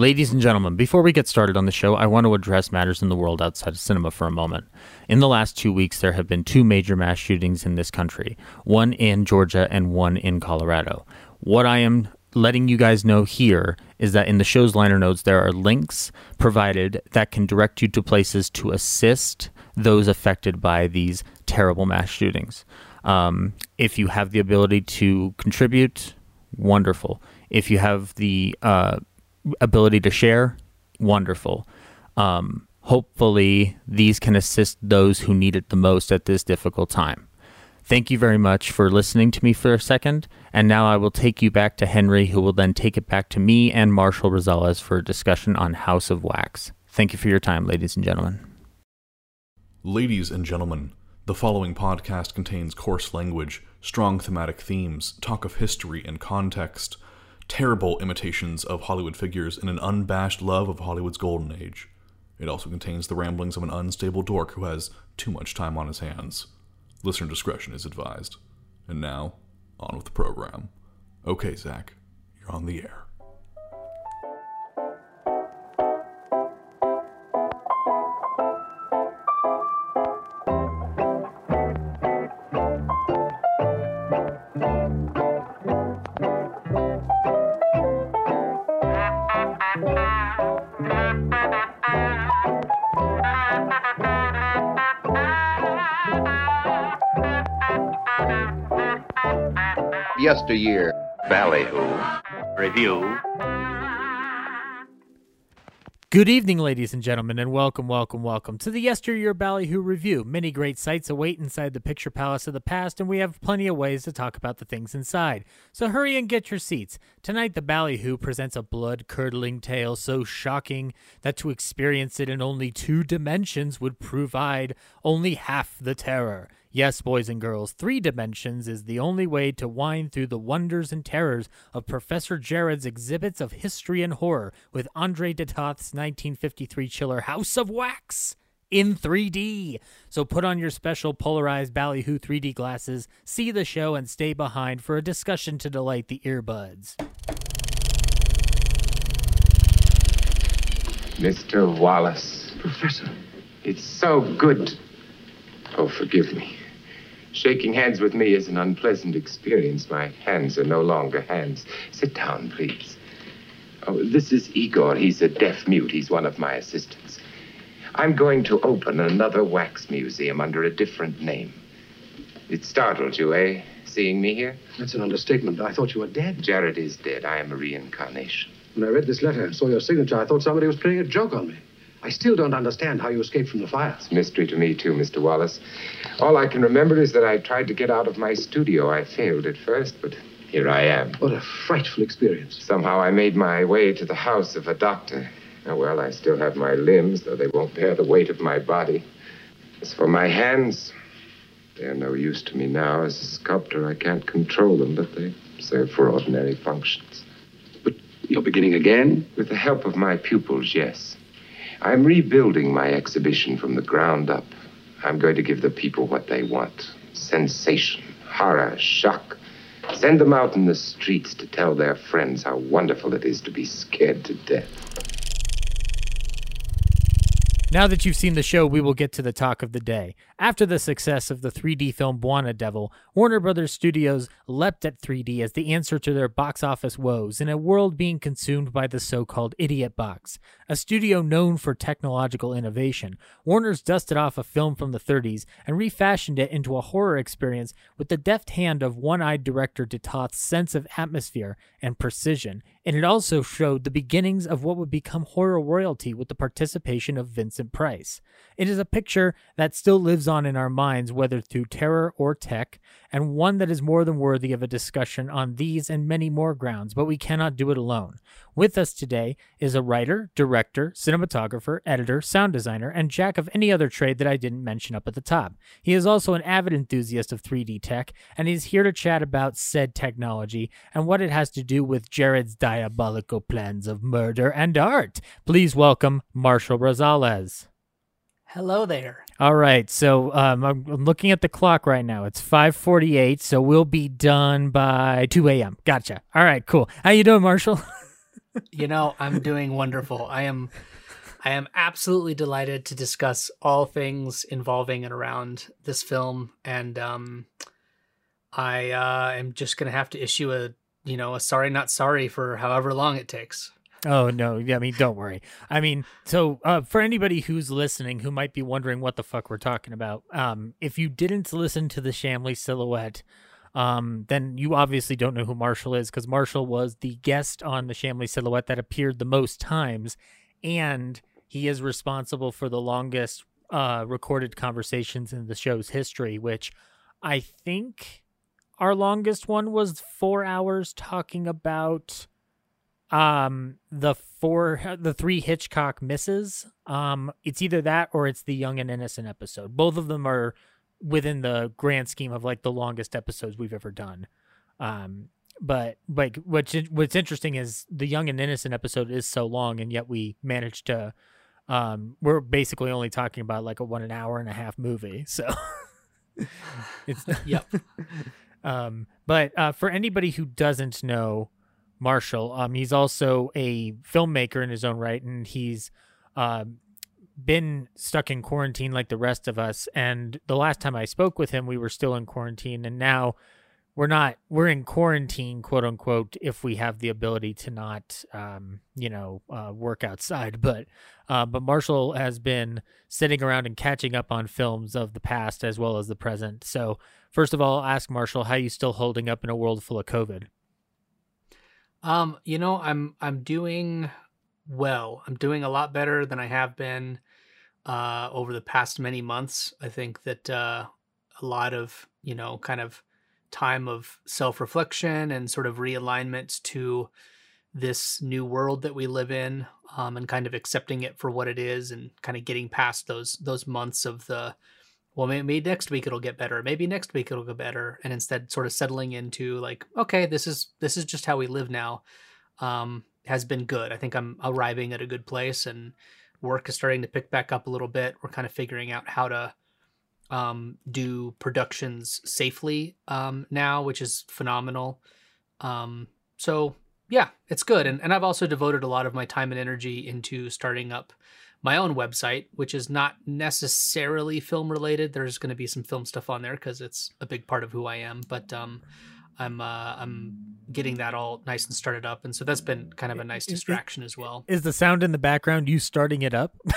Ladies and gentlemen, before we get started on the show, I want to address matters in the world outside of cinema for a moment. In the last two weeks, there have been two major mass shootings in this country one in Georgia and one in Colorado. What I am letting you guys know here is that in the show's liner notes, there are links provided that can direct you to places to assist those affected by these terrible mass shootings. Um, if you have the ability to contribute, wonderful. If you have the uh, ability to share, wonderful. Um, hopefully, these can assist those who need it the most at this difficult time. Thank you very much for listening to me for a second. And now I will take you back to Henry, who will then take it back to me and Marshall Rosales for a discussion on House of Wax. Thank you for your time, ladies and gentlemen. Ladies and gentlemen, the following podcast contains coarse language, strong thematic themes, talk of history and context, terrible imitations of Hollywood figures, and an unabashed love of Hollywood's golden age. It also contains the ramblings of an unstable dork who has too much time on his hands. Listener discretion is advised. And now, on with the program. Okay, Zach, you're on the air. Yesteryear. Ballyhoo. Review. Good evening, ladies and gentlemen, and welcome, welcome, welcome to the Yesteryear Ballyhoo Review. Many great sights await inside the picture palace of the past, and we have plenty of ways to talk about the things inside. So hurry and get your seats. Tonight, the Ballyhoo presents a blood curdling tale so shocking that to experience it in only two dimensions would provide only half the terror. Yes, boys and girls, three dimensions is the only way to wind through the wonders and terrors of Professor Jared's exhibits of history and horror with Andre de Toth's 1953 chiller House of Wax in 3D. So put on your special polarized Ballyhoo 3D glasses, see the show, and stay behind for a discussion to delight the earbuds. Mr. Wallace. Professor. It's so good. Oh, forgive me. Shaking hands with me is an unpleasant experience. My hands are no longer hands. Sit down, please. Oh, this is Igor. He's a deaf mute. He's one of my assistants. I'm going to open another wax museum under a different name. It startled you, eh? Seeing me here? That's an understatement. I thought you were dead. Jared is dead. I am a reincarnation. When I read this letter and saw your signature, I thought somebody was playing a joke on me. I still don't understand how you escaped from the fire. It's a mystery to me, too, Mr. Wallace. All I can remember is that I tried to get out of my studio. I failed at first, but here I am. What a frightful experience. Somehow I made my way to the house of a doctor. Oh, well, I still have my limbs, though they won't bear the weight of my body. As for my hands, they're no use to me now. As a sculptor, I can't control them, but they serve for ordinary functions. But you're beginning again? With the help of my pupils, yes. I'm rebuilding my exhibition from the ground up. I'm going to give the people what they want sensation, horror, shock. Send them out in the streets to tell their friends how wonderful it is to be scared to death. Now that you've seen the show, we will get to the talk of the day. After the success of the 3D film Bwana Devil, Warner Brothers Studios leapt at 3D as the answer to their box office woes in a world being consumed by the so called idiot box. A studio known for technological innovation, Warner's dusted off a film from the 30s and refashioned it into a horror experience with the deft hand of one eyed director de Toth's sense of atmosphere and precision. And it also showed the beginnings of what would become horror royalty with the participation of Vincent Price. It is a picture that still lives on in our minds, whether through terror or tech, and one that is more than worthy of a discussion on these and many more grounds, but we cannot do it alone. With us today is a writer, director, cinematographer, editor, sound designer, and jack of any other trade that I didn't mention up at the top. He is also an avid enthusiast of 3D tech, and he's here to chat about said technology and what it has to do with Jared's diabolical plans of murder and art. Please welcome Marshall Rosales. Hello there. All right, so um, I'm I'm looking at the clock right now. It's 5:48, so we'll be done by 2 a.m. Gotcha. All right, cool. How you doing, Marshall? you know, I'm doing wonderful. I am I am absolutely delighted to discuss all things involving and around this film and um I uh am just going to have to issue a, you know, a sorry not sorry for however long it takes. Oh no, yeah, I mean, don't worry. I mean, so uh, for anybody who's listening who might be wondering what the fuck we're talking about, um, if you didn't listen to the Shamley silhouette, um, then you obviously don't know who Marshall is because Marshall was the guest on the Shamley silhouette that appeared the most times, and he is responsible for the longest uh, recorded conversations in the show's history, which I think our longest one was four hours talking about um the four the three hitchcock misses um it's either that or it's the young and innocent episode. Both of them are within the grand scheme of like the longest episodes we've ever done. Um but like what's what's interesting is the young and innocent episode is so long and yet we managed to um we're basically only talking about like a one an hour and a half movie so. It's Yep. um but uh for anybody who doesn't know Marshall. Um, he's also a filmmaker in his own right, and he's uh, been stuck in quarantine like the rest of us. And the last time I spoke with him, we were still in quarantine, and now we're not. We're in quarantine, quote unquote, if we have the ability to not, um, you know, uh, work outside. But, uh, but Marshall has been sitting around and catching up on films of the past as well as the present. So, first of all, ask Marshall, how you still holding up in a world full of COVID? Um, you know, I'm I'm doing well. I'm doing a lot better than I have been uh over the past many months. I think that uh a lot of, you know, kind of time of self-reflection and sort of realignment to this new world that we live in um and kind of accepting it for what it is and kind of getting past those those months of the well maybe, next week it'll get better maybe next week it'll get better and instead sort of settling into like okay this is this is just how we live now um has been good. I think i'm arriving at a good place and work is starting to pick back up a little bit. We're kind of figuring out how to um do productions safely um now which is phenomenal. Um so yeah it's good. And, and i've also devoted a lot of my time and energy into starting up my own website, which is not necessarily film related. There's going to be some film stuff on there because it's a big part of who I am. But um, I'm uh, I'm getting that all nice and started up, and so that's been kind of a nice distraction as well. Is the sound in the background you starting it up?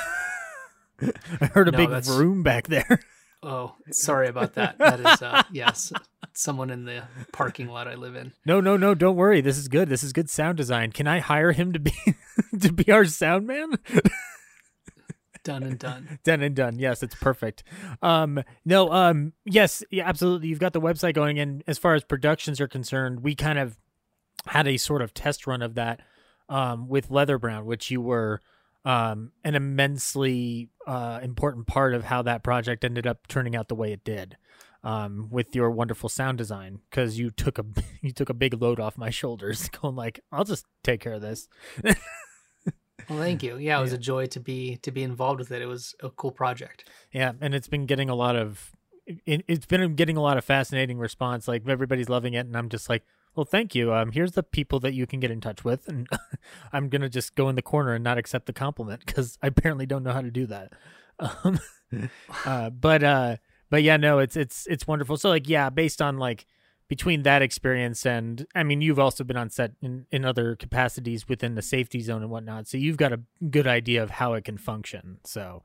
I heard a No, big that's- vroom back there. Oh, sorry about that. That is uh, yes, someone in the parking lot I live in. No, no, no, don't worry. This is good. This is good sound design. Can I hire him to be to be our sound man? Done and done. done and done. Yes, it's perfect. Um, no, um, yes, yeah, absolutely. You've got the website going, and as far as productions are concerned, we kind of had a sort of test run of that um, with Leather Brown, which you were um, an immensely uh, important part of how that project ended up turning out the way it did. Um, with your wonderful sound design, because you took a you took a big load off my shoulders, going like, I'll just take care of this. Well, thank you. Yeah, it was a joy to be to be involved with it. It was a cool project. Yeah, and it's been getting a lot of it, it's been getting a lot of fascinating response. Like everybody's loving it, and I'm just like, well, thank you. Um, here's the people that you can get in touch with, and I'm gonna just go in the corner and not accept the compliment because I apparently don't know how to do that. Um, uh, but uh, but yeah, no, it's it's it's wonderful. So like, yeah, based on like between that experience and I mean, you've also been on set in, in other capacities within the safety zone and whatnot, so you've got a good idea of how it can function. So,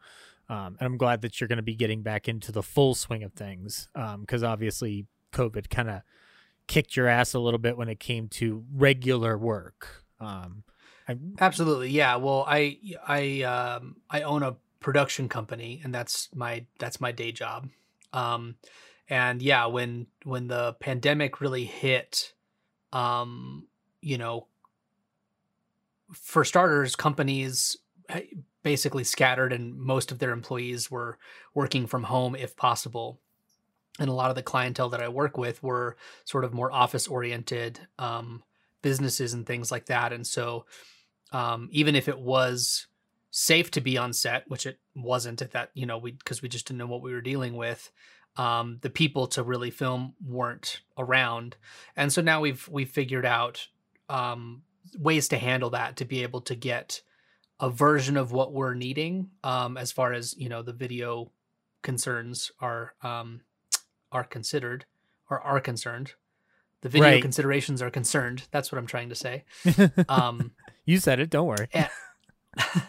um, and I'm glad that you're going to be getting back into the full swing of things because obviously COVID kind of kicked your ass a little bit when it came to regular work. Um, I, Absolutely, yeah. Well, I I um I own a production company, and that's my that's my day job. Um, and yeah, when when the pandemic really hit, um, you know, for starters, companies eh, basically scattered, and most of their employees were working from home if possible. And a lot of the clientele that I work with were sort of more office oriented um, businesses and things like that. And so, um, even if it was safe to be on set, which it wasn't at that, you know, we because we just didn't know what we were dealing with. Um, the people to really film weren't around, and so now we've we've figured out um, ways to handle that to be able to get a version of what we're needing um, as far as you know the video concerns are um, are considered or are concerned the video Right. considerations are concerned that's what i'm trying to say um, you said it. Don't worry. and,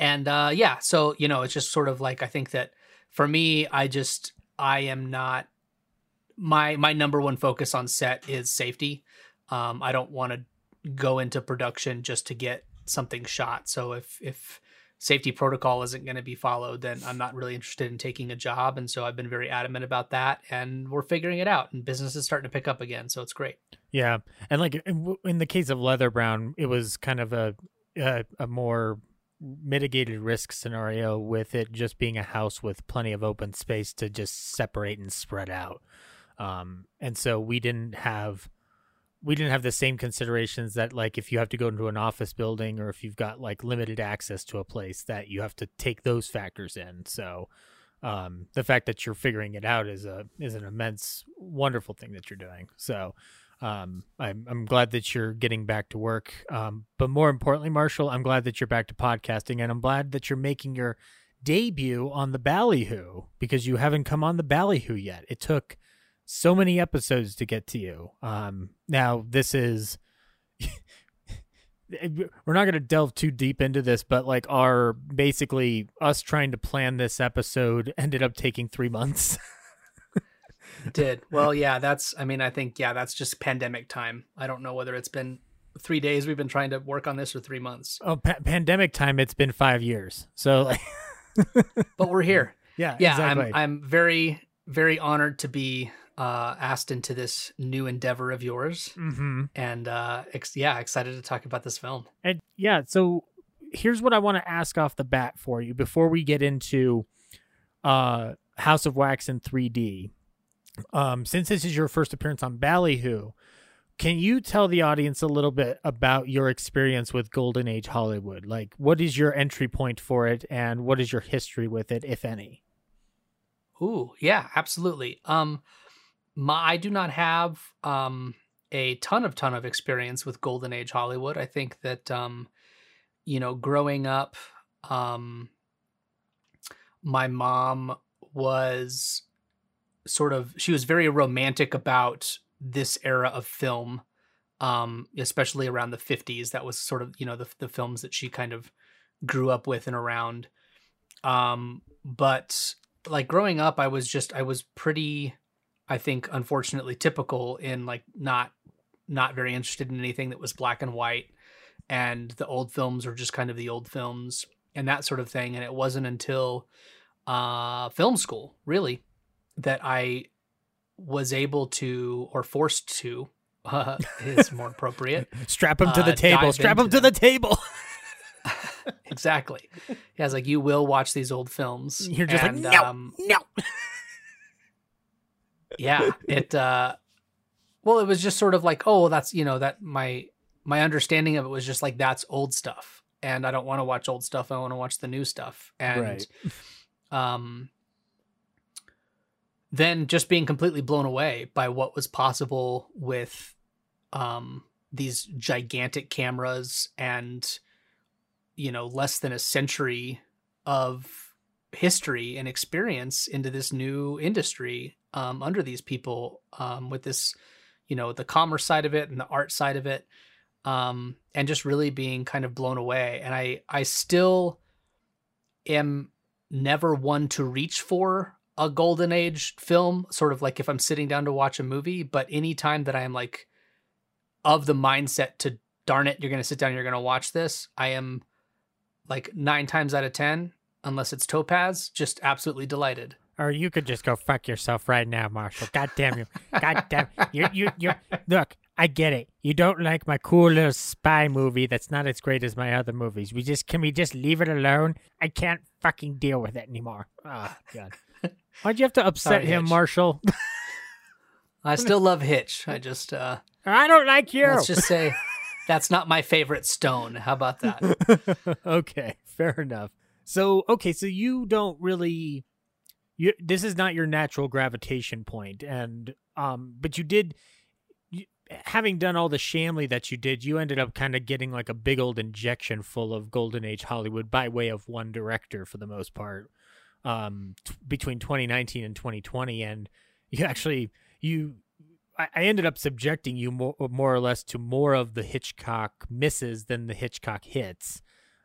and uh yeah so you know it's just sort of like i think that for me i just i am not my my number one focus on set is safety. Um i don't want to go into production just to get something shot. So if if safety protocol isn't going to be followed then i'm not really interested in taking a job. And so i've been very adamant about that and we're figuring it out and business is starting to pick up again so it's great. Yeah, and like in the case of Leather Brown, it was kind of a a, a more mitigated risk scenario with it just being a house with plenty of open space to just separate and spread out. Um, and so we didn't have we didn't have the same considerations that like if you have to go into an office building or if you've got like limited access to a place that you have to take those factors in. So um, the fact that you're figuring it out is a is an immense wonderful thing that you're doing. So um, I'm I'm glad that you're getting back to work. Um, but more importantly, Marshall, I'm glad that you're back to podcasting, and I'm glad that you're making your debut on the Ballyhoo because you haven't come on the Ballyhoo yet. It took so many episodes to get to you. Um, now this is. We're not going to delve too deep into this, but like our basically us trying to plan this episode ended up taking three months. did well yeah that's i mean i think yeah that's just pandemic time i don't know whether it's been three days we've been trying to work on this or three months oh, pa- pandemic time, it's been five years. So like, but we're here yeah, yeah exactly. i'm i'm very very honored to be uh asked into this new endeavor of yours mm-hmm. and uh ex- yeah excited to talk about this film And yeah, so here's what I want to ask off the bat for you before we get into uh House of Wax in 3D. Um, since this is your first appearance on Ballyhoo, can you tell the audience a little bit about your experience with Golden Age Hollywood? Like, what is your entry point for it, and what is your history with it, if any? Ooh, yeah, absolutely. Um, my I do not have um a ton of ton of experience with Golden Age Hollywood. I think that um, you know, growing up, um, my mom was sort of she was very romantic about this era of film, um, especially around the fifties. That was sort of you know the the films that she kind of grew up with and around. Um, but like growing up i was just i was pretty i think unfortunately typical in like not not very interested in anything that was black and white and the old films were just kind of the old films and that sort of thing and it wasn't until uh film school really that i was able to or forced to uh, is more appropriate Strap him to the Uh, table. Strap him to the table. exactly yeah it's like you will watch these old films You're just and, like no, um, no. yeah it uh well it was just sort of like oh that's you know that my my understanding of it was just like that's old stuff and i don't want to watch old stuff i want to watch the new stuff and Right. um then just being completely blown away by what was possible with um these gigantic cameras and you know less than a century of history and experience into this new industry um, under these people um, with this you know the commerce side of it and the art side of it um, and just really being kind of blown away. And i i still am never one to reach for a golden age film sort of like if i'm sitting down to watch a movie but anytime that i am like of the mindset to darn it you're going to sit down you're going to watch this i am like nine times out of ten unless it's topaz just absolutely delighted Or you could just go fuck yourself right now, Marshall. God damn you. God damn you. You you look. I get it. You don't like my cool little spy movie that's not as great as my other movies. We just can we just leave it alone? I can't fucking deal with it anymore. Oh god. Why'd you have to upset Sorry, him, Hitch. Marshall? i still love hitch i just uh I don't like you. let's just say that's not my favorite stone how about that okay, fair enough. So, okay, so you don't really you this is not your natural gravitation point and um but you did you, having done all the Shamley that you did, you ended up kind of getting like a big old injection full of golden age Hollywood by way of one director for the most part. Um, t- between 2019 and 2020, and you actually you I, I ended up subjecting you more, more or less to more of the Hitchcock misses than the Hitchcock hits.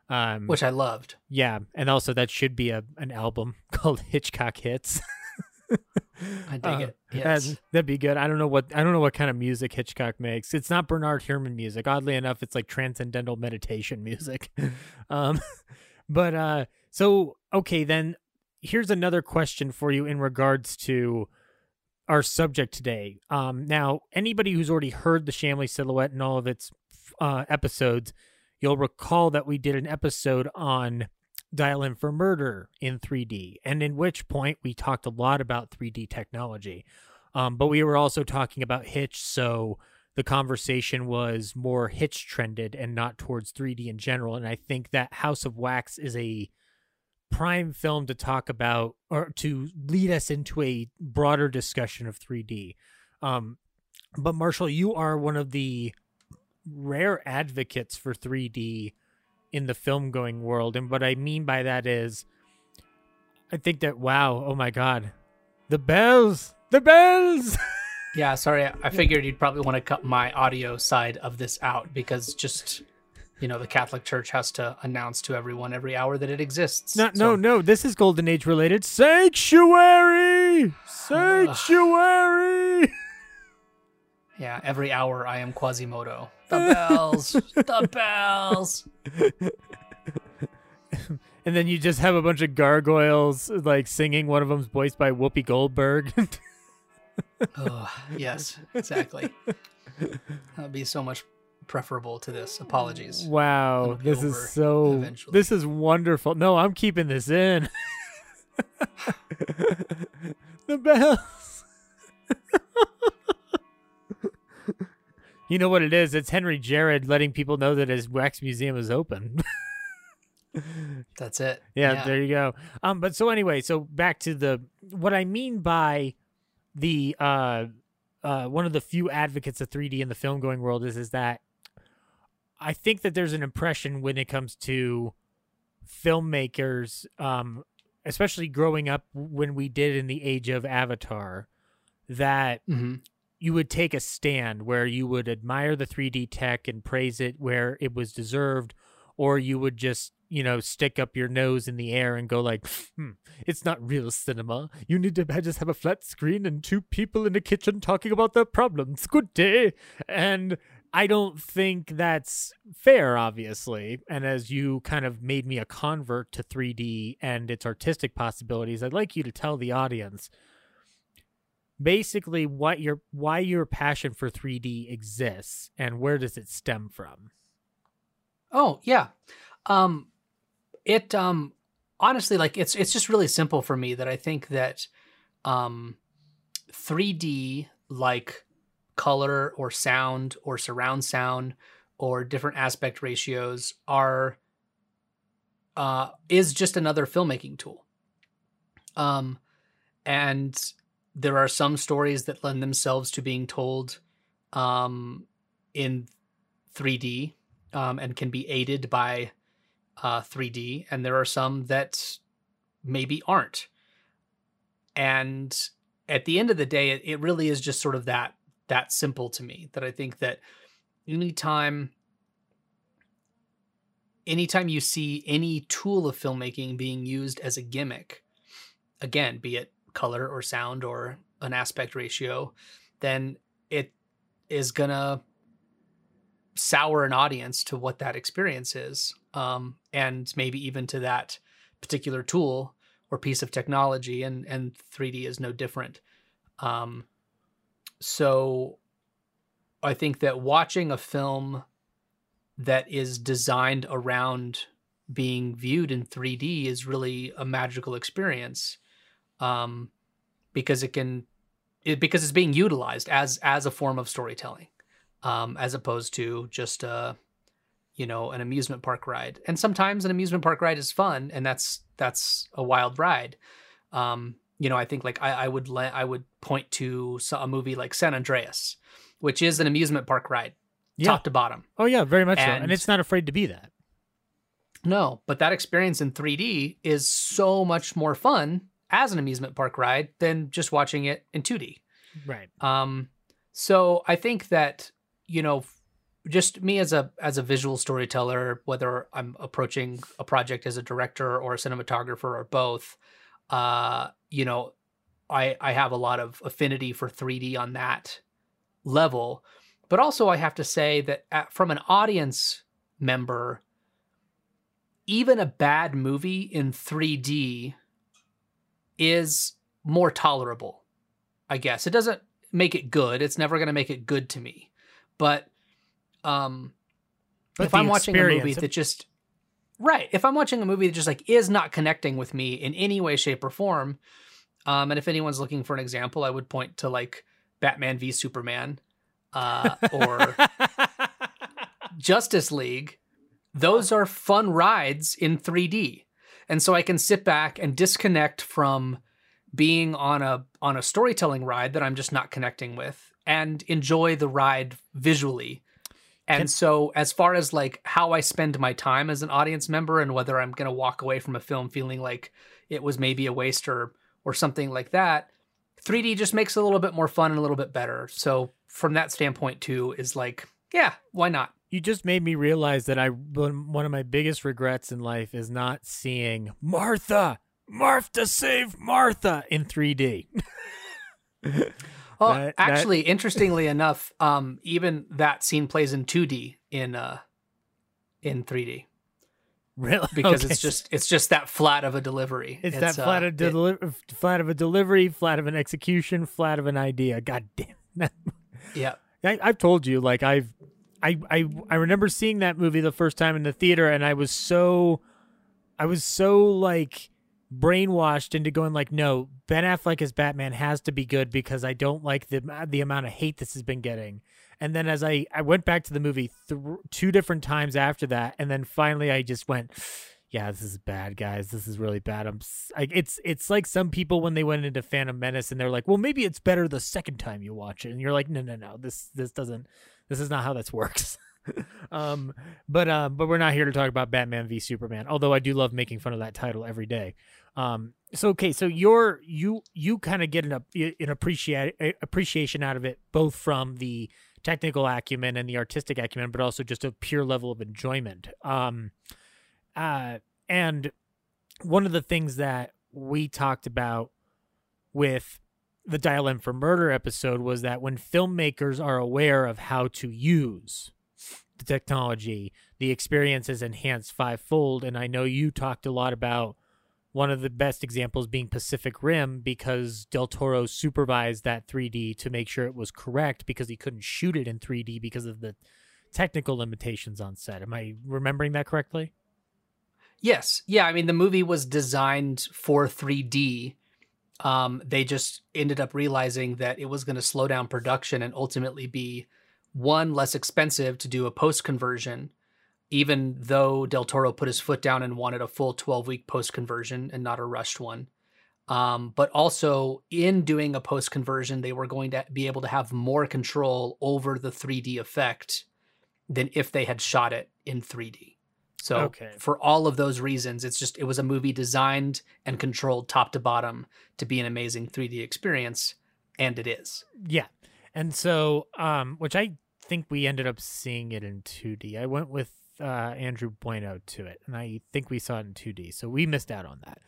Um, which I loved. yeah, and also that should be a an album called Hitchcock Hits. I dig Uh, it. That'd- Yes. that'd be good. I don't know what I don't know what kind of music Hitchcock makes. It's not Bernard Herrmann music. Oddly enough, it's like transcendental meditation music. um, but uh, so okay, then here's another question for you in regards to our subject today. Um, now anybody who's already heard the Shamley Silhouette and all of its uh, episodes, you'll recall that we did an episode on Dial M for Murder in 3D, and in which point we talked a lot about 3D technology. Um, but we were also talking about Hitch, so the conversation was more Hitch trended and not towards 3D in general. And I think that House of Wax is a prime film to talk about or to lead us into a broader discussion of 3D. Um, but Marshall, you are one of the rare advocates for 3D in the film going world. And what I mean by that is, I think that, wow, oh my God, the bells, the bells. Yeah, sorry. I- I figured you'd probably want to cut my audio side of this out because just you know the Catholic Church has to announce to everyone every hour that it exists. no, So- no, no, this is Golden Age related. Sanctuary! Sanctuary! Yeah, every hour I am Quasimodo. The bells, the bells. and then you just have a bunch of gargoyles like singing. One of them's voiced by Whoopi Goldberg. Oh, yes, exactly. That would be so much preferable to this. Apologies. wow, this is so. eventually. This is wonderful. No, I'm keeping this in. the bells. you know what it is? It's Henry Jared letting people know that his wax museum is open. That's it. yeah, there you go. Um, but so anyway, so back to the what I mean by the uh, uh, one of the few advocates of 3D in the film going world is is that I think that there's an impression when it comes to filmmakers, um, especially growing up when we did in the age of Avatar, that hmm you would take a stand where you would admire the 3D tech and praise it where it was deserved, or you would just, you know, stick up your nose in the air and go like, hmm, it's not real cinema. You need to just have a flat screen and two people in a kitchen talking about their problems. Good day. And I don't think that's fair, obviously. And as you kind of made me a convert to 3D and its artistic possibilities, I'd like you to tell the audience basically what your why your passion for 3D exists and where does it stem from? Oh yeah. Um it um honestly like it's it's just really simple for me that I think that um 3D like color or sound or surround sound or different aspect ratios are uh is just another filmmaking tool. Um and there are some stories that lend themselves to being told um in 3D um, and can be aided by uh, 3D, and there are some that maybe aren't. And at the end of the day, it, it really is just sort of that that simple to me. That I think that anytime anytime you see any tool of filmmaking being used as a gimmick, again, be it color or sound or an aspect ratio, then it is gonna sour an audience to what that experience is um, and maybe even to that particular tool or piece of technology and and 3d is no different um, so i think that watching a film that is designed around being viewed in 3d is really a magical experience um, because it can it, because it's being utilized as as a form of storytelling um, as opposed to just a you know an amusement park ride. And sometimes an amusement park ride is fun and that's that's a wild ride. Um, you know i think like i, I would let i would point to a movie like san andreas which is an amusement park ride, Yeah. top to bottom. Oh yeah, very much so. And And- it's not afraid to be that. No, but that experience in 3D is so much more fun as an amusement park ride than just watching it in 2D. Right. Um, so I think that you know, just me as a as a visual storyteller, whether I'm approaching a project as a director or a cinematographer or both, uh, you know, I I have a lot of affinity for 3D on that level, but also I have to say that at, from an audience member, even a bad movie in 3D is more tolerable. I guess it doesn't make it good. It's never going to make it good to me. But um But if I'm watching a movie that just right, if I'm watching a movie that just like is not connecting with me in any way shape or form, um and if anyone's looking for an example, I would point to like Batman v Superman uh or Justice League, those are fun rides in 3D. And so I can sit back and disconnect from being on a on a storytelling ride that I'm just not connecting with and enjoy the ride visually. And Can- so as far as like how I spend my time as an audience member and whether I'm going to walk away from a film feeling like it was maybe a waste or or something like that, 3D just makes it a little bit more fun and a little bit better. So from that standpoint too is like, yeah, why not? you just made me realize that I one one of my biggest regrets in life is not seeing Martha, Martha save Martha in 3D. Oh, That- that- actually, interestingly enough, um, even that scene plays in 2D in uh, in 3D really? because Okay. it's just it's just that flat of a delivery. it's, that uh, flat of it- flat of a delivery, flat of an execution, flat of an idea. God damn. yeah, I, I've told you, like I've, I, I, I remember seeing that movie the first time in the theater, and I was so, I was so like brainwashed into going like, no, Ben Affleck as Batman has to be good because I don't like the the amount of hate this has been getting. And then as I I went back to the movie th- two different times after that, and then finally I just went. Yeah, this is bad, guys. This is really bad. I'm. like, it's it's like some people when they went into Phantom Menace and they're like, well, maybe it's better the second time you watch it, and you're like, no, no, no. This this doesn't. This is not how this works. um, but uh, but we're not here to talk about Batman v Superman. Although I do love making fun of that title every day. Um, so okay, so you're you you kind of get an an appreciate appreciation out of it, both from the technical acumen and the artistic acumen, but also just a pure level of enjoyment. Um, uh, and one of the things that we talked about with the Dial M for Murder episode was that when filmmakers are aware of how to use the technology, the experience is enhanced fivefold. And I know you talked a lot about one of the best examples being Pacific Rim because Del Toro supervised that 3D to make sure it was correct because he couldn't shoot it in 3D because of the technical limitations on set. Am I remembering that correctly? Yes. Yeah. I mean, the movie was designed for 3D. Um, they just ended up realizing that it was going to slow down production and ultimately be one less expensive to do a post conversion, even though Del Toro put his foot down and wanted a full 12 week post conversion and not a rushed one. Um, but also, in doing a post conversion, they were going to be able to have more control over the 3D effect than if they had shot it in 3D. So Okay. for all of those reasons, it's just it was a movie designed and controlled top to bottom to be an amazing 3D experience, and it is. Yeah. And so, um, which I think we ended up seeing it in 2D. I went with uh, Andrew Bueno to it, and I think we saw it in 2D. So we missed out on that.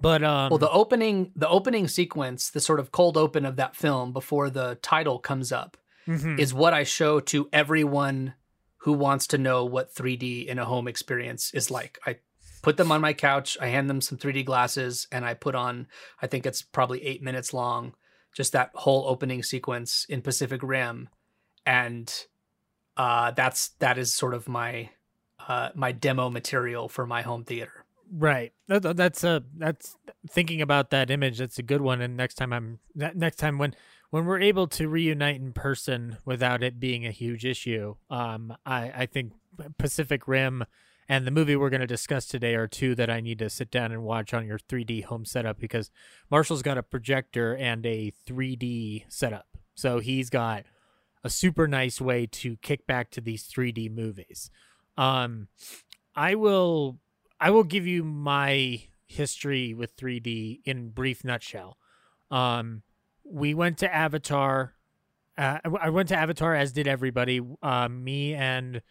But um, well, the opening the opening sequence, the sort of cold open of that film before the title comes up, mhm. is what I show to everyone who wants to know what 3D in a home experience is like. I put them on my couch, I hand them some 3D glasses, and I put on, I think it's probably eight minutes long, just that whole opening sequence in Pacific Rim. And uh, that's that is sort of my uh, my demo material for my home theater. Right. That, that- that's a that's thinking about that image. That's a good one. And next time I'm next time when when we're able to reunite in person without it being a huge issue, um, I I think Pacific Rim and the movie we're going to discuss today are two that I need to sit down and watch on your 3D home setup because Marshall's got a projector and a 3D setup. So he's got a super nice way to kick back to these 3D movies. Um, I will I will give you my history with 3D in brief nutshell. Um, we went to Avatar. Uh, I went to Avatar as did everybody. Uh, me and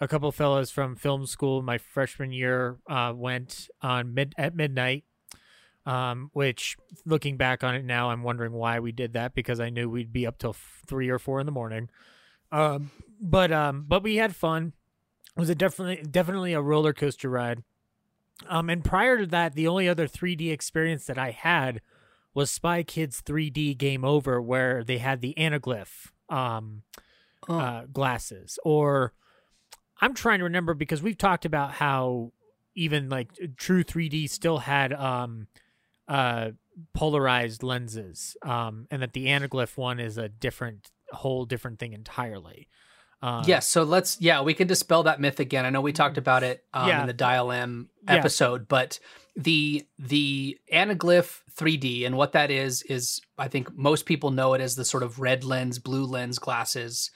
a couple fellows from film school my freshman year uh, went on mid at midnight. Um, which looking back on it now, I'm wondering why we did that because I knew we'd be up till three or four in the morning. Um, but um, but we had fun. It was a definitely definitely a roller coaster ride. Um, and prior to that, the only other 3D experience that I had was Spy Kids 3D Game Over, where they had the anaglyph um, Oh. uh, glasses. Or I'm trying to remember because we've talked about how even like true 3D still had um, uh, polarized lenses, um, and that the anaglyph one is a different, whole different thing entirely. Um, yes, so let's yeah, we can dispel that myth again. I know we talked about it um, Yeah. in the Dial M Yeah. episode, but the the anaglyph 3D and what that is is I think most people know it as the sort of red lens, blue lens glasses.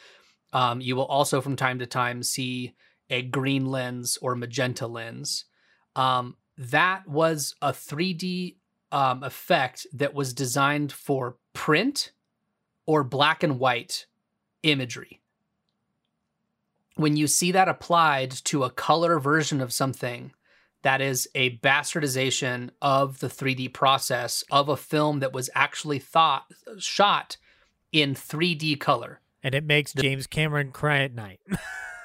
Um, you will also from time to time see a green lens or magenta lens. Um, that was a 3D um, effect that was designed for print or black and white imagery when you see that applied to a color version of something that is a bastardization of the 3D process of a film that was actually thought shot in 3D color. and it makes James Cameron cry at night.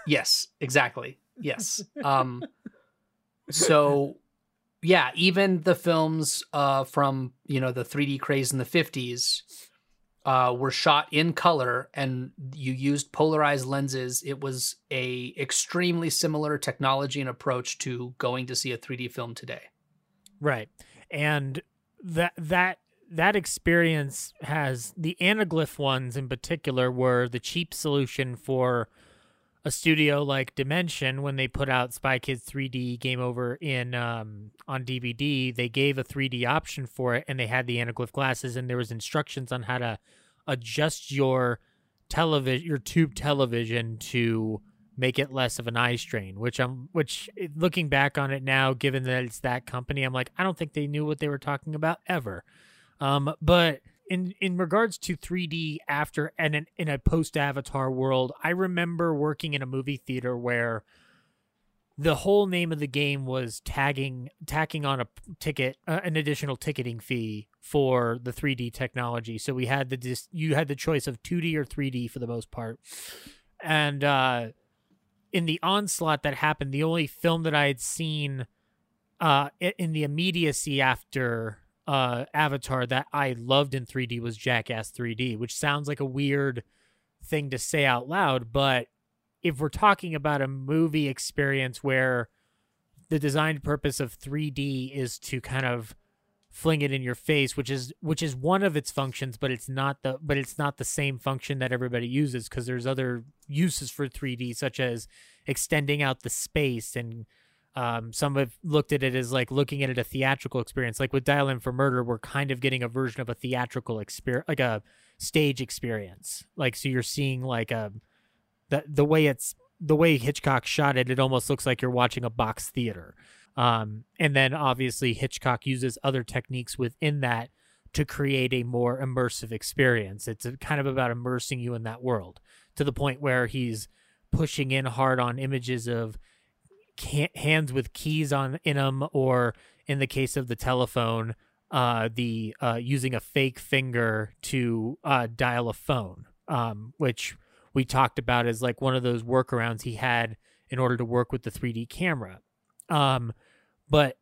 Yes, exactly. Yes. Um so yeah, even the films uh from, you know, the 3D craze in the 50s uh were shot in color and you used polarized lenses. It was a extremely similar technology and approach to going to see a 3D film today. Right. And that that that experience has the anaglyph ones in particular were the cheap solution for a studio like Dimension when they put out Spy Kids 3D Game Over in um, on DVD. They gave a 3D option for it, and they had the anaglyph glasses, and there was instructions on how to adjust your television, your tube television to make it less of an eye strain. Which I'm, which looking back on it now, given that it's that company, I'm like, I don't think they knew what they were talking about ever. Um, but in in regards to 3D after and in, in a post Avatar world, I remember working in a movie theater where the whole name of the game was tagging tacking on a ticket uh, an additional ticketing fee for the 3D technology. So we had the dis- you had the choice of 2D or 3D for the most part. And uh in the onslaught that happened, the only film that I had seen uh in the immediacy after uh Avatar that I loved in 3D was Jackass 3D, which sounds like a weird thing to say out loud, but if we're talking about a movie experience where the designed purpose of 3D is to kind of fling it in your face, which is which is one of its functions, but it's not the but it's not the same function that everybody uses because there's other uses for 3D such as extending out the space and um, some have looked at it as like looking at it a theatrical experience. Like with Dial M for Murder, we're kind of getting a version of a theatrical experience, like a stage experience. Like so, you're seeing like a the the way it's the way Hitchcock shot it. It almost looks like you're watching a box theater. Um, and then obviously Hitchcock uses other techniques within that to create a more immersive experience. It's kind of about immersing you in that world to the point where he's pushing in hard on images of hands with keys on in them, or in the case of the telephone, uh, the uh, using a fake finger to uh, dial a phone, um, which we talked about as like one of those workarounds he had in order to work with the 3D camera. Um, but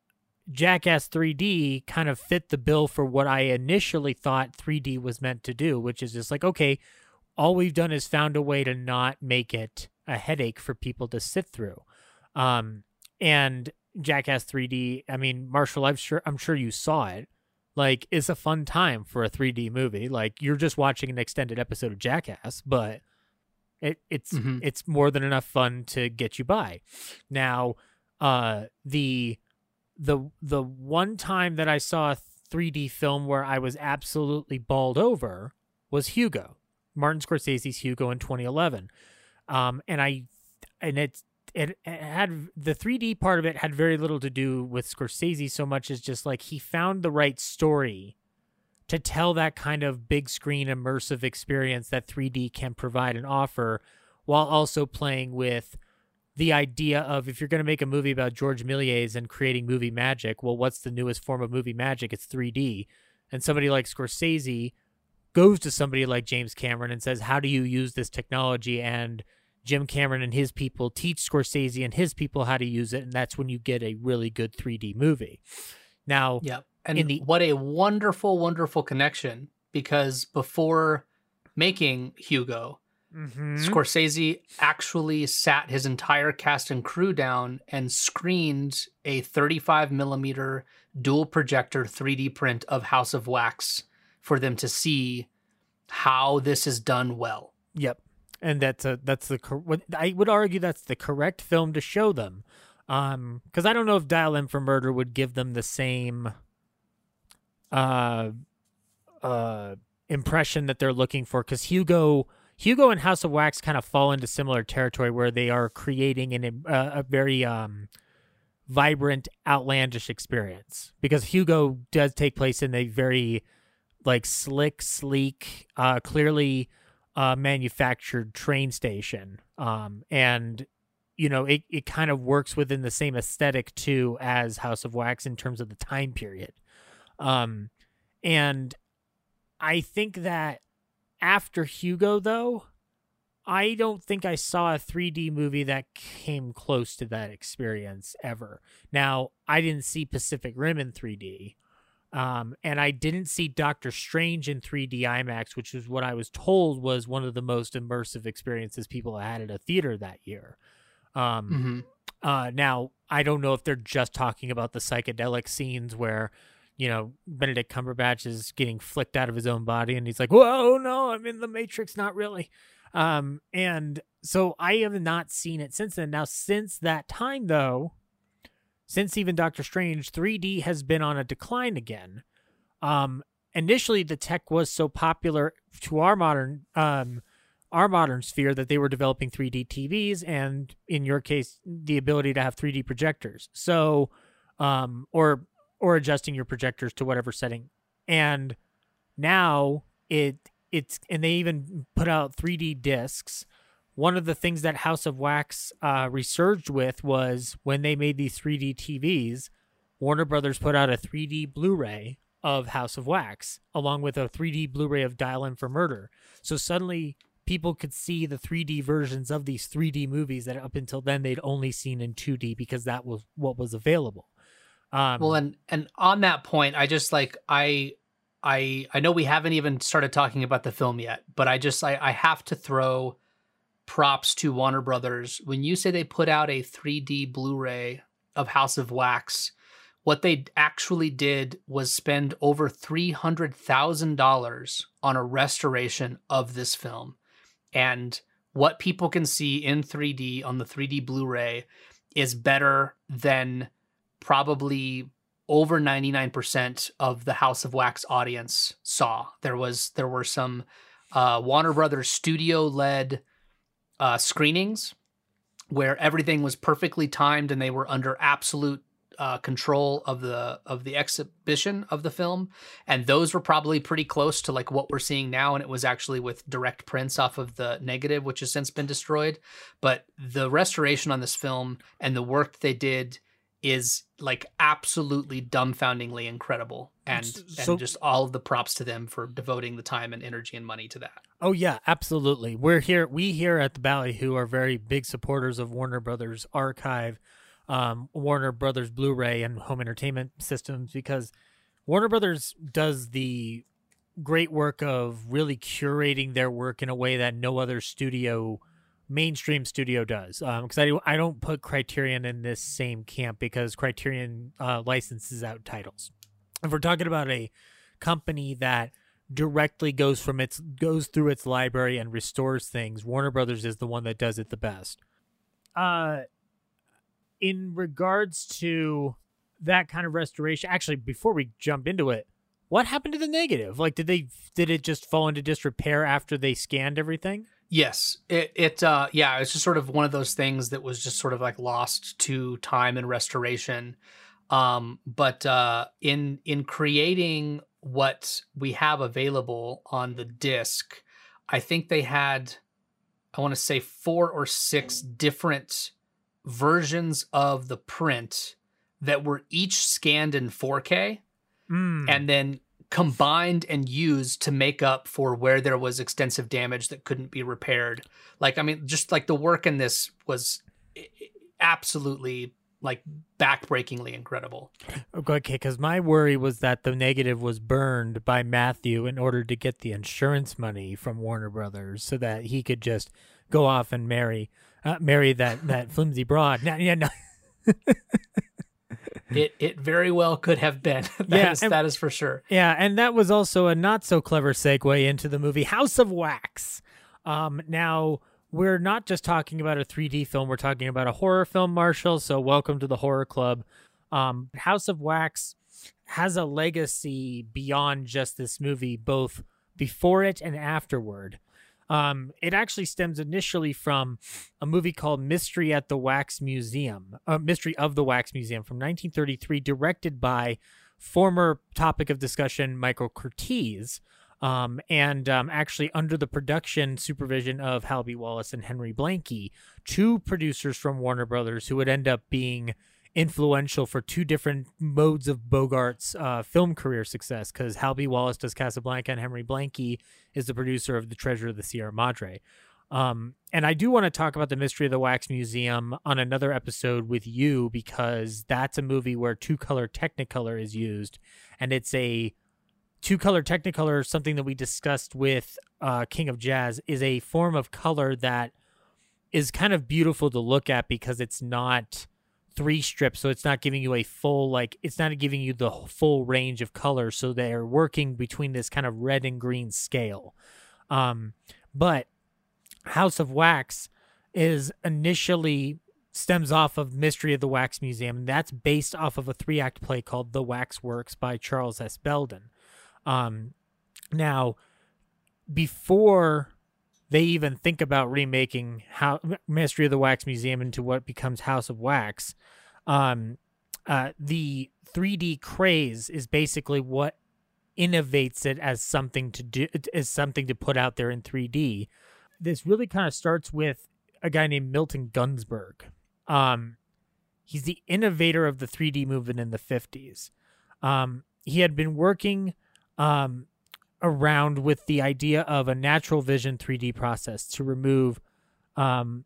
Jackass 3D kind of fit the bill for what I initially thought 3D was meant to do, which is just like, okay, all we've done is found a way to not make it a headache for people to sit through. Um, and Jackass 3D, I mean, Marshall, I'm sure I'm sure you saw it. Like, it's a fun time for a 3D movie. Like, you're just watching an extended episode of Jackass, but it it's Mhm. it's more than enough fun to get you by. Now, uh, the the the one time that I saw a 3D film where I was absolutely balled over was Hugo. Martin Scorsese's Hugo in 2011. Um, and I, and it's, it, had the 3D part of it had very little to do with Scorsese so much as just like he found the right story to tell that kind of big screen immersive experience that 3D can provide and offer while also playing with the idea of if you're going to make a movie about George Méliès and creating movie magic, well, what's the newest form of movie magic? It's 3D. And somebody like Scorsese goes to somebody like James Cameron and says, How do you use this technology? And Jim Cameron and his people teach Scorsese and his people how to use it. And that's when you get a really good 3D movie. Now, yep. And the- what a wonderful, wonderful connection because before making Hugo, Mm-hmm. Scorsese actually sat his entire cast and crew down and screened a 35 millimeter dual projector 3D print of House of Wax for them to see how this is done well. Yep, and that's a that's the I would argue that's the correct film to show them, um, because I don't know if Dial M for Murder would give them the same, uh, uh, impression that they're looking for. Because Hugo Hugo and House of Wax kind of fall into similar territory where they are creating an, uh, a very um, vibrant, outlandish experience. Because Hugo does take place in a very like slick, sleek, uh, clearly uh, manufactured train station, um, and you know it it kind of works within the same aesthetic too as House of Wax in terms of the time period, um, and I think that after Hugo, though, I don't think I saw a 3D movie that came close to that experience ever. Now, I didn't see Pacific Rim in 3D. Um, and I didn't see Doctor Strange in 3D IMAX, which is what I was told was one of the most immersive experiences people had at a theater that year. Um, mm-hmm. uh, now, I don't know if they're just talking about the psychedelic scenes where you know, Benedict Cumberbatch is getting flicked out of his own body and he's like, whoa, no, I'm in the Matrix, not really. Um, and so I have not seen it since then. Now, since that time, though, since even Doctor Strange, 3D has been on a decline again. Um, initially, the tech was so popular to our modern, um, our modern sphere that they were developing 3D TVs and, in your case, the ability to have 3D projectors. So, um, or or adjusting your projectors to whatever setting. And now it it's and they even put out 3D discs. One of the things that House of Wax uh, resurged with was when they made these 3D TVs. Warner Brothers put out a 3D Blu-ray of House of Wax, along with a 3D Blu-ray of Dial M for Murder. So suddenly people could see the 3D versions of these 3D movies that up until then they'd only seen in 2D because that was what was available. Um, well, and and on that point, I just like I I I know we haven't even started talking about the film yet, but I just I, I have to throw props to Warner Brothers when you say they put out a 3D Blu-ray of House of Wax. What they actually did was spend over three hundred thousand dollars on a restoration of this film, and what people can see in 3D on the 3D Blu-ray is better than probably over 99% of the House of Wax audience saw. There was there were some uh, Warner Brothers studio led uh, screenings where everything was perfectly timed and they were under absolute uh, control of the of the exhibition of the film, and those were probably pretty close to like what we're seeing now. And it was actually with direct prints off of the negative, which has since been destroyed. But the restoration on this film and the work they did is like absolutely dumbfoundingly incredible and so, and just all of the props to them for devoting the time and energy and money to that. Oh yeah, absolutely. We're here we here at the Ballyhoo are very big supporters of Warner Brothers Archive, um, Warner Brothers Blu-ray and home entertainment systems because Warner Brothers does the great work of really curating their work in a way that no other studio mainstream studio does because um, I, I don't put criterion in this same camp because criterion uh, licenses out titles if we're talking about a company that directly goes from its goes through its library and restores things warner brothers is the one that does it the best uh in regards to that kind of restoration actually before we jump into it what happened to the negative? Like, did they did it just fall into disrepair after they scanned everything? Yes, it it uh yeah, it's just sort of one of those things that was just sort of like lost to time and restoration. Um, but uh, in in creating what we have available on the disc, I think they had, I want to say four or six different versions of the print that were each scanned in 4K Mm. and then combined and used to make up for where there was extensive damage that couldn't be repaired. Like, I mean, just like the work in this was absolutely like backbreakingly incredible. Okay, because my worry was that the negative was burned by Matthew in order to get the insurance money from Warner Brothers, so that he could just go off and marry, uh, marry that that flimsy broad. No, yeah, no. It it very well could have been. That Yeah, is- and- that is for sure. Yeah, and that was also a not so clever segue into the movie House of Wax. Um, now we're not just talking about a 3D film; we're talking about a horror film, Marshall. So welcome to the horror club. Um, House of Wax has a legacy beyond just this movie, both before it and afterward. Um, it actually stems initially from a movie called Mystery at the Wax Museum, uh, Mystery of the Wax Museum from 1933, directed by former topic of discussion Michael Curtiz, um, and um, actually under the production supervision of Hal B. Wallis and Henry Blanke, two producers from Warner Brothers who would end up being influential for two different modes of Bogart's uh, film career success because Hal B. Wallis does Casablanca and Henry Blanke is the producer of The Treasure of the Sierra Madre. Um, and I do want to talk about the Mystery of the Wax Museum on another episode with you because that's a movie where two color Technicolor is used, and it's a two color Technicolor. Something that we discussed with uh, King of Jazz is a form of color that is kind of beautiful to look at because it's not three strips so it's not giving you a full like it's not giving you the full range of colors so they're working between this kind of red and green scale. Um but house of wax is initially stems off of mystery of the wax museum and that's based off of a three act play called the wax works by charles s. Belden. Um now before they even think about remaking how Mystery of the Wax Museum into what becomes House of Wax. Um, uh, the 3D craze is basically what innovates it as something to do as something to put out there in 3D. This really kind of starts with a guy named Milton Gunzburg. Um, he's the innovator of the 3D movement in the 50s. Um, he had been working um, around with the idea of a natural vision 3D process to remove um,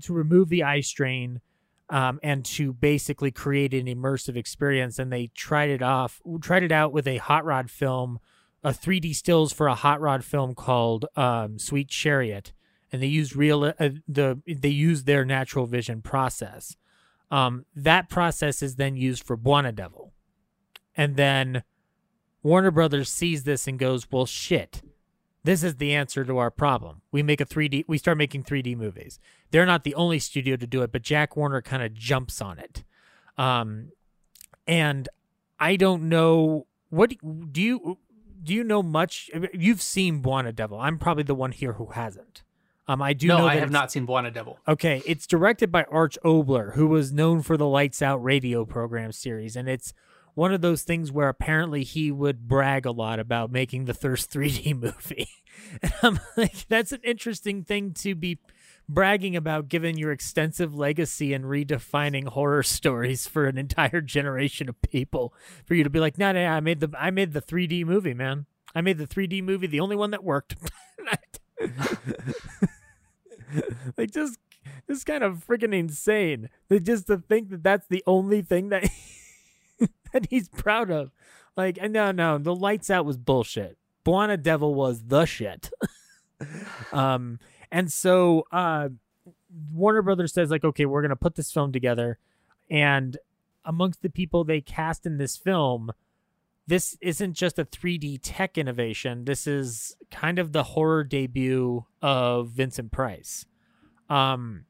to remove the eye strain um, and to basically create an immersive experience. And they tried it off, tried it out with a hot rod film, a 3D stills for a hot rod film called um, Sweet Chariot, and they used real uh, the they used their natural vision process. Um, that process is then used for Bwana Devil, and then Warner Brothers sees this and goes, "Well, shit. This is the answer to our problem. We make a 3D we start making 3D movies. They're not the only studio to do it, but Jack Warner kind of jumps on it. Um and I don't know what do you do you know much you've seen Bwana Devil. I'm probably the one here who hasn't. Um I do no, know I have not seen Bwana Devil. Okay, it's directed by Arch Oboler, who was known for the Lights Out radio program series, and it's one of those things where apparently he would brag a lot about making the Thirst 3D movie. And I'm like, that's an interesting thing to be bragging about given your extensive legacy and redefining horror stories for an entire generation of people. For you to be like, no, no, no, I made the I made the 3D movie, man. I made the 3D movie, the only one that worked. like just just kind of freaking insane. Like, Just to think that that's the only thing that that he's proud of. Like, no, no, the lights out was bullshit. Bwana Devil was the shit. um, and so uh, Warner Brothers says like, okay, we're gonna put this film together, and amongst the people they cast in this film, this isn't just a 3D tech innovation. This is kind of the horror debut of Vincent Price. Um,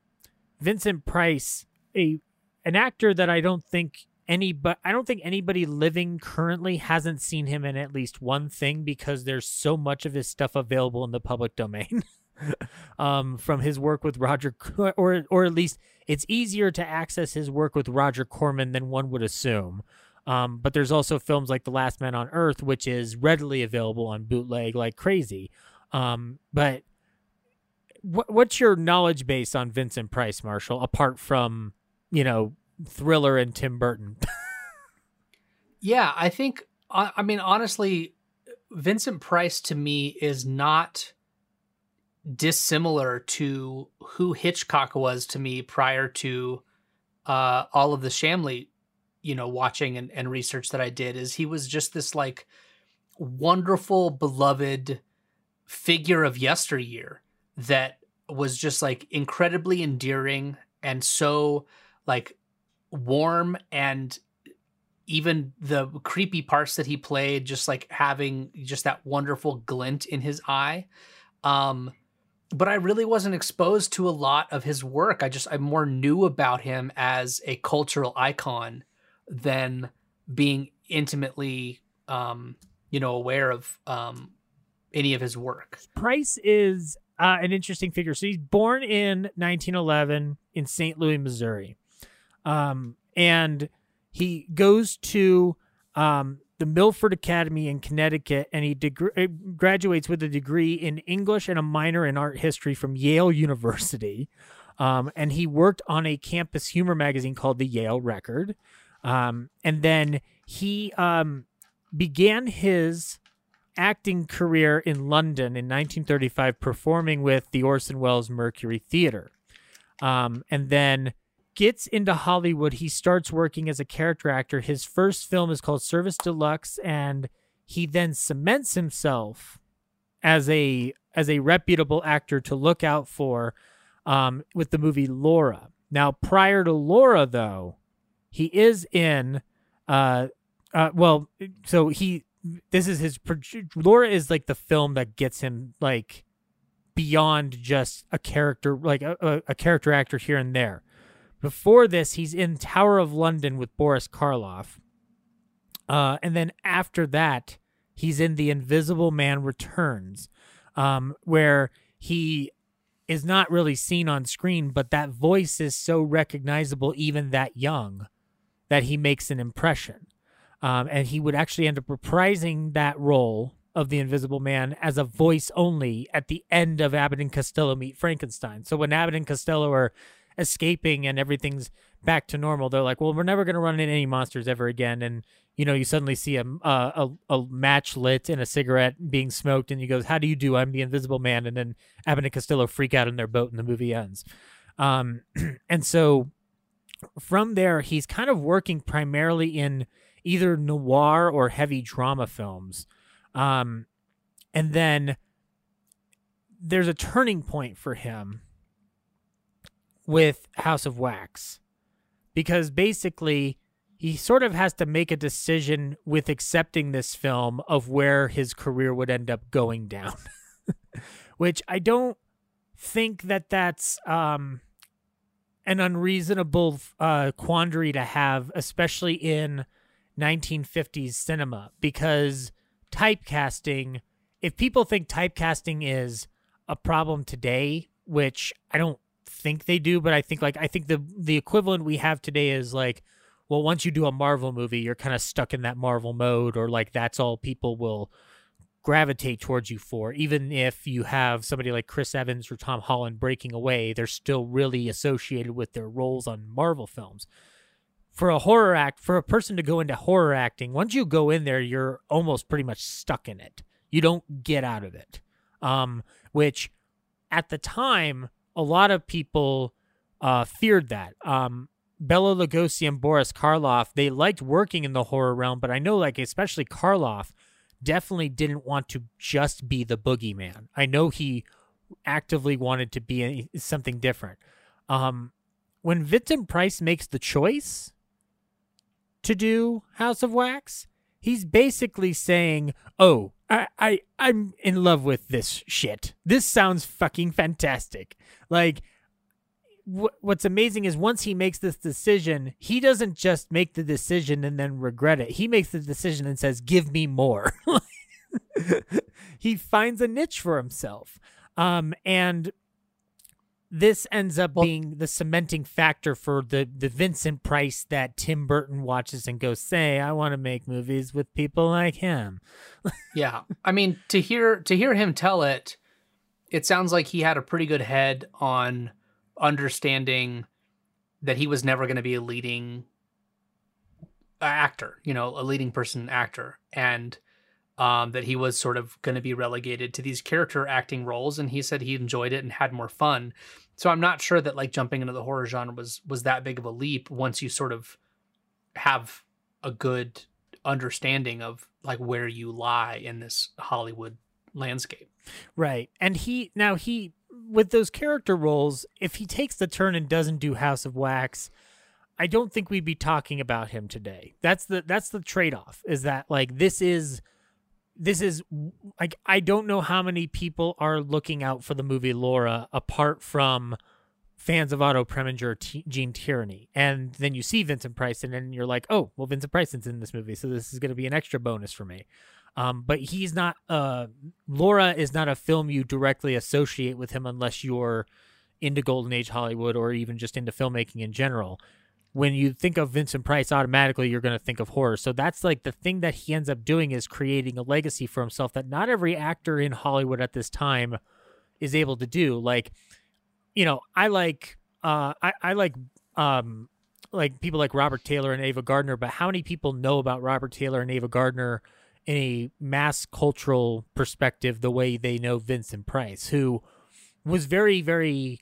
Vincent Price, a an actor that I don't think any but I don't think anybody living currently hasn't seen him in at least one thing because there's so much of his stuff available in the public domain. um, from his work with Roger, or or at least it's easier to access his work with Roger Corman than one would assume. Um, but there's also films like The Last Man on Earth, which is readily available on bootleg like crazy. Um, but what, what's your knowledge base on Vincent Price, Marshall, apart from you know Thriller and Tim Burton? yeah, I think. I mean, honestly, Vincent Price to me is not dissimilar to who Hitchcock was to me prior to uh, all of the Shamley, you know, watching and, and research that I did. Is he was just this like wonderful, beloved figure of yesteryear that was just like incredibly endearing and so like warm and even the creepy parts that he played just like having just that wonderful glint in his eye um but I really wasn't exposed to a lot of his work. I just I more knew about him as a cultural icon than being intimately um you know aware of um any of his work. Price is uh, an interesting figure. So he's born in 1911 in St. Louis, Missouri. Um, and he goes to um, the Milford Academy in Connecticut, and he uh, graduates with a degree in English and a minor in art history from Yale University. Um, and he worked on a campus humor magazine called the Yale Record. Um, and then he um, began his acting career in London in 1935, performing with the Orson Welles Mercury Theater. Um, and then gets into Hollywood, he starts working as a character actor. His first film is called Service Deluxe, and he then cements himself as a as a reputable actor to look out for um, with the movie Laura. Now, prior to Laura, though, he is in. Uh, uh, well, so he this is his Laura is like the film that gets him like beyond just a character like a, a, character actor here and there before this, he's in Tower of London with Boris Karloff. Uh, and then after that, he's in The Invisible Man Returns, um, where he is not really seen on screen, but that voice is so recognizable, even that young, that he makes an impression. Um, and he would actually end up reprising that role of the Invisible Man as a voice only at the end of Abbott and Costello Meet Frankenstein. So when Abbott and Costello are escaping and everything's back to normal, they're like, well, we're never going to run into any monsters ever again. And, you know, you suddenly see a, a, a, match lit and a cigarette being smoked, and he goes, how do you do? I'm the invisible man. And then Abbott and Costello freak out in their boat and the movie ends. Um, and so from there, he's kind of working primarily in either noir or heavy drama films. Um, and then there's a turning point for him with House of Wax. Because basically he sort of has to make a decision with accepting this film of where his career would end up going down, which I don't think that that's um, an unreasonable uh, quandary to have, especially in 1950s cinema, because typecasting, if people think typecasting is a problem today, which I don't think they do, but I think like I think the the equivalent we have today is like, well, once you do a Marvel movie, you're kind of stuck in that Marvel mode, or like that's all people will gravitate towards you for. Even if you have somebody like Chris Evans or Tom Holland breaking away, they're still really associated with their roles on Marvel films. For a horror act, for a person to go into horror acting, once you go in there, you're almost pretty much stuck in it. You don't get out of it. Um, which at the time a lot of people uh, feared that. Um, Bela Lugosi and Boris Karloff, they liked working in the horror realm, but I know, like, especially Karloff definitely didn't want to just be the boogeyman. I know he actively wanted to be a, something different. Um, when Vincent Price makes the choice to do House of Wax, he's basically saying, "Oh, I, I I'm in love with this shit. This sounds fucking fantastic. Like what's amazing is once he makes this decision, he doesn't just make the decision and then regret it. He makes the decision and says, "Give me more." he finds a niche for himself, um, and this ends up Well- being the cementing factor for the the Vincent Price that Tim Burton watches and goes, "Say, I want to make movies with people like him." yeah i mean to hear to hear him tell it it sounds like he had a pretty good head on understanding that he was never going to be a leading uh, actor you know a leading person actor and um, that he was sort of going to be relegated to these character acting roles and he said he enjoyed it and had more fun so i'm not sure that like jumping into the horror genre was was that big of a leap once you sort of have a good understanding of like where you lie in this Hollywood landscape. Right. And he now he with those character roles, if he takes the turn and doesn't do House of Wax, I don't think we'd be talking about him today. That's the that's the trade-off is that like this is this is like I don't know how many people are looking out for the movie Laura apart from fans of Otto Preminger, T- Gene Tierney, and then you see Vincent Price, and then you're like, oh, well, Vincent Price is in this movie, so this is going to be an extra bonus for me. Um, but he's not. Uh, Laura is not a film you directly associate with him unless you're into Golden Age Hollywood or even just into filmmaking in general. When you think of Vincent Price, automatically you're going to think of horror. So that's like the thing that he ends up doing is creating a legacy for himself that not every actor in Hollywood at this time is able to do. Like, you know, I like, uh, I, I like, um, like people like Robert Taylor and Ava Gardner, but how many people know about Robert Taylor and Ava Gardner in a mass cultural perspective the way they know Vincent Price, who was very, very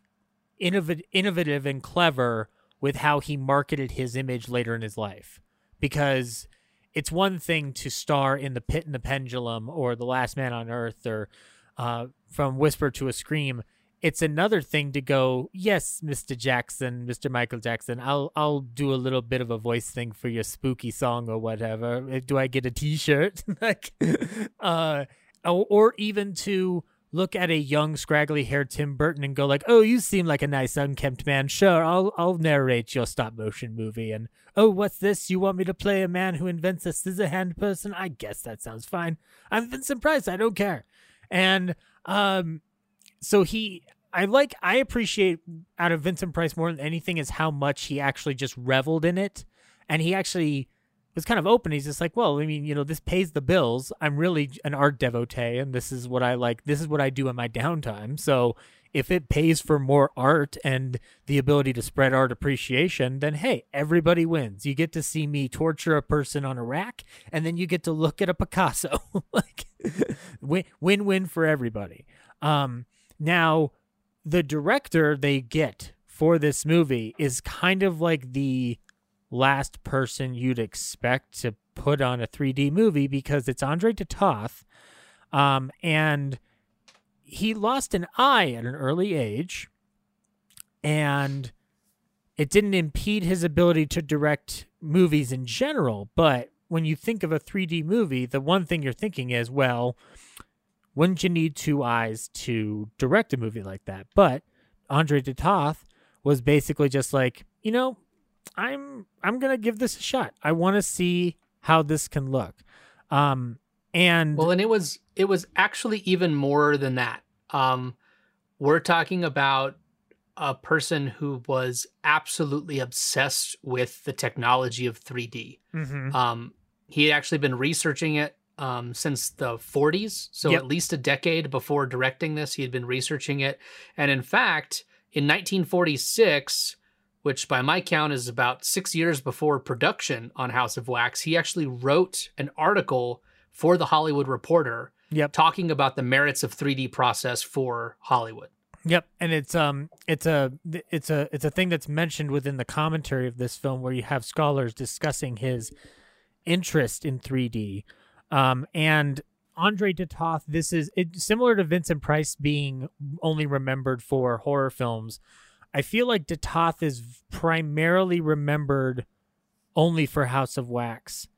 innovative, innovative and clever with how he marketed his image later in his life. Because it's one thing to star in The Pit and the Pendulum or The Last Man on Earth or uh, From Whisper to a Scream. It's another thing to go, yes, Mr. Jackson, Mr. Michael Jackson, I'll I'll do a little bit of a voice thing for your spooky song or whatever. Do I get a T-shirt? like, uh, or, or even to look at a young, scraggly-haired Tim Burton and go like, "Oh, you seem like a nice, unkempt man. Sure, I'll I'll narrate your stop-motion movie." And oh, what's this? You want me to play a man who invents a scissor hand person? I guess that sounds fine. I'm Vincent Price. I don't care. And um, so he. I like I appreciate out of Vincent Price more than anything is how much he actually just reveled in it and he actually was kind of open. He's just like, well, I mean, you know, this pays the bills. I'm really an art devotee, and this is what I like. This is what I do in my downtime. So if it pays for more art and the ability to spread art appreciation, then hey, everybody wins. You get to see me torture a person on a rack, and then you get to look at a Picasso. like win win win for everybody. Um, now the director they get for this movie is kind of like the last person you'd expect to put on a 3D movie because it's Andre de Toth. Um, and he lost an eye at an early age, and it didn't impede his ability to direct movies in general. But when you think of a 3D movie, the one thing you're thinking is, well, wouldn't you need two eyes to direct a movie like that? But Andre de Toth was basically just like, you know, I'm I'm gonna give this a shot. I want to see how this can look. Um, and Well, and it was it was actually even more than that. Um, we're talking about a person who was absolutely obsessed with the technology of 3D. Mhm. Um, he had actually been researching it um, since the 40s, so Yep. at least a decade before directing this, he had been researching it. And in fact, in 1946, which by my count is about six years before production on House of Wax, he actually wrote an article for the Hollywood Reporter Yep. talking about the merits of 3D process for Hollywood. Yep, and it's um it's a it's a it's a thing that's mentioned within the commentary of this film where you have scholars discussing his interest in 3D. Um and Andre de Toth, this is it, similar to Vincent Price being only remembered for horror films. I feel like de Toth is primarily remembered only for House of Wax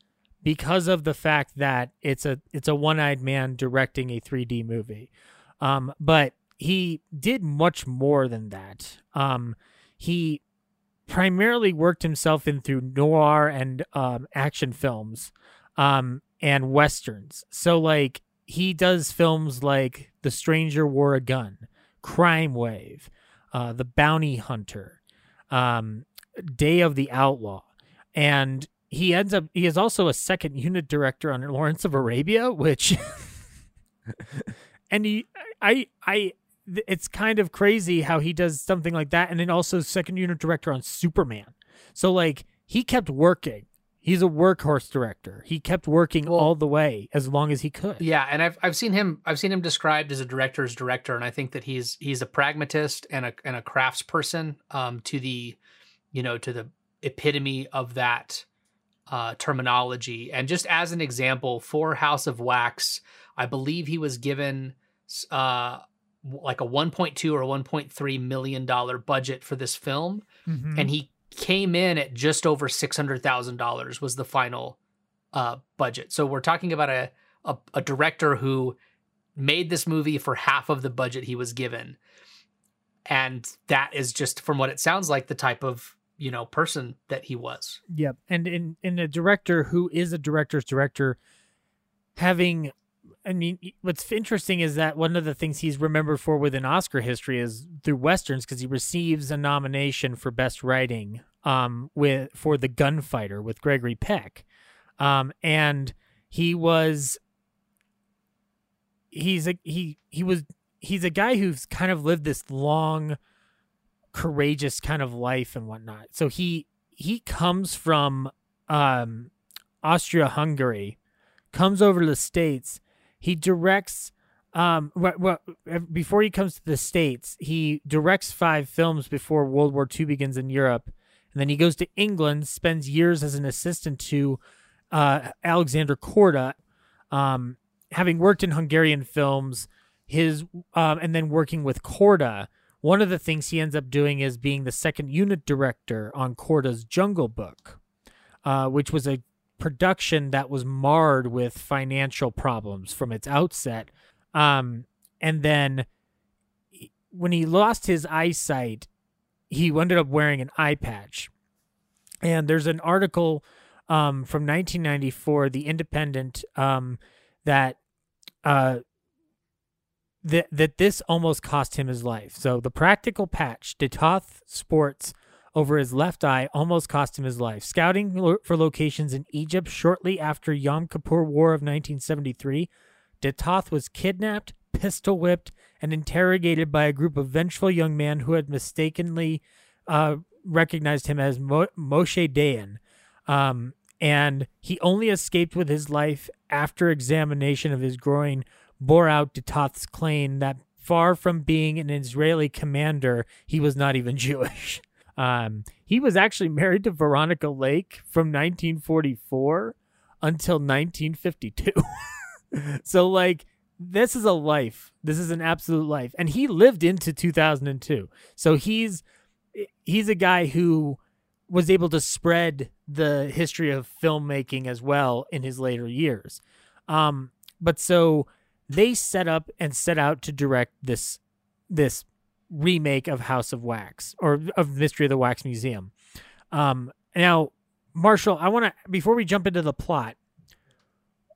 because of the fact that it's a it's a one-eyed man directing a 3D movie. Um, but he did much more than that. Um, he primarily worked himself in through noir and um, action films um, and westerns. So like he does films like The Stranger Wore a Gun, Crime Wave, uh, The Bounty Hunter, um, Day of the Outlaw, and he ends up he is also a second unit director on Lawrence of Arabia, which and he I I it's kind of crazy how he does something like that and then also second unit director on Superman. So like he kept working. He's a workhorse director. He kept working Well- all the way as long as he could. Yeah, and I've I've seen him I've seen him described as a director's director, and I think that he's he's a pragmatist and a and a craftsperson um, to the you know to the epitome of that uh, terminology. And just as an example, for House of Wax, I believe he was given uh, like a 1.2 or 1.3 million dollar budget for this film, Mhm. and he came in at just over six hundred thousand dollars was the final uh, budget. So we're talking about a, a a director who made this movie for half of the budget he was given, and that is just from what it sounds like the type of you know person that he was. Yep. And in in a director who is a director's director having I mean what's interesting is that one of the things he's remembered for within Oscar history is through westerns because he receives a nomination for best writing um with for The Gunfighter with Gregory Peck. Um and he was he's a he he was he's a guy who's kind of lived this long courageous kind of life and whatnot. So he he comes from um, Austria Hungary, comes over to the states. He directs. Um, well, before he comes to the states, he directs five films before World War II begins in Europe, and then he goes to England, spends years as an assistant to uh, Alexander Korda, um, having worked in Hungarian films. His um, and then working with Korda, one of the things he ends up doing is being the second unit director on Korda's Jungle Book, uh, which was a production that was marred with financial problems from its outset. Um, and then when he lost his eyesight, he ended up wearing an eye patch. And there's an article um, from 1994, The Independent, um, that uh, that that this almost cost him his life. So the practical patch de Toth Sports over his left eye almost cost him his life. Scouting for locations in Egypt shortly after Yom Kippur War of 1973, de Toth was kidnapped, pistol whipped, and interrogated by a group of vengeful young men who had mistakenly uh, recognized him as Mo- Moshe Dayan. Um, and he only escaped with his life after examination of his groin bore out de Toth's claim that far from being an Israeli commander, he was not even Jewish. Um, he was actually married to Veronica Lake from 1944 until 1952. so, like, this is a life. This is an absolute life, and he lived into 2002. So he's he's a guy who was able to spread the history of filmmaking as well in his later years. Um, but so they set up and set out to direct this this remake of House of Wax or of Mystery of the Wax Museum. Um, now, Marshall, I want to before we jump into the plot,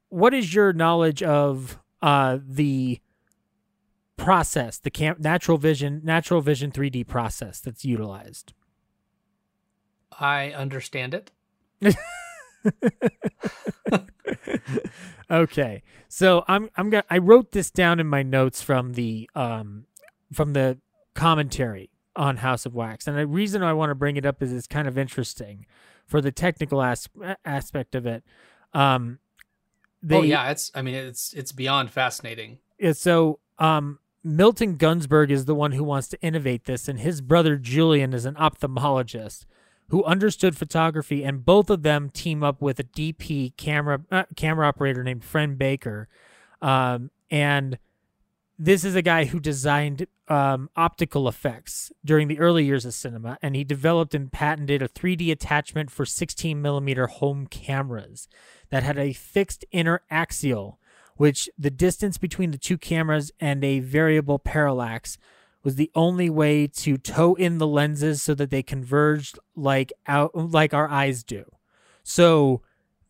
what is your knowledge of uh, the process, the cam- natural vision, natural vision 3D process that's utilized? I understand it. okay. So I'm I'm gonna I wrote this down in my notes from the um from the commentary on House of Wax. And the reason I want to bring it up is it's kind of interesting for the technical as- aspect of it. Um they, oh yeah, it's I mean it's it's beyond fascinating. yeah, so um Milton Gunzburg is the one who wants to innovate this and his brother Julian is an ophthalmologist who understood photography and both of them team up with a DP camera uh, camera operator named Friend Baker um, and this is a guy who designed um, optical effects during the early years of cinema and he developed and patented a 3D attachment for 16 millimeter home cameras that had a fixed interaxial which the distance between the two cameras and a variable parallax was the only way to toe in the lenses so that they converged like out like our eyes do. So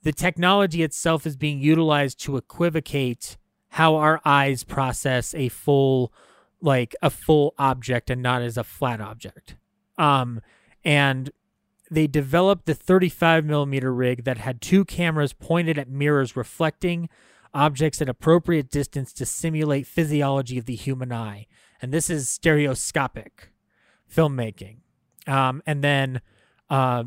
the technology itself is being utilized to equivocate how our eyes process a full like a full object and not as a flat object. Um and they developed the 35 millimeter rig that had two cameras pointed at mirrors reflecting objects at appropriate distance to simulate physiology of the human eye. And this is stereoscopic filmmaking. Um, and then uh,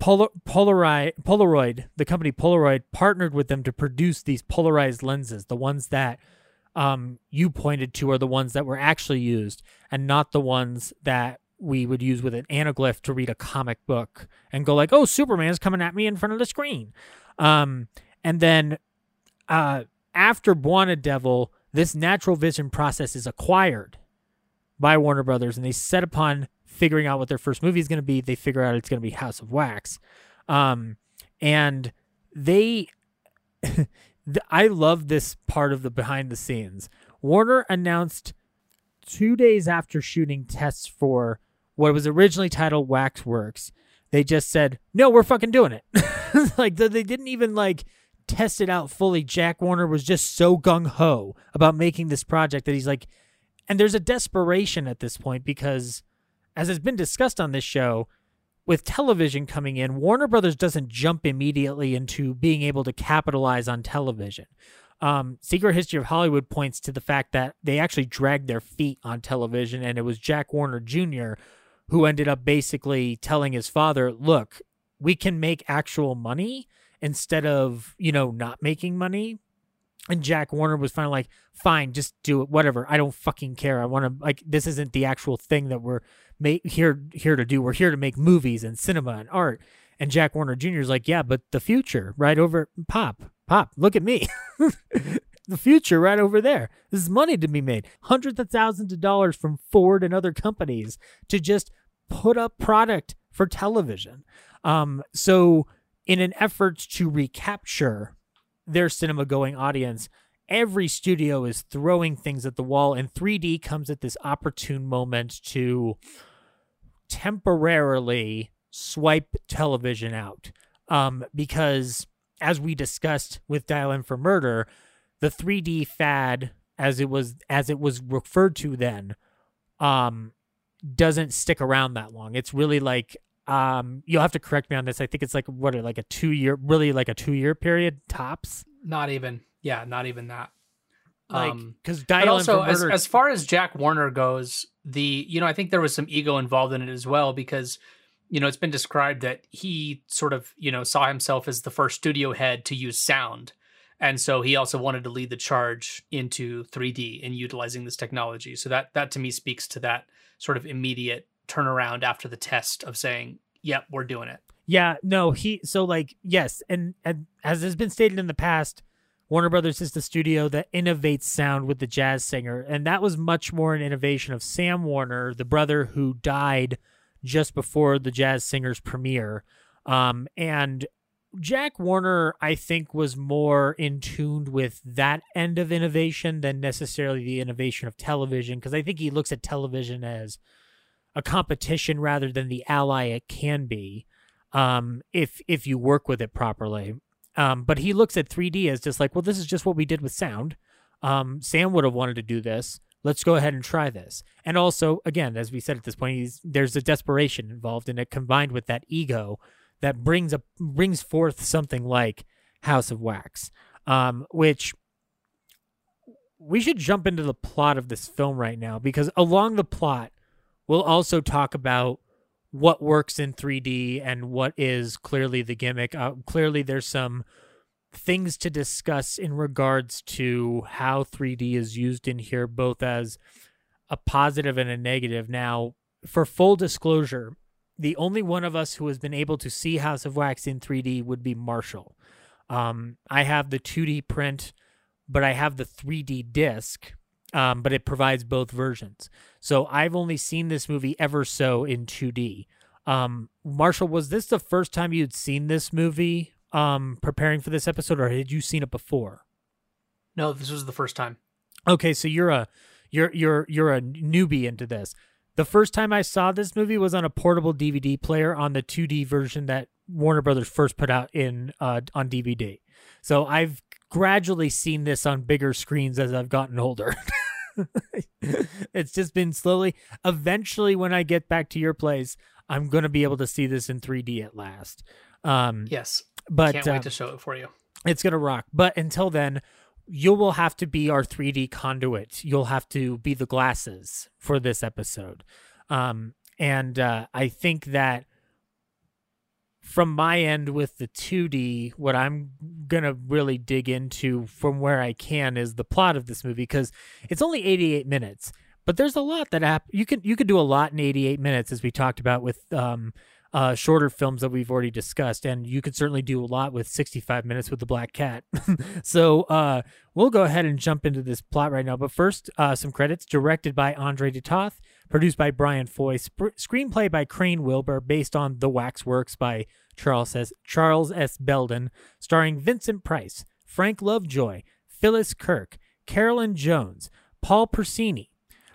Polar- Polaroid, Polaroid, the company Polaroid, partnered with them to produce these polarized lenses, the ones that um, you pointed to are the ones that were actually used, and not the ones that we would use with an anaglyph to read a comic book and go like, "Oh, Superman's coming at me in front of the screen." Um, and then uh, after Bwana Devil, this natural vision process is acquired by Warner Brothers, and they set upon figuring out what their first movie is going to be. They figure out it's going to be House of Wax, um, and they. I love this part of the behind the scenes. Warner announced two days after shooting tests for what was originally titled Waxworks, they just said, "No, we're fucking doing it." like they didn't even like test it out fully. Jack Warner was just so gung ho about making this project that he's like, and there's a desperation at this point because, as has been discussed on this show, with television coming in, Warner Brothers doesn't jump immediately into being able to capitalize on television. Um, Secret History of Hollywood points to the fact that they actually dragged their feet on television, and it was Jack Warner Jr. who ended up basically telling his father, "Look, we can make actual money instead of you know not making money." And Jack Warner was finally like, "Fine, just do it. Whatever. I don't fucking care. I want to like this isn't the actual thing that we're make here here to do. We're here to make movies and cinema and art." And Jack Warner Jr. is like, "Yeah, but the future, right over pop, pop. Look at me." the future right over there. This is money to be made. Hundreds of thousands of dollars from Ford and other companies to just put up product for television. Um, so, in an effort to recapture their cinema going audience, every studio is throwing things at the wall, and 3D comes at this opportune moment to temporarily swipe television out. Um, because as we discussed with Dial M for Murder, the 3D fad, as it was as it was referred to then, um, doesn't stick around that long. It's really like um, you'll have to correct me on this. I think it's like what like a two year, really like a two year period tops. Not even, yeah, not even that. Like Um, because but Dial also, as, as far as Jack Warner goes, the you know I think there was some ego involved in it as well because you know it's been described that he sort of you know saw himself as the first studio head to use sound, and so he also wanted to lead the charge into 3D and utilizing this technology. So that that to me speaks to that sort of immediate turnaround after the test of saying, "Yep, we're doing it." Yeah, no, he so like yes, and, and as has been stated in the past, Warner Brothers is the studio that innovates sound with the jazz singer, and that was much more an innovation of Sam Warner, the brother who died just before the jazz singer's premiere. Um, and Jack Warner, I think, was more in tune with that end of innovation than necessarily the innovation of television, because I think he looks at television as a competition rather than the ally it can be um, if if you work with it properly. Um, but he looks at 3D as just like, well, this is just what we did with sound. Um, Sam would have wanted to do this. Let's go ahead and try this. And also, again, as we said at this point, there's a desperation involved in it, combined with that ego that brings a brings forth something like House of Wax, um, which we should jump into the plot of this film right now because along the plot, we'll also talk about what works in 3D and what is clearly the gimmick. Uh, clearly, there's some things to discuss in regards to how 3D is used in here, both as a positive and a negative. Now, for full disclosure, the only one of us who has been able to see House of Wax in 3D would be Marshall. Um, I have the 2D print, but I have the 3D disc, um, but it provides both versions. So I've only seen this movie ever so in 2D. Um, Marshall, was this the first time you'd seen this movie um, preparing for this episode, or had you seen it before? No, this was the first time. Okay, so you're a you're you're you're a newbie into this. The first time I saw this movie was on a portable DVD player on the 2D version that Warner Brothers first put out in uh, on DVD. So I've gradually seen this on bigger screens as I've gotten older. it's just been slowly. Eventually, when I get back to your place, I'm going to be able to see this in 3D at last. Um, Yes. but Can't wait to show it for you. it's going to rock. But until then, you will have to be our 3D conduit. You'll have to be the glasses for this episode. Um, and uh, I think that from my end with the 2D, what I'm going to really dig into from where I can is the plot of this movie because it's only 88 minutes. But there's a lot that hap- you can you can do a lot in 88 minutes as we talked about with um, uh, shorter films that we've already discussed, and you could certainly do a lot with 65 minutes with the Black Cat. so uh, we'll go ahead and jump into this plot right now. But first, uh, some credits: directed by Andre de Toth, produced by Brian Foy, sp- screenplay by Crane Wilbur, based on The Waxworks by Charles S. Charles S. Belden, starring Vincent Price, Frank Lovejoy, Phyllis Kirk, Carolyn Jones, Paul Picerni,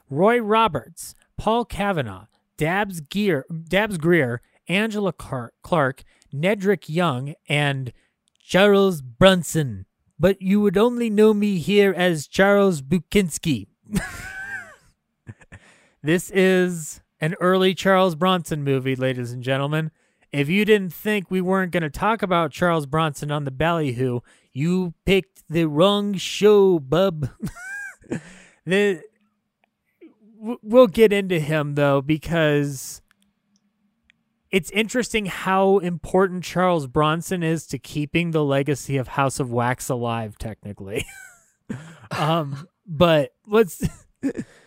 Roy Roberts, Paul Cavanagh, Dabs Gear, Dabbs Greer, Angela Clarke, Nedrick Young, and Charles Bronson. But you would only know me here as Charles Bukinski. this is an early Charles Bronson movie, ladies and gentlemen. If you didn't think we weren't going to talk about Charles Bronson on the Ballyhoo, you picked the wrong show, bub. the we'll get into him though because it's interesting how important Charles Bronson is to keeping the legacy of House of Wax alive technically. um but let's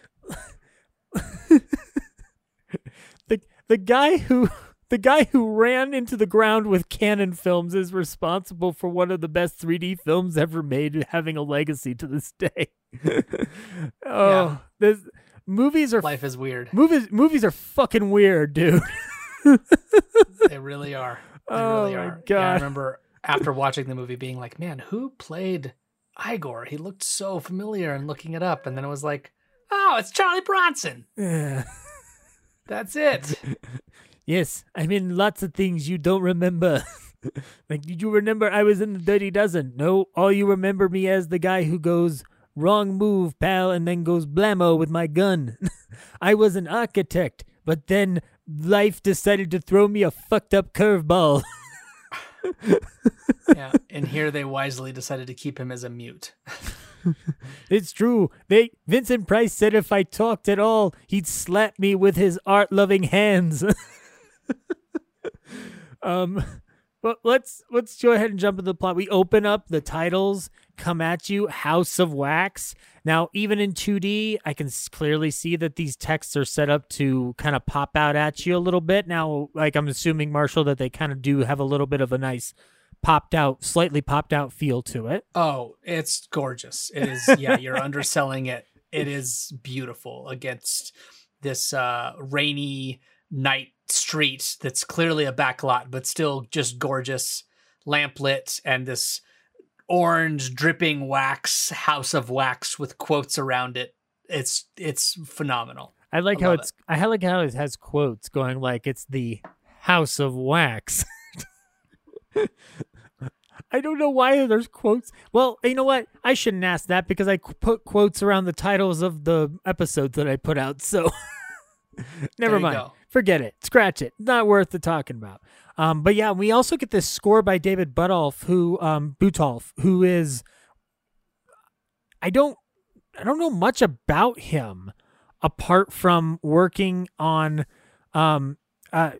the the guy who the guy who ran into the ground with Cannon Films is responsible for one of the best 3D films ever made, having a legacy to this day. oh, Yeah. this movies are Life is weird. movies. Movies are fucking weird, dude. They really are. They Oh really are. Yeah, God. I remember after watching the movie being like, man, who played Igor? He looked so familiar and looking it up. And then it was like, oh, it's Charlie Bronson. Yeah. That's it. Yes, I'm in lots of things you don't remember. like, did you remember I was in the Dirty Dozen? No, all you remember me as the guy who goes, wrong move, pal, and then goes blammo with my gun. I was an architect, but then life decided to throw me a fucked up curveball. yeah. And here they wisely decided to keep him as a mute. It's true. They Vincent Price said if I talked at all, he'd slap me with his art-loving hands. um, but let's let's go ahead and jump into the plot. We open up the titles come at you, House of Wax. Now, even in 2D, I can clearly see that these texts are set up to kind of pop out at you a little bit. Now, like I'm assuming Marshall that they kind of do have a little bit of a nice popped out, slightly popped out feel to it. Oh, it's gorgeous. It is. Yeah, you're underselling it. It is beautiful against this uh, rainy night street that's clearly a backlot, but still just gorgeous, lamplit, and this orange dripping wax house of wax with quotes around it. It's it's phenomenal. I like I how it's. I like how it has quotes going like it's the House of Wax. I don't know why there's quotes. Well, you know what? I shouldn't ask that because I put quotes around the titles of the episodes that I put out. So never mind. go. Forget it. Scratch it. Not worth the talking about. Um, but yeah, we also get this score by David Buttolph, who um, Buttolph, who is. I don't. I don't know much about him apart from working on um uh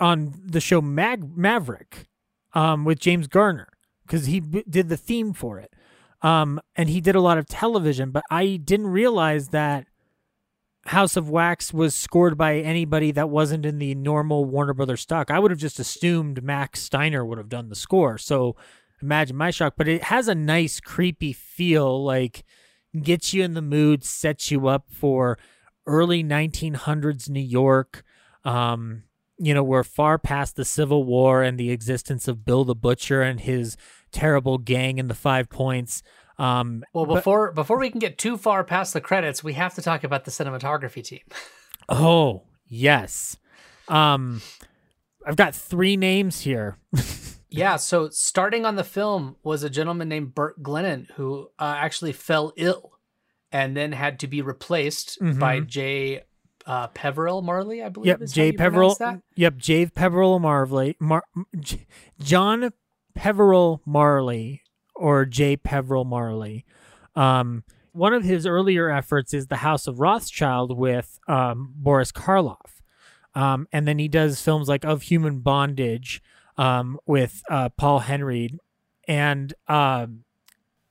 on the show Mag- Maverick um with James Garner because he b- did the theme for it um and he did a lot of television but I didn't realize that House of Wax was scored by anybody that wasn't in the normal Warner Brothers stock. I would have just assumed Max Steiner would have done the score. So imagine my shock, but it has a nice creepy feel like gets you in the mood, sets you up for early 1900s New York. Um, you know, we're far past the Civil War and the existence of Bill the Butcher and his terrible gang in the Five Points. Um, Well, but- before before we can get too far past the credits, we have to talk about the cinematography team. oh yes, um, I've got three names here. Yeah, so starting on the film was a gentleman named Bert Glennon who uh, actually fell ill and then had to be replaced by Jay uh, Peveril Marley, I believe. Yep, Jay Peveril. That. Yep, Jay Peveril Marley. Mar- J- John Peveril Marley or Jay Peveril Marley. Um, one of his earlier efforts is the House of Rothschild with um, Boris Karloff, um, and then he does films like Of Human Bondage um, with uh, Paul Henreid, and um,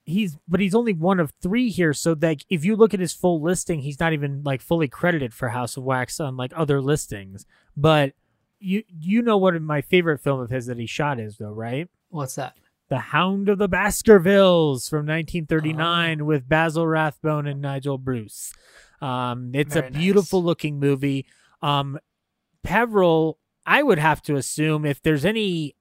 he's but he's only one of three here. So that if you look at his full listing, he's not even like fully credited for House of Wax on like other listings. But you you know what my favorite film of his that he shot is though, right? What's that? The Hound of the Baskervilles from 1939 with Basil Rathbone and Nigel Bruce. Um, it's Very a nice. beautiful looking movie. Um, Peveril, I would have to assume if there's any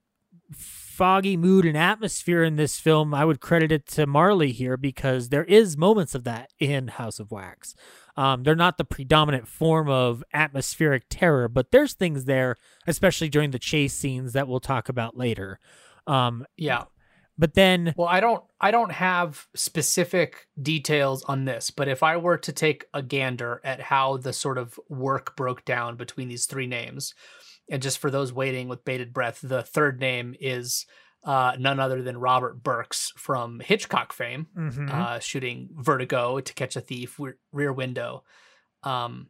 foggy mood and atmosphere in this film, I would credit it to Marley here because there is moments of that in House of Wax. Um, they're not the predominant form of atmospheric terror, but there's things there, especially during the chase scenes that we'll talk about later. Um, Yeah. but then, Well, I don't I don't have specific details on this, but if I were to take a gander at how the sort of work broke down between these three names, and just for those waiting with bated breath, the third name is uh, none other than Robert Burks from Hitchcock fame, Mhm. uh, shooting Vertigo, To Catch a Thief, Re- Rear Window, um,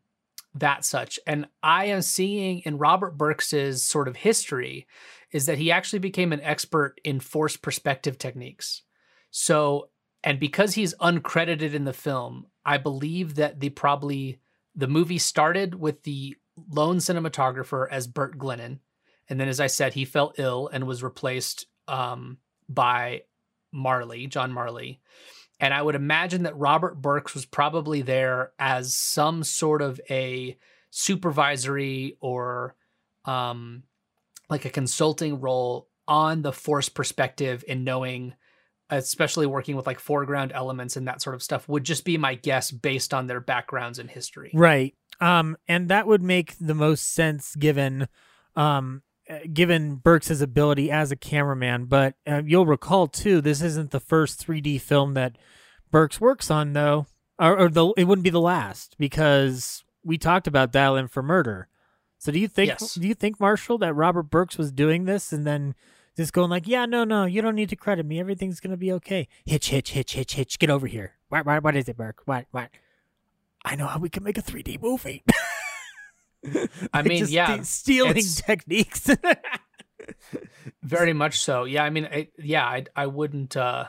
that such. And I am seeing in Robert Burks's sort of history is that he actually became an expert in forced perspective techniques. So, and because he's uncredited in the film, I believe that the probably the movie started with the lone cinematographer as Bert Glennon, and then as I said, he fell ill and was replaced um, by Marley, John Marley. And I would imagine that Robert Burks was probably there as some sort of a supervisory or um, like a consulting role on the force perspective and knowing, especially working with like foreground elements and that sort of stuff, would just be my guess based on their backgrounds and history. Right. Um, and that would make the most sense given, um, uh, given Burks' ability as a cameraman. But uh, you'll recall too, this isn't the first 3D film that Burks works on, though, or, or the it wouldn't be the last because we talked about Dial M for Murder. So do you think Yes. do you think Marshall that Robert Burks was doing this and then just going like, yeah, no, no, you don't need to credit me. Everything's gonna be okay. Hitch, hitch, hitch, hitch, hitch. Get over here. What, what, what is it, Burke? What, what? I know how we can make a 3D movie. I mean, yeah, ste- stealing techniques. Very much so. Yeah, I mean, I, yeah, I, I wouldn't, uh,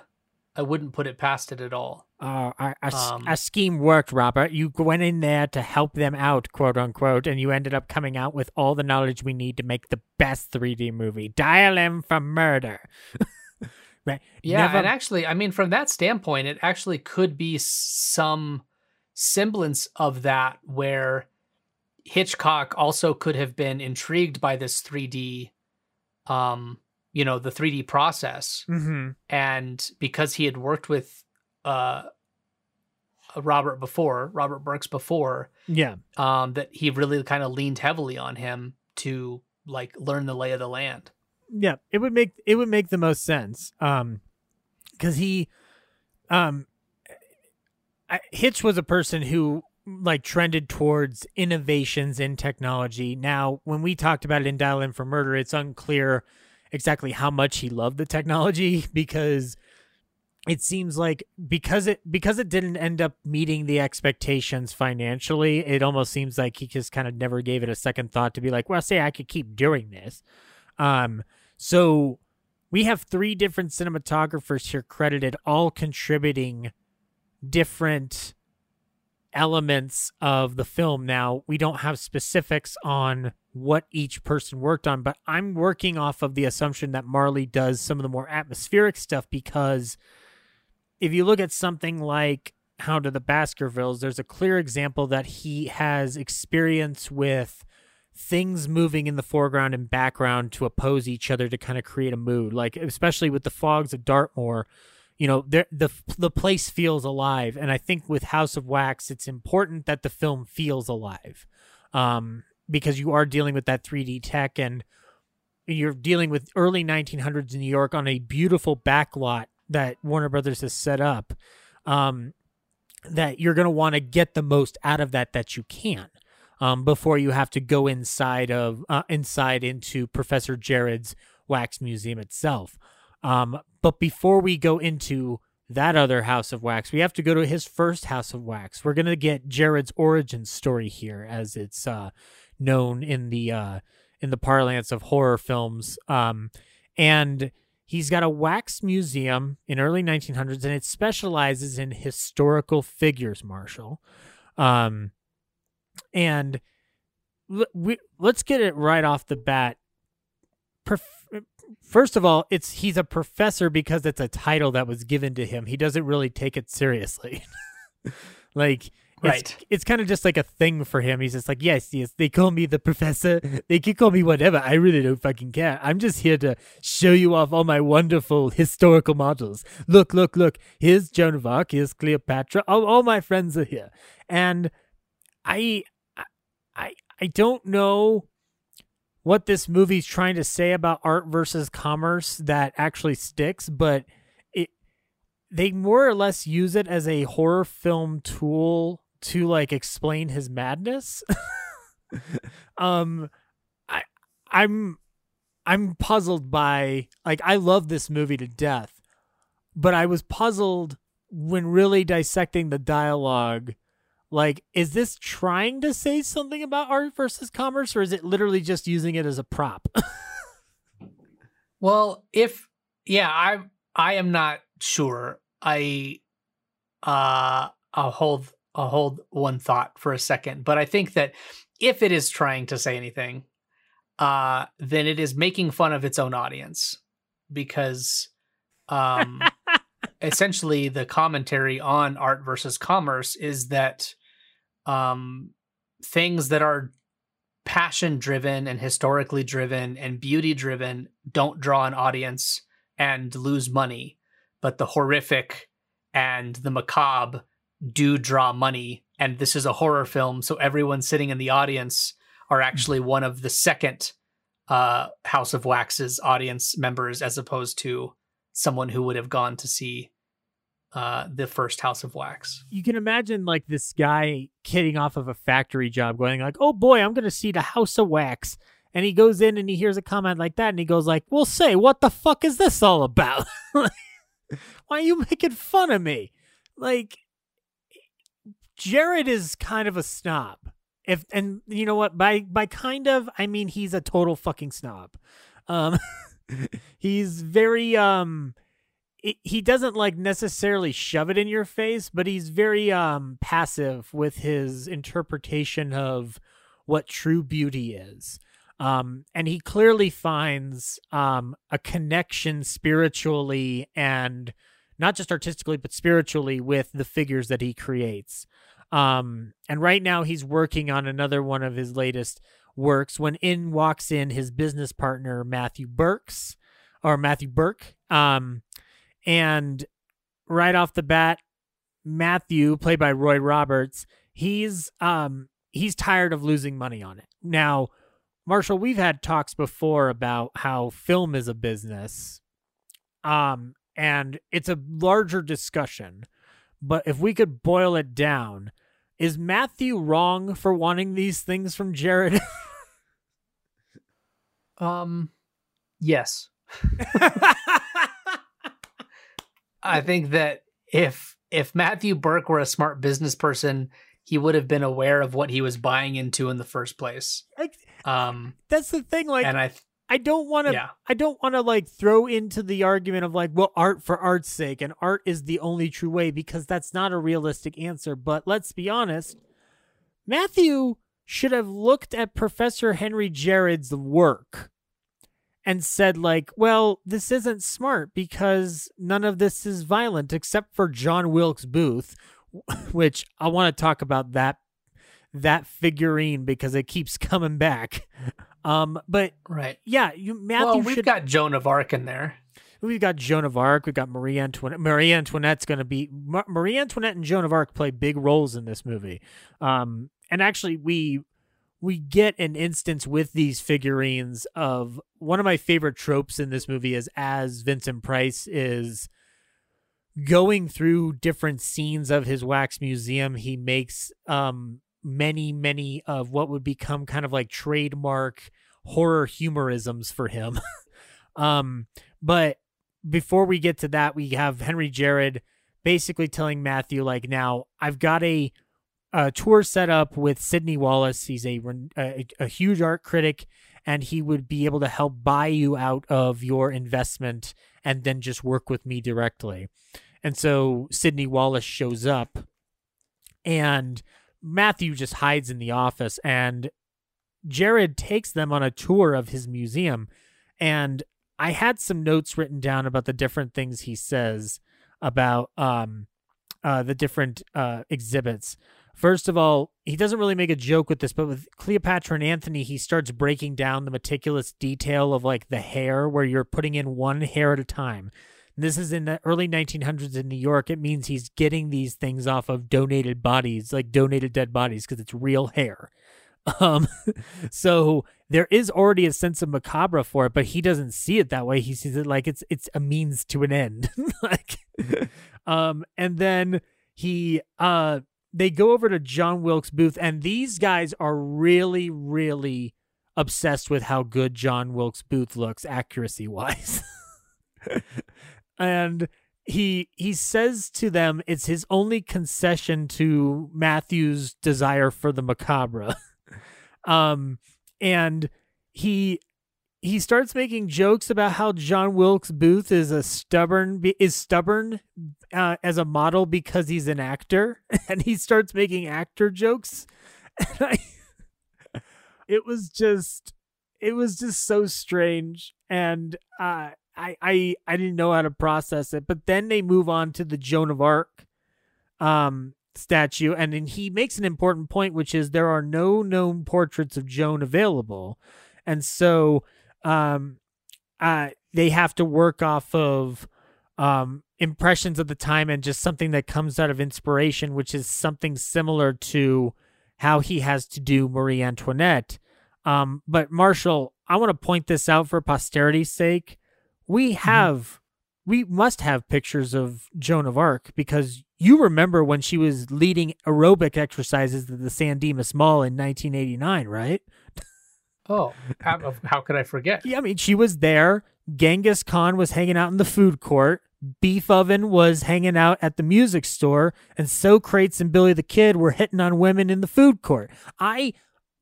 I wouldn't put it past it at all. Uh, our, our, Um, our scheme worked, Robert. You went in there to help them out, quote unquote, and you ended up coming out with all the knowledge we need to make the best 3D movie. Dial M for murder. right. Yeah, Never- and actually, I mean, from that standpoint, it actually could be some semblance of that where Hitchcock also could have been intrigued by this 3D, um, you know, the 3D process, Mhm. and because he had worked with uh Robert before, Robert Burks before, Yeah. um, that he really kind of leaned heavily on him to like learn the lay of the land. Yeah, it would make it would make the most sense. Um, because he, um, I, Hitch was a person who like trended towards innovations in technology. Now, when we talked about it in Dial M for Murder, it's unclear exactly how much he loved the technology because it seems like because it because it didn't end up meeting the expectations financially, it almost seems like he just kind of never gave it a second thought to be like, well, say I could keep doing this. Um, so we have three different cinematographers here credited, all contributing different elements of the film. Now, we don't have specifics on what each person worked on, but I'm working off of the assumption that Marley does some of the more atmospheric stuff because if you look at something like Hound of the Baskervilles, there's a clear example that he has experience with things moving in the foreground and background to oppose each other to kind of create a mood. Like especially with the fogs of Dartmoor, you know, the the place feels alive, and I think with House of Wax, it's important that the film feels alive, um, because you are dealing with that 3D tech and you're dealing with early 1900s New York on a beautiful backlot that Warner Brothers has set up. Um, that you're going to want to get the most out of that that you can um, before you have to go inside of uh, inside into Professor Jarrod's wax museum itself. Um, but before we go into that other house of wax, we have to go to his first house of wax. We're gonna get Jarrod's origin story here, as it's uh, known in the uh, in the parlance of horror films. Um, and he's got a wax museum in early 1900s, and it specializes in historical figures. Marshall, um, and we, let's get it right off the bat. First of all, it's he's a professor because it's a title that was given to him. He doesn't really take it seriously. like Right. it's, it's kind of just like a thing for him. He's just like, yes, yes, they call me the professor. They can call me whatever. I really don't fucking care. I'm just here to show you off all my wonderful historical models. Look, look, look. Here's Joan of Arc. Here's Cleopatra. All, all my friends are here. And I, I, I don't know what this movie's trying to say about art versus commerce that actually sticks, but it they more or less use it as a horror film tool to like explain his madness. um I I'm I'm puzzled by like I love this movie to death, but I was puzzled when really dissecting the dialogue like is this trying to say something about art versus commerce or is it literally just using it as a prop Well, if yeah, I I am not sure. I uh I'll hold I'll hold one thought for a second, but I think that if it is trying to say anything, uh then it is making fun of its own audience because um essentially the commentary on art versus commerce is that um things that are passion driven and historically driven and beauty driven don't draw an audience and lose money but the horrific and the macabre do draw money. And this is a horror film so everyone sitting in the audience are actually one of the second uh house of wax's audience members as opposed to someone who would have gone to see uh the first house of wax. You can imagine like this guy kidding off of a factory job going like oh boy i'm gonna see the house of wax. And he goes in and he hears a comment like that and he goes like well say what the fuck is this all about? Why are you making fun of me? Like jarrod is kind of a snob. If and you know what? By by kind of i mean he's a total fucking snob. Um he's very um he doesn't like necessarily shove it in your face, but he's very um passive with his interpretation of what true beauty is. Um, and he clearly finds um a connection spiritually and not just artistically but spiritually with the figures that he creates. Um, and right now he's working on another one of his latest works when in walks in his business partner Matthew Burks or Matthew Burke. Um, and right off the bat, Matthew, played by Roy Roberts, he's um he's tired of losing money on it. Now, Marshall, we've had talks before about how film is a business. Um and it's a larger discussion. But if we could boil it down, is Matthew wrong for wanting these things from Jarrod? um yes I think that if if Matthew Burke were a smart business person, he would have been aware of what he was buying into in the first place. Like, Um, That's the thing. Like, and I th- I don't want to. Yeah. I don't want to like throw into the argument of like, well, art for art's sake, and art is the only true way because that's not a realistic answer. But let's be honest, Matthew should have looked at Professor Henry Jarrod's work and said like, well, this isn't smart because none of this is violent except for John Wilkes Booth, which I want to talk about that that figurine because it keeps coming back. Um, but Right. yeah, you Matthew well, we've should. got Joan of Arc in there. we've got Joan of Arc. We've got Marie Antoinette. Marie Antoinette's going to be Mar- Marie Antoinette and Joan of Arc play big roles in this movie. Um, and actually, we we get an instance with these figurines of one of my favorite tropes in this movie is as Vincent Price is going through different scenes of his wax museum he makes um many many of what would become kind of like trademark horror humorisms for him. Um but before we get to that we have henry jarrod basically telling matthew like now i've got a a tour set up with Sidney Wallace. He's a, a a huge art critic, and he would be able to help buy you out of your investment, and then just work with me directly. And so Sidney Wallace shows up, and Matthew just hides in the office, and Jarrod takes them on a tour of his museum, and I had some notes written down about the different things he says about um uh the different uh exhibits. First of all, he doesn't really make a joke with this, but with Cleopatra and Anthony, he starts breaking down the meticulous detail of like the hair, where you're putting in one hair at a time. This is in the early 1900s in New York. It means he's getting these things off of donated bodies, like donated dead bodies, because it's real hair. Um, so there is already a sense of macabre for it, but he doesn't see it that way. He sees it like it's it's a means to an end. like, um, and then he uh they go over to John Wilkes Booth, and these guys are really, really obsessed with how good John Wilkes Booth looks, accuracy wise. and he he says to them it's his only concession to Matthew's desire for the macabre. um and he he starts making jokes about how John Wilkes Booth is a stubborn is stubborn uh, as a model because he's an actor, and he starts making actor jokes. And I, it was just, it was just so strange, and uh, I I I didn't know how to process it. But then they move on to the Joan of Arc, um statue and then he makes an important point which is there are no known portraits of Joan available and so um uh they have to work off of um impressions of the time and just something that comes out of inspiration which is something similar to how he has to do Marie Antoinette um but Marshall I want to point this out for posterity's sake we have we must have pictures of Joan of Arc because you remember when she was leading aerobic exercises at the San Dimas Mall in 1989 right Oh, how, how could I forget? Yeah, I mean, she was there. Genghis Khan was hanging out in the food court. Beef Oven was hanging out at the music store, and so Socrates and Billy the Kid were hitting on women in the food court. I,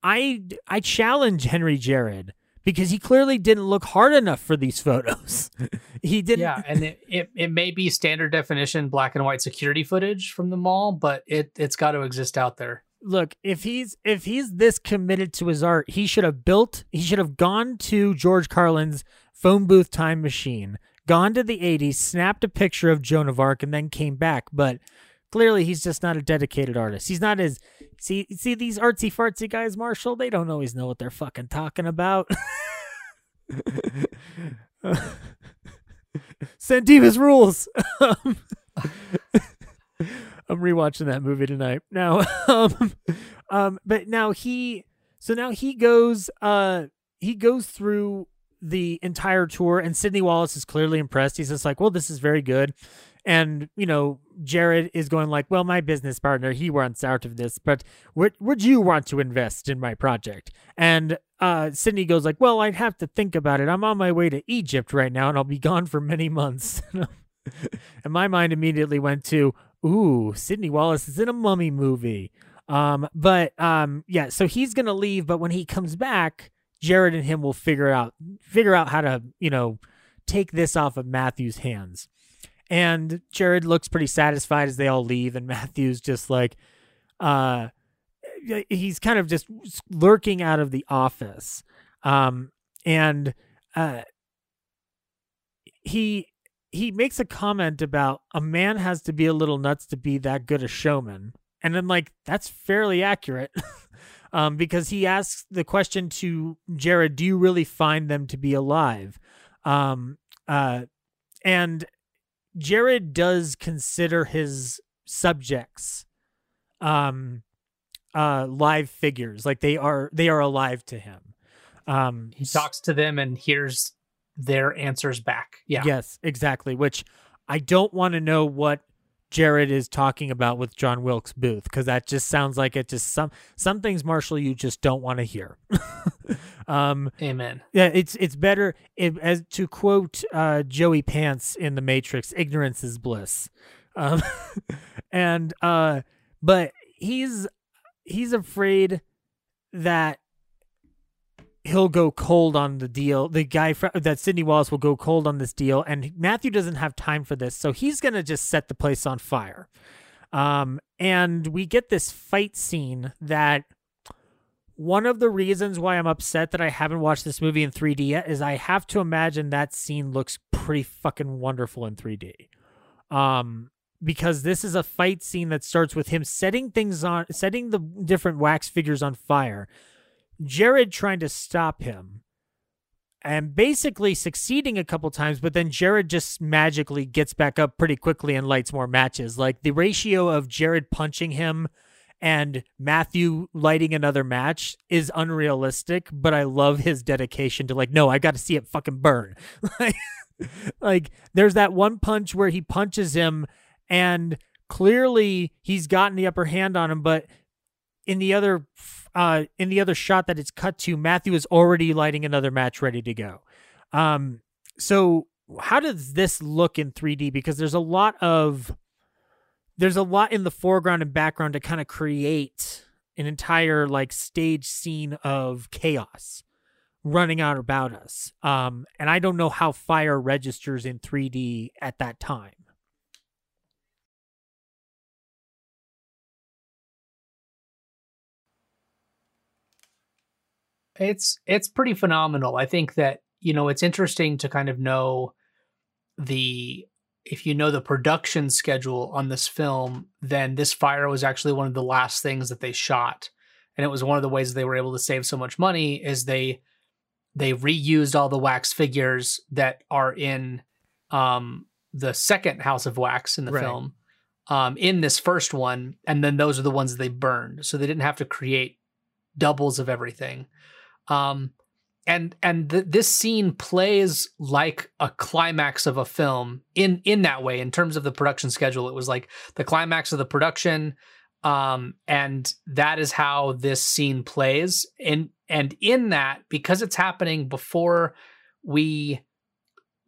I, I challenge Henry Jarrod because he clearly didn't look hard enough for these photos. he didn't. Yeah, and it, it, it may be standard definition black and white security footage from the mall, but it it's got to exist out there. look if he's if he's this committed to his art he should have built he should have gone to george carlin's phone booth time machine gone to the 80s snapped a picture of joan of arc and then came back but clearly he's just not a dedicated artist he's not as see see these artsy fartsy guys marshall they don't always know what they're fucking talking about San Dimas rules. Um, I'm rewatching that movie tonight. Now, um, um, but now he, so now he goes, uh, he goes through the entire tour, and Sidney Wallace is clearly impressed. He's just like, "Well, this is very good," and you know, Jarrod is going like, "Well, my business partner, he wants out of this, but would would you want to invest in my project?" And uh, Sidney goes like, "Well, I'd have to think about it. I'm on my way to Egypt right now, and I'll be gone for many months." and my mind immediately went to, "Ooh, Sidney Wallace is in a mummy movie." Um, but um, yeah, so he's gonna leave, but when he comes back, Jarrod and him will figure out figure out how to, you know, take this off of Matthew's hands. And Jarrod looks pretty satisfied as they all leave, and Matthew's just like, uh, he's kind of just lurking out of the office. Um, and uh, he he makes a comment about a man has to be a little nuts to be that good a showman. and I'm like, that's fairly accurate. um, because he asks the question to Jarrod, do you really find them to be alive? Um, uh, and Jarrod does consider his subjects um uh live figures like they are they are alive to him um He talks to them and hears their answers back. Yeah. yes exactly which i don't want to know what jarrod is talking about with john wilkes booth because that just sounds like it just some some things marshall you just don't want to hear um Amen. yeah it's it's better if, as to quote uh joey pants in the matrix ignorance is bliss um and uh but he's he's afraid that he'll go cold on the deal the guy fr- that sidney wallace will go cold on this deal and matthew doesn't have time for this so he's gonna just set the place on fire um and we get this fight scene that one of the reasons why I'm upset that I haven't watched this movie in 3D yet is I have to imagine that scene looks pretty fucking wonderful in 3D. Um, because this is a fight scene that starts with him setting things on, setting the different wax figures on fire. Jarrod trying to stop him and basically succeeding a couple times, but then Jarrod just magically gets back up pretty quickly and lights more matches. Like the ratio of Jarrod punching him and Matthew lighting another match is unrealistic, but I love his dedication to like, no, I got to see it fucking burn. like, like there's that one punch where he punches him and clearly he's gotten the upper hand on him, but in the other uh in the other shot that it's cut to, Matthew is already lighting another match ready to go. Um so how does this look in 3D? Because there's a lot of there's a lot in the foreground and background to kind of create an entire like stage scene of chaos running out about us. Um, and I don't know how fire registers in 3D at that time. It's it's pretty phenomenal. I think that, you know, it's interesting to kind of know the if you know the production schedule on this film, then this fire was actually one of the last things that they shot. And it was one of the ways they were able to save so much money is they they reused all the wax figures that are in um the second House of Wax in the Right. film um in this first one and then those are the ones they burned. So they didn't have to create doubles of everything. Um and and th- this scene plays like a climax of a film in in that way in terms of the production schedule. It was like the climax of the production um and that is how this scene plays. And and in that because it's happening before we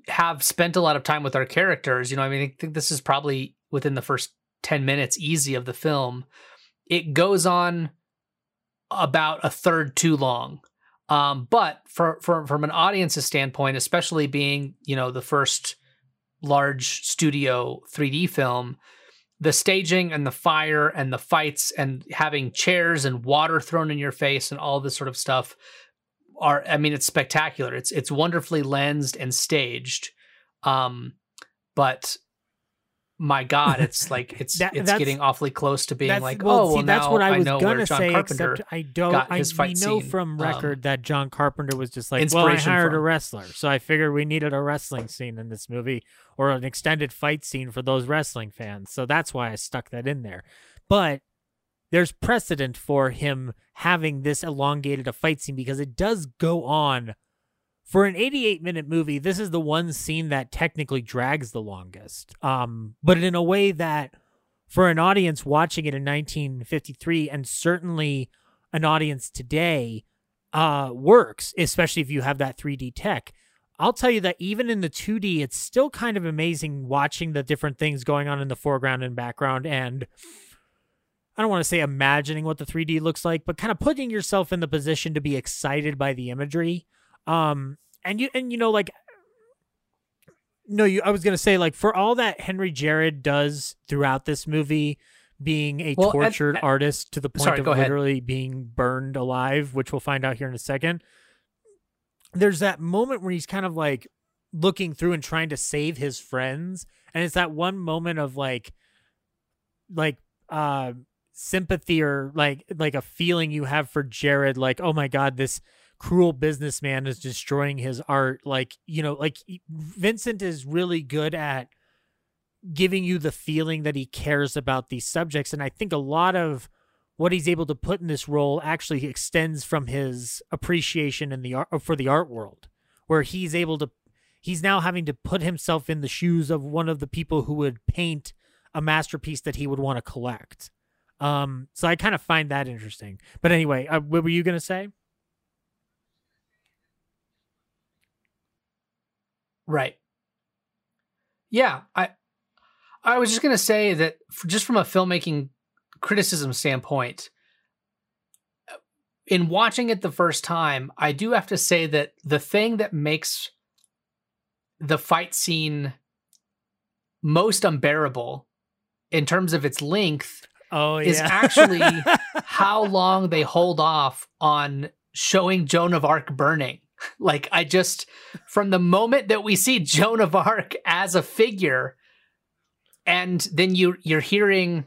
have spent a lot of time with our characters you know i mean i think this is probably within the first 10 minutes easy of the film it goes on about a third too long um, but for, for from an audience's standpoint, especially being you know the first large studio 3D film, the staging and the fire and the fights and having chairs and water thrown in your face and all this sort of stuff are I mean it's spectacular. It's it's wonderfully lensed and staged. Um, but my God, it's like it's That- it's getting awfully close to being like well, oh see, well that's now what I was know gonna say. Carpenter except I don't. I we know scene, from um, record that John Carpenter was just like, well, I hired a wrestler, so I figured we needed a wrestling scene in this movie or an extended fight scene for those wrestling fans. So that's why I stuck that in there. But there's precedent for him having this elongated a fight scene because it does go on for an 88 minute movie this is the one scene that technically drags the longest um but in a way that for an audience watching it in 1953 and certainly an audience today uh works especially if you have that 3D tech I'll tell you that even in the 2D it's still kind of amazing watching the different things going on in the foreground and background and I don't want to say imagining what the 3D looks like, but kind of putting yourself in the position to be excited by the imagery. Um, and you and you know like no, you I was gonna say like for all that Henry Jarrod does throughout this movie, being a Well, tortured and- artist to the point Sorry, of go ahead. literally being burned alive, which we'll find out here in a second. There's that moment where he's kind of like looking through and trying to save his friends, and it's that one moment of like, like uh sympathy or like like a feeling you have for Jarrod like oh my god this cruel businessman is destroying his art. Like you know like Vincent is really good at giving you the feeling that he cares about these subjects and I think a lot of what he's able to put in this role actually extends from his appreciation in the art for the art world where he's able to he's now having to put himself in the shoes of one of the people who would paint a masterpiece that he would want to collect. Um so i kind of find that interesting. But anyway uh, what were you going to say right yeah i i was just going to say that just from a filmmaking criticism standpoint, in watching it the first time, I do have to say that the thing that makes the fight scene most unbearable in terms of its length oh, yeah. is actually how long they hold off on showing Joan of Arc burning. Like I just from the moment that we see Joan of Arc as a figure and then you you're hearing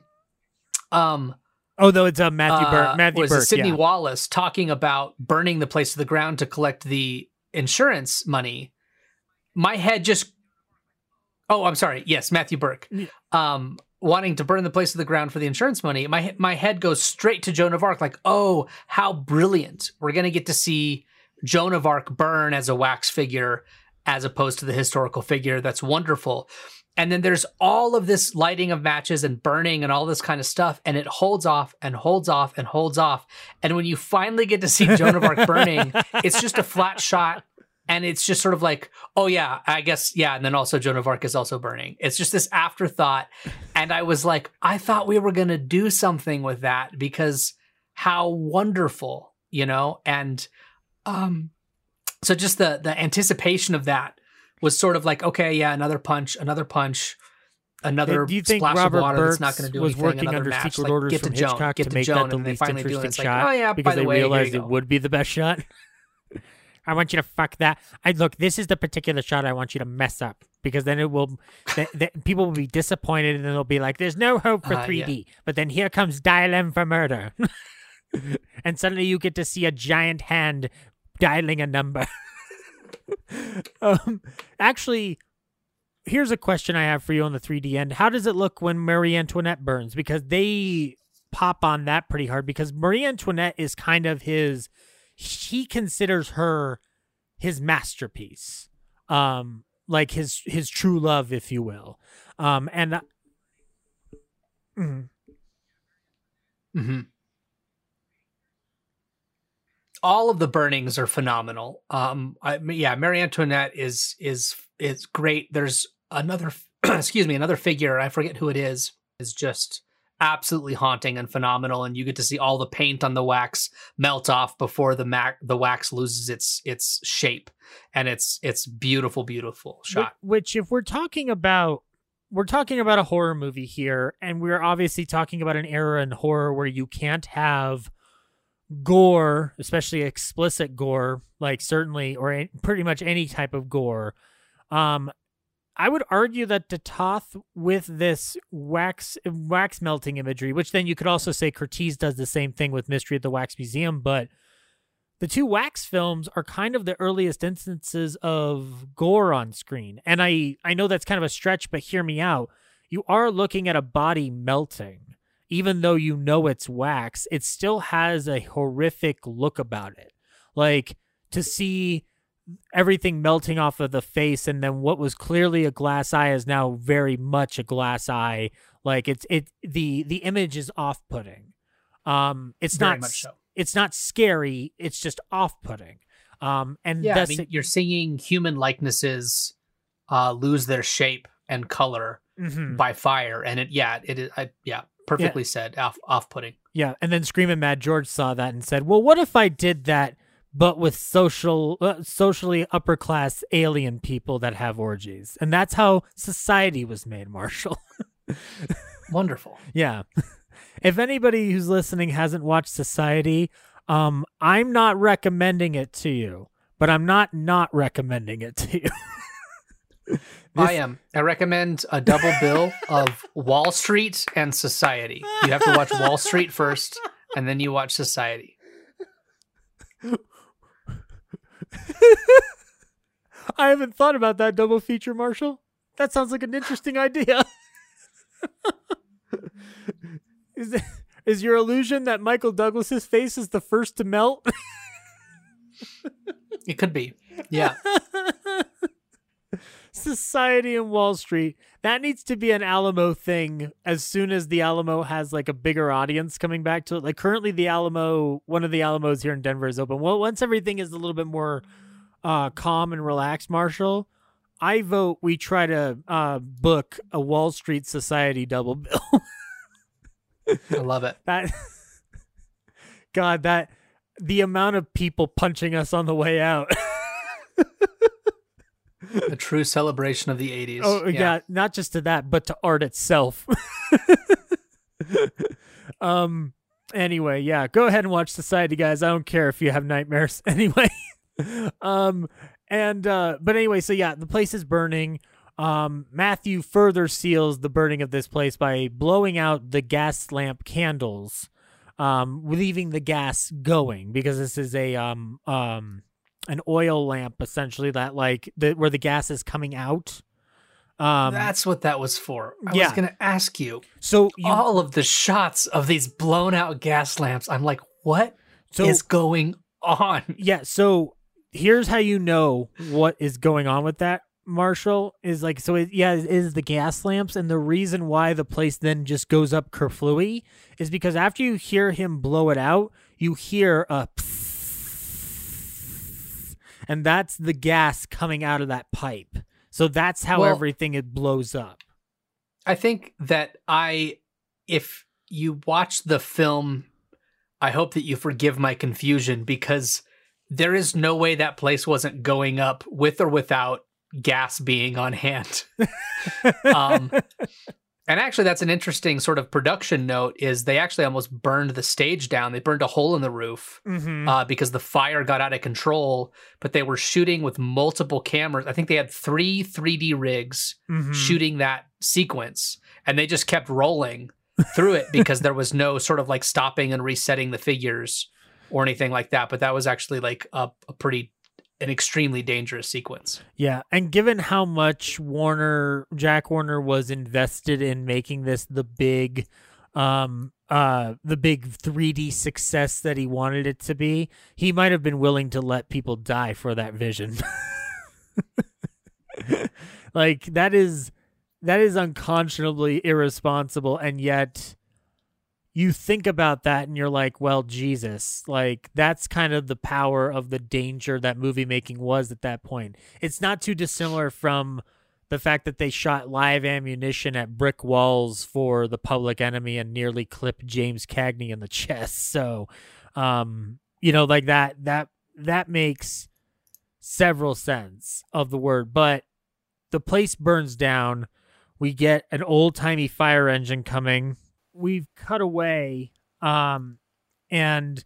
um, oh, though it's uh, Matthew Burke. uh, Matthew was it Burke. Sidney yeah. Wallace talking about burning the place to the ground to collect the insurance money. My head just. Oh, I'm sorry. Yes, Matthew Burke. Um, wanting to burn the place to the ground for the insurance money. My my head goes straight to Joan of Arc. Like, oh, how brilliant! We're gonna get to see Joan of Arc burn as a wax figure, as opposed to the historical figure. That's wonderful. And then there's all of this lighting of matches and burning and all this kind of stuff. And it holds off and holds off and holds off. And when you finally get to see Joan of Arc burning, it's just a flat shot. And it's just sort of like, oh, yeah, I guess, yeah. And then also Joan of Arc is also burning. It's just this afterthought. And I was like, I thought we were going to do something with that because how wonderful, you know? And um, so just the the anticipation of that was sort of like, okay, yeah, another punch, another punch, another do you think splash Robert of water Burks that's not going to do was anything. working another under match, secret like, orders get from to Joan, Hitchcock get to to make Joan, that the and least finally do it. interesting like, shot? oh yeah, because by the they way, realized it would be the best shot. I want you to fuck that. I look. This is the particular shot I want you to mess up because then it will. th- th- people will be disappointed and they'll be like, "There's no hope for Uh, 3D." But then here comes Dial M for murder, and suddenly you get to see a giant hand dialing a number. um, actually, here's a question I have for you on the 3D end. How does it look when Marie Antoinette burns? Because they pop on that pretty hard because Marie Antoinette is kind of his he considers her his masterpiece. Um like his his true love if you will. Um and mm, hmm All of the burnings are phenomenal. Um, I, yeah, Marie Antoinette is is is great. There's another, excuse me, another figure. I forget who it is. Is just absolutely haunting and phenomenal. And you get to see all the paint on the wax melt off before the mac the wax loses its its shape, and it's it's beautiful, beautiful shot. Wh- Which, if we're talking about, we're talking about a horror movie here, and we're obviously talking about an era in horror where you can't have gore, especially explicit gore, like certainly or pretty much any type of gore. Um, I would argue that de Toth with this wax wax melting imagery, which then you could also say Curtiz does the same thing with Mystery at the Wax Museum, but the two wax films are kind of the earliest instances of gore on screen. And I I know that's kind of a stretch, but hear me out. You are looking at a body melting. Even though you know it's wax, it still has a horrific look about it. Like to see everything melting off of the face and then what was clearly a glass eye is now very much a glass eye. Like it's it the the image is off-putting. Um it's Very not much so. it's not scary, it's just off-putting. Um and Yeah, I that's mean, you're seeing human likenesses uh, lose their shape and color Mhm. by fire, and it yeah, it is I, yeah, perfectly said, off off putting. Yeah, and then Screaming Mad George saw that and said, "Well, what if I did that, but with social, uh, socially upper class alien people that have orgies?" And that's how society was made, Marshall. Wonderful. yeah. if anybody who's listening hasn't watched Society, um, I'm not recommending it to you, but I'm not not recommending it to you. I am. I recommend a double bill of Wall Street and Society. You have to watch Wall Street first, and then you watch Society. I haven't thought about that double feature, Marshall. That sounds like an interesting idea. is it, is your illusion that Michael Douglas's face is the first to melt? It could be. Yeah. Society and Wall Street. That needs to be an Alamo thing as soon as the Alamo has like a bigger audience coming back to it. Like currently the Alamo, one of the Alamos here in Denver is open. Well, once everything is a little bit more uh, calm and relaxed, Marshall, I vote we try to uh, book a Wall Street Society double bill. I love it. that God, that the amount of people punching us on the way out. A true celebration of the 80s. Oh yeah. not just to that, but to art itself. um. Anyway, yeah, go ahead and watch Society, guys. I don't care if you have nightmares. Anyway, um, and uh, but anyway, so yeah, the place is burning. Um, Matthew further seals the burning of this place by blowing out the gas lamp candles, um, leaving the gas going because this is a um um an oil lamp essentially that like the where the gas is coming out. Um, That's what that was for. I yeah. was going to ask you, so you, all of the shots of these blown out gas lamps. I'm like, what is so going on? yeah. So here's how you know what is going on with that. Marshall is like so. It, yeah, it is the gas lamps, and the reason why the place then just goes up kerflooey is because after you hear him blow it out, you hear a, and that's the gas coming out of that pipe. So that's how Well- everything it blows up. I think that I, if you watch the film, I hope that you forgive my confusion because there is no way that place wasn't going up with or without gas being on hand. um, and actually, that's an interesting sort of production note. Is they actually almost burned the stage down. They burned a hole in the roof Mm-hmm. uh, because the fire got out of control. But they were shooting with multiple cameras. I think they had three 3D rigs Mm-hmm. shooting that sequence and they just kept rolling through it because there was no sort of like stopping and resetting the figures or anything like that but that was actually like a, a pretty an extremely dangerous sequence Yeah, and given how much Warner Jack Warner was invested in making this the big um uh the big 3D success that he wanted it to be, he might have been willing to let people die for that vision. like that is that is unconscionably irresponsible and yet you think about that and you're like, well, Jesus, like that's kind of the power of the danger that movie making was at that point. It's not too dissimilar from the fact that they shot live ammunition at brick walls for the public enemy and nearly clipped James Cagney in the chest. So, um, you know, like that, that, that makes several sense of the word, but the place burns down. We get an old timey fire engine coming. We've cut away, um, and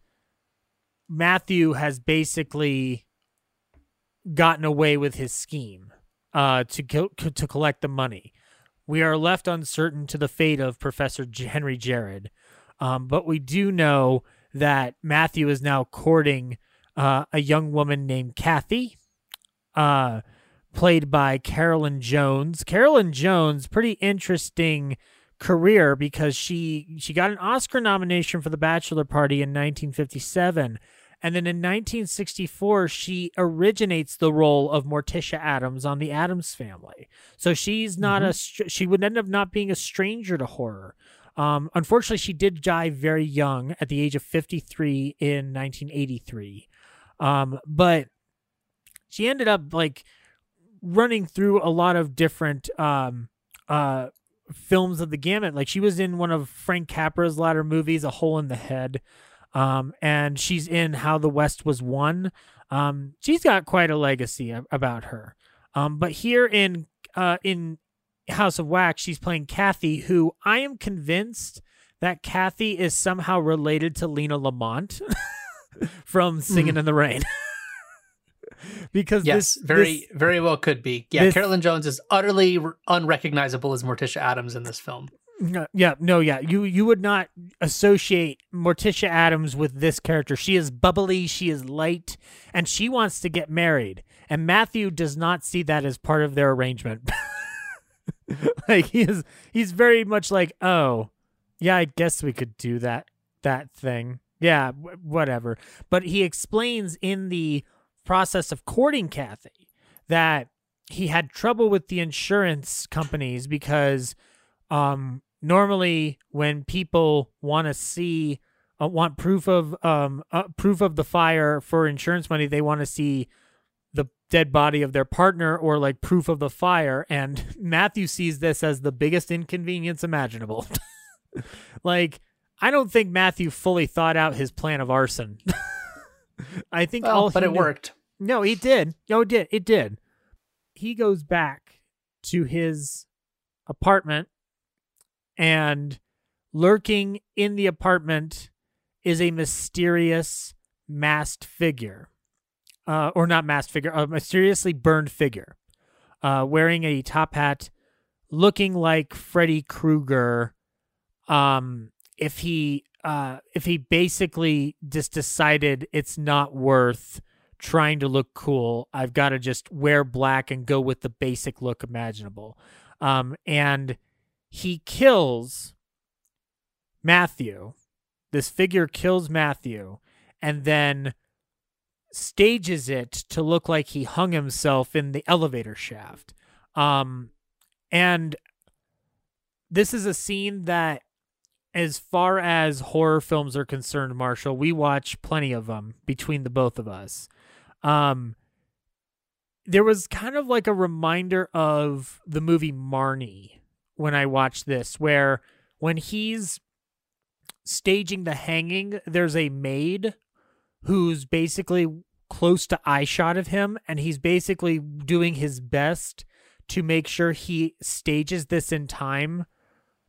Matthew has basically gotten away with his scheme uh, to co- to collect the money. We are left uncertain to the fate of Professor Henry Jarrod, um, but we do know that Matthew is now courting uh, a young woman named Kathy, uh, played by Carolyn Jones. Carolyn Jones, pretty interesting career because she she got an Oscar nomination for The Bachelor Party in 1957. And then in 1964, she originates the role of Morticia Addams on The Addams Family. So she's not a she would end up not being a stranger to horror. Um, unfortunately, she did die very young at the age of 53 in 1983. Um, but she ended up like running through a lot of different um, uh, films of the gamut. Like she was in one of Frank Capra's latter movies, A Hole in the Head, um, and she's in How the West Was Won. Um, she's got quite a legacy about her. Um, but here in uh, in House of Wax, she's playing Kathy, who I am convinced that Kathy is somehow related to Lina Lamont from Singing in the Rain. because yes, this very this- very well could be. Yeah, this- Carolyn Jones is utterly unrecognizable as Morticia Addams in this film. No, yeah, no, yeah. You you would not associate Morticia Addams with this character. She is bubbly, she is light, and she wants to get married. And Matthew does not see that as part of their arrangement. like he is he's very much like, "Oh, yeah, I guess we could do that that thing." Yeah, w- whatever. But he explains in the process of courting Kathy that he had trouble with the insurance companies because um normally when people want to see uh, want proof of um uh, proof of the fire for insurance money they want to see the dead body of their partner or like proof of the fire. And Matthew sees this as the biggest inconvenience imaginable. Like I don't think Matthew fully thought out his plan of arson I think all Well, but he it knew- worked. no, he did. No, it did. It did. He goes back to his apartment, and lurking in the apartment is a mysterious masked figure, uh, or not masked figure, a mysteriously burned figure, uh, wearing a top hat, looking like Freddy Krueger. Um, if he, uh, if he basically just decided it's not worth trying to look cool. I've got to just wear black and go with the basic look imaginable. Um, and he kills Matthew. This figure kills Matthew and then stages it to look like he hung himself in the elevator shaft. Um, and this is a scene that as far as horror films are concerned, Marshall, we watch plenty of them between the both of us. Um, there was kind of like a reminder of the movie Marnie when I watched this, where when he's staging the hanging, there's a maid who's basically close to eye shot of him, and he's basically doing his best to make sure he stages this in time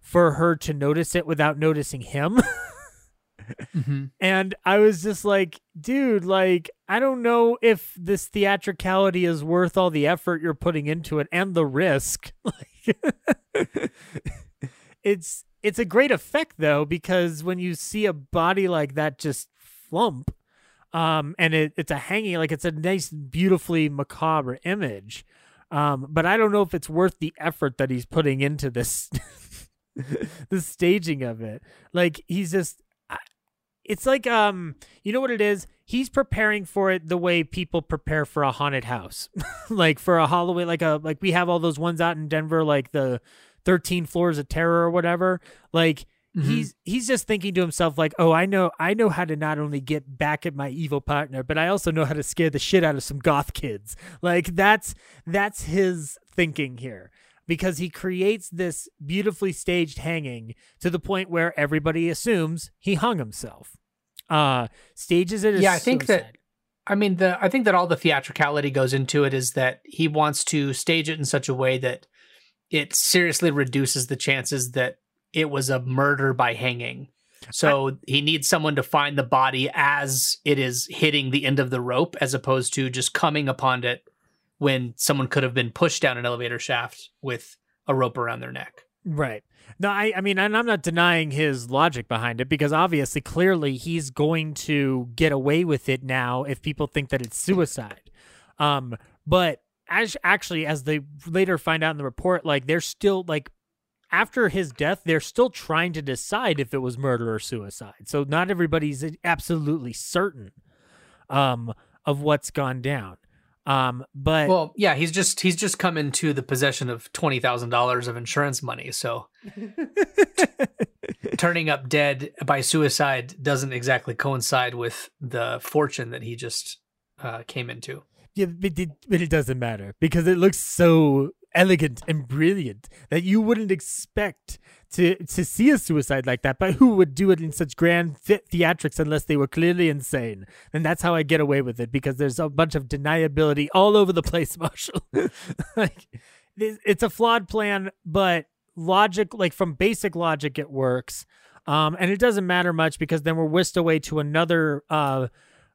for her to notice it without noticing him. hmm And I was just like, dude, like, I don't know if this theatricality is worth all the effort you're putting into it and the risk. Like, it's it's a great effect though, because when you see a body like that just flump, um, and it, it's a hanging, like it's a nice, beautifully macabre image. Um, but I don't know if it's worth the effort that he's putting into this the staging of it. Like he's just it's like um you know what it is? He's preparing for it the way people prepare for a haunted house. like for a Halloween like a like we have all those ones out in Denver like the 13 floors of terror or whatever. Like Mhm. he's he's just thinking to himself like, "Oh, I know I know how to not only get back at my evil partner, but I also know how to scare the shit out of some goth kids." Like that's that's his thinking here because he creates this beautifully staged hanging to the point where everybody assumes he hung himself. Uh stages it as Yeah, I think that- I mean, the I think that all the theatricality goes into it is that he wants to stage it in such a way that it seriously reduces the chances that it was a murder by hanging. So he needs someone to find the body as it is hitting the end of the rope, as opposed to just coming upon it when someone could have been pushed down an elevator shaft with a rope around their neck. Right. No, I, I mean, and I'm not denying his logic behind it because obviously, clearly, he's going to get away with it now if people think that it's suicide. Um, but as actually, as they later find out in the report, like they're still like after his death, they're still trying to decide if it was murder or suicide. So not everybody's absolutely certain um of what's gone down. Um, but Well, yeah, he's just he's just come into the possession of twenty thousand dollars of insurance money, so turning up dead by suicide doesn't exactly coincide with the fortune that he just uh, came into. Yeah, but it, but it doesn't matter because it looks so elegant and brilliant that you wouldn't expect to to see a suicide like that. But who would do it in such grand the- theatrics unless they were clearly insane? And that's how I get away with it because there's a bunch of deniability all over the place, Marshall. like it's a flawed plan, but logic, like from basic logic, it works. Um, and it doesn't matter much because then we're whisked away to another uh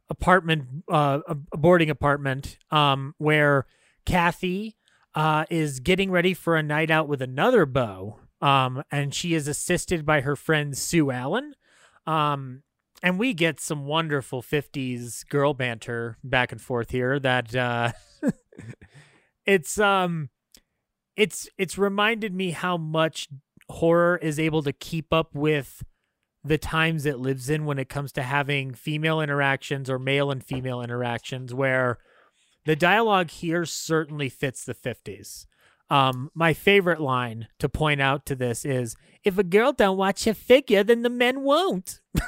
apartment, uh, a boarding apartment, um, where Kathy uh, is getting ready for a night out with another beau, um, and she is assisted by her friend Sue Allen. Um, and we get some wonderful 50s girl banter back and forth here that uh, it's um it's it's reminded me how much horror is able to keep up with the times it lives in when it comes to having female interactions or male and female interactions where the dialogue here certainly fits the 50s um my favorite line to point out to this is if a girl don't watch her figure then the men won't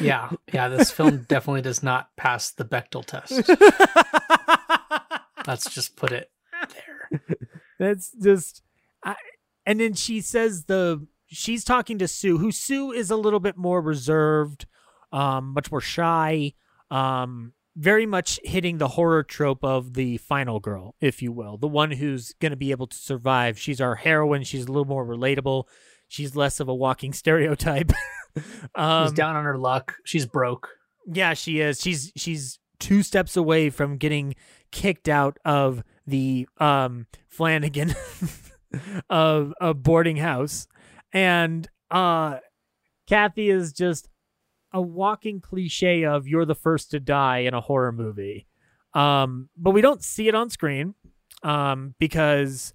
Yeah, yeah. This film definitely does not pass the Bechdel test. Let's just put it there. That's just, I, and then she says the she's talking to Sue, who Sue is a little bit more reserved, um, much more shy, um, very much hitting the horror trope of the final girl, if you will, the one who's going to be able to survive. She's our heroine. She's a little more relatable. She's less of a walking stereotype. um, She's down on her luck. She's broke. yeah, she is. She's she's two steps away from getting kicked out of the um Flanagan of a boarding house. And uh Kathy is just a walking cliche of you're the first to die in a horror movie. Um but we don't see it on screen um because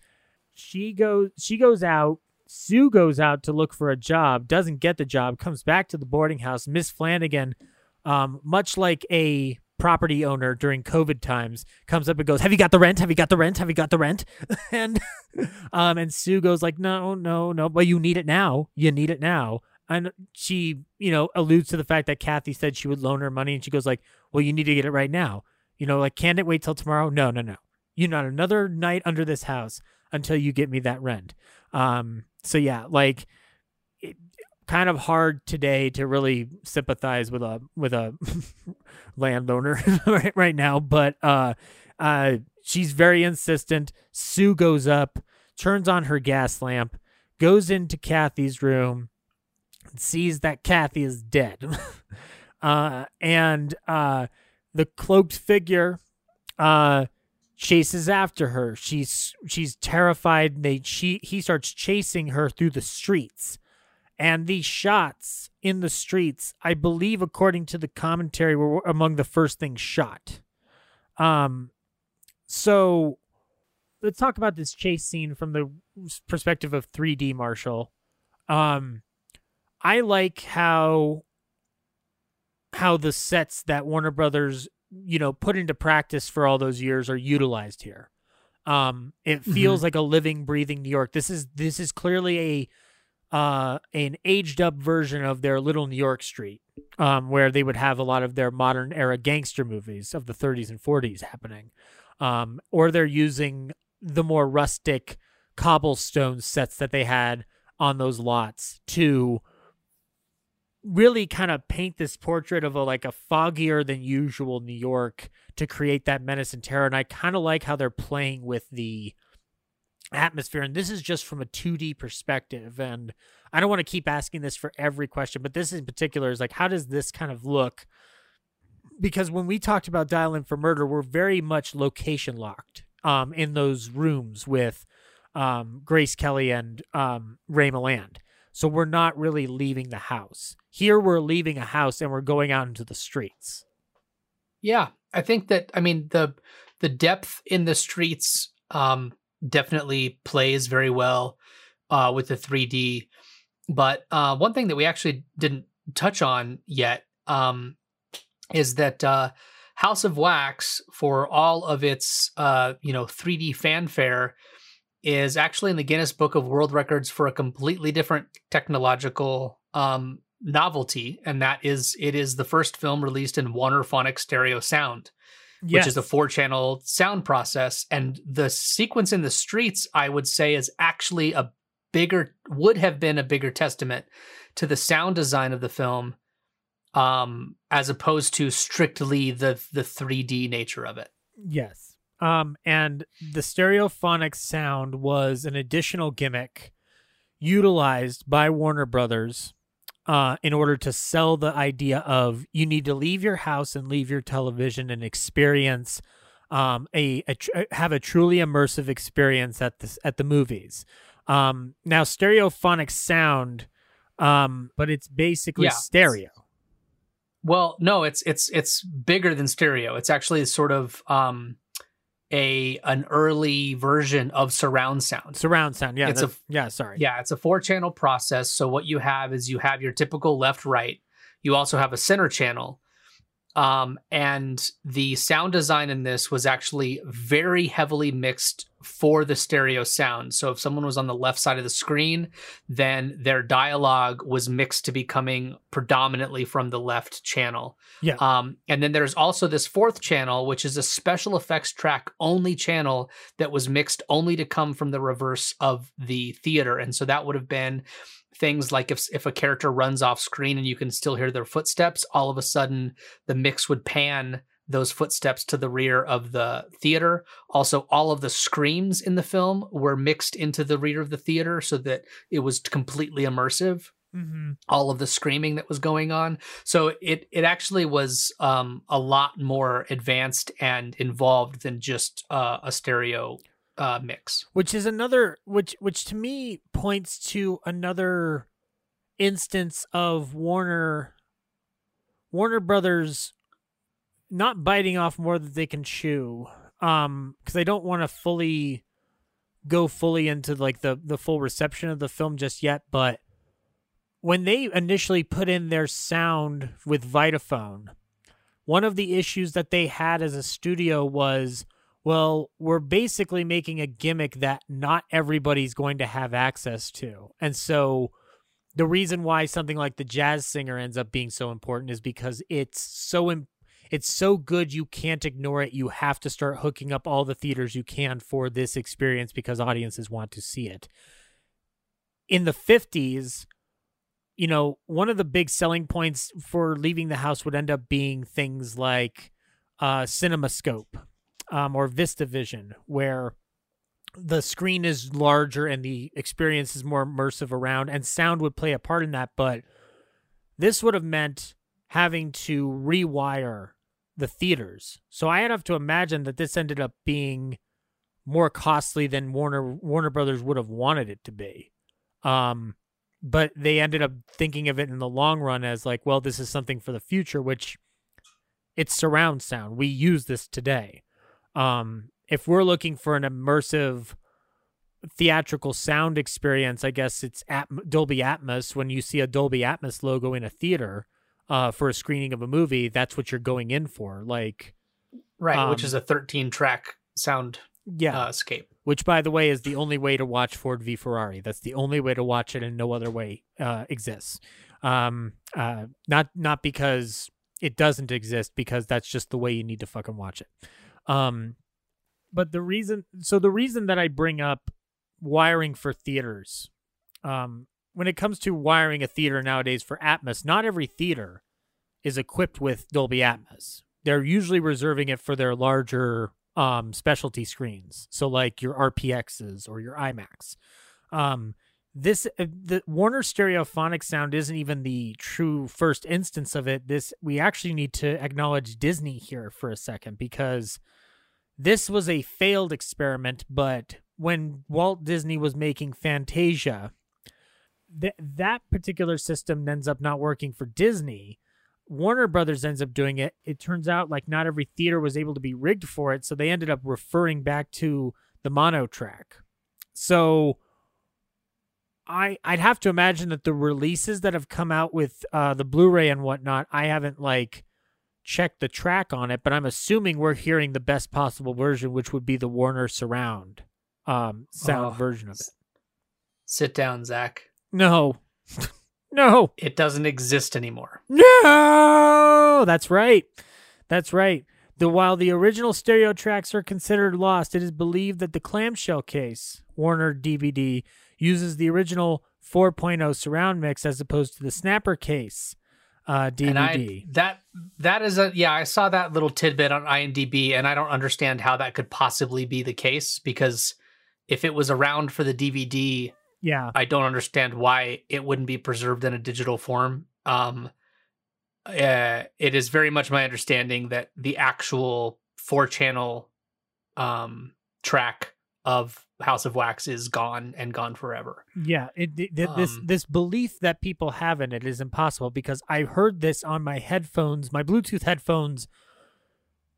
she goes she goes out Sue goes out to look for a job, doesn't get the job, comes back to the boarding house. Miss Flanagan, um, much like a property owner during COVID times, comes up and goes, "Have you got the rent? Have you got the rent? Have you got the rent?" and um, and Sue goes like, "No, no, no, but you need it now. You need it now." And she, you know, alludes to the fact that Kathy said she would loan her money, and she goes like, "Well, you need to get it right now. You know, like, can't it wait till tomorrow? No, no, no. You not another night under this house until you get me that rent." Um, so yeah, like it, kind of hard today to really sympathize with a with a landowner right, right now, but uh uh she's very insistent. Sue goes up, turns on her gas lamp, goes into Kathy's room, sees that Kathy is dead. uh and uh the cloaked figure uh chases after her. She's she's terrified. They she he starts chasing her through the streets. And these shots in the streets, I believe according to the commentary were among the first things shot. Um so let's talk about this chase scene from the perspective of 3D Marshall. Um I like how how the sets that Warner Brothers you know put into practice for all those years are utilized here. Um it feels like a living breathing new york. This is this is clearly a uh an aged up version of their little new york street um where they would have a lot of their modern era gangster movies of the 30s and 40s happening um or they're using the more rustic cobblestone sets that they had on those lots to really kind of paint this portrait of a like a foggier than usual New York to create that menace and terror. And I kind of like how they're playing with the atmosphere. And this is just from a 2D perspective. And I don't want to keep asking this for every question, but this in particular is like, how does this kind of look? Because when we talked about Dial M for Murder, we're very much location locked um, in those rooms with um, Grace Kelly and um, Ray Milland. So we're not really leaving the house. Here we're leaving a house and we're going out into the streets. Yeah, I think that I mean the the depth in the streets um, definitely plays very well uh, with the 3D. But uh, one thing that we actually didn't touch on yet um, is that uh, House of Wax, for all of its uh, you know 3D fanfare, is actually in the Guinness Book of World Records for a completely different technological um, novelty, and that is it is the first film released in Warnerphonic stereo sound, which is a four-channel sound process. And the sequence in the streets, I would say, is actually a bigger would have been a bigger testament to the sound design of the film, um, as opposed to strictly the the 3D nature of it. Yes. Um, and the stereophonic sound was an additional gimmick utilized by Warner Brothers uh, in order to sell the idea of you need to leave your house and leave your television and experience um, a, a tr- have a truly immersive experience at the at the movies. Um, now, stereophonic sound, um, but it's basically Yeah. stereo. Well, no, it's it's it's bigger than stereo. It's actually sort of um a an early version of surround sound. Surround sound, yeah, It's a- yeah. Sorry, Yeah, it's a four channel process. So what you have is you have your typical left right. You also have a center channel. Um, and the sound design in this was actually very heavily mixed for the stereo sound. So if someone was on the left side of the screen, then their dialogue was mixed to be coming predominantly from the left channel. Yeah. Um, and then there's also this fourth channel, which is a special effects track only channel that was mixed only to come from the reverse of the theater. And so that would have been things like if if a character runs off screen and you can still hear their footsteps, all of a sudden the mix would pan those footsteps to the rear of the theater. Also, all of the screams in the film were mixed into the rear of the theater so that it was completely immersive hmm all of the screaming that was going on. So it it actually was um, a lot more advanced and involved than just uh, a stereo uh, mix. which is another which which to me points to another instance of Warner Warner Brothers not biting off more than they can chew um because I don't want to fully go fully into like the the full reception of the film just yet but when they initially put in their sound with Vitaphone one of the issues that they had as a studio was well, we're basically making a gimmick that not everybody's going to have access to. And so the reason why something like the jazz singer ends up being so important is because it's so it's so good you can't ignore it. You have to start hooking up all the theaters you can for this experience because audiences want to see it. In the 50s, you know, one of the big selling points for leaving the house would end up being things like uh, CinemaScope um, or VistaVision, where the screen is larger and the experience is more immersive around, and sound would play a part in that. But this would have meant having to rewire the theaters. So I have to imagine that this ended up being more costly than Warner Warner Brothers would have wanted it to be. Um, but they ended up thinking of it in the long run as like, well, this is something for the future, which it's surround sound. We use this today. Um, if we're looking for an immersive theatrical sound experience, I guess it's at Dolby Atmos. When you see a Dolby Atmos logo in a theater uh, for a screening of a movie, that's what you're going in for. Like, Right, which Um, is a 13 track sound yeah, uh, scape. which by the way is the only way to watch Ford v Ferrari. That's the only way to watch it, and no other way uh, exists. Um, uh, not not because it doesn't exist, because that's just the way you need to fucking watch it. Um, but the reason, so the reason that I bring up wiring for theaters, um, when it comes to wiring a theater nowadays for Atmos, not every theater is equipped with Dolby Atmos. They're usually reserving it for their larger um, specialty screens. So like your RPXs or your IMAX. Um, this uh, the Warner Stereophonic sound isn't even the true first instance of it. This we actually need to acknowledge Disney here for a second because this was a failed experiment. But when Walt Disney was making Fantasia, that that particular system ends up not working for Disney. Warner Brothers ends up doing it. It turns out like not every theater was able to be rigged for it, so they ended up referring back to the mono track. So I I'd have to imagine that the releases that have come out with uh, the Blu-ray and whatnot, I haven't like checked the track on it, but I'm assuming we're hearing the best possible version, which would be the Warner Surround um, sound Oh. version of it. Sit down, Zach. No, no. It doesn't exist anymore. No, that's right. That's right. The while the original stereo tracks are considered lost, it is believed that the clamshell case Warner DVD uses the original 4.0 surround mix as opposed to the snapper case uh, DVD. I that that is a yeah, I saw that little tidbit on IMDb and I don't understand how that could possibly be the case because if it was around for the DVD Yeah. I don't understand why it wouldn't be preserved in a digital form. Um, uh, it is very much my understanding that the actual four channel um, track of House of Wax is gone and gone forever. Yeah, it, it- th- this Um, this belief that people have in it is impossible because I heard this on my headphones. My Bluetooth headphones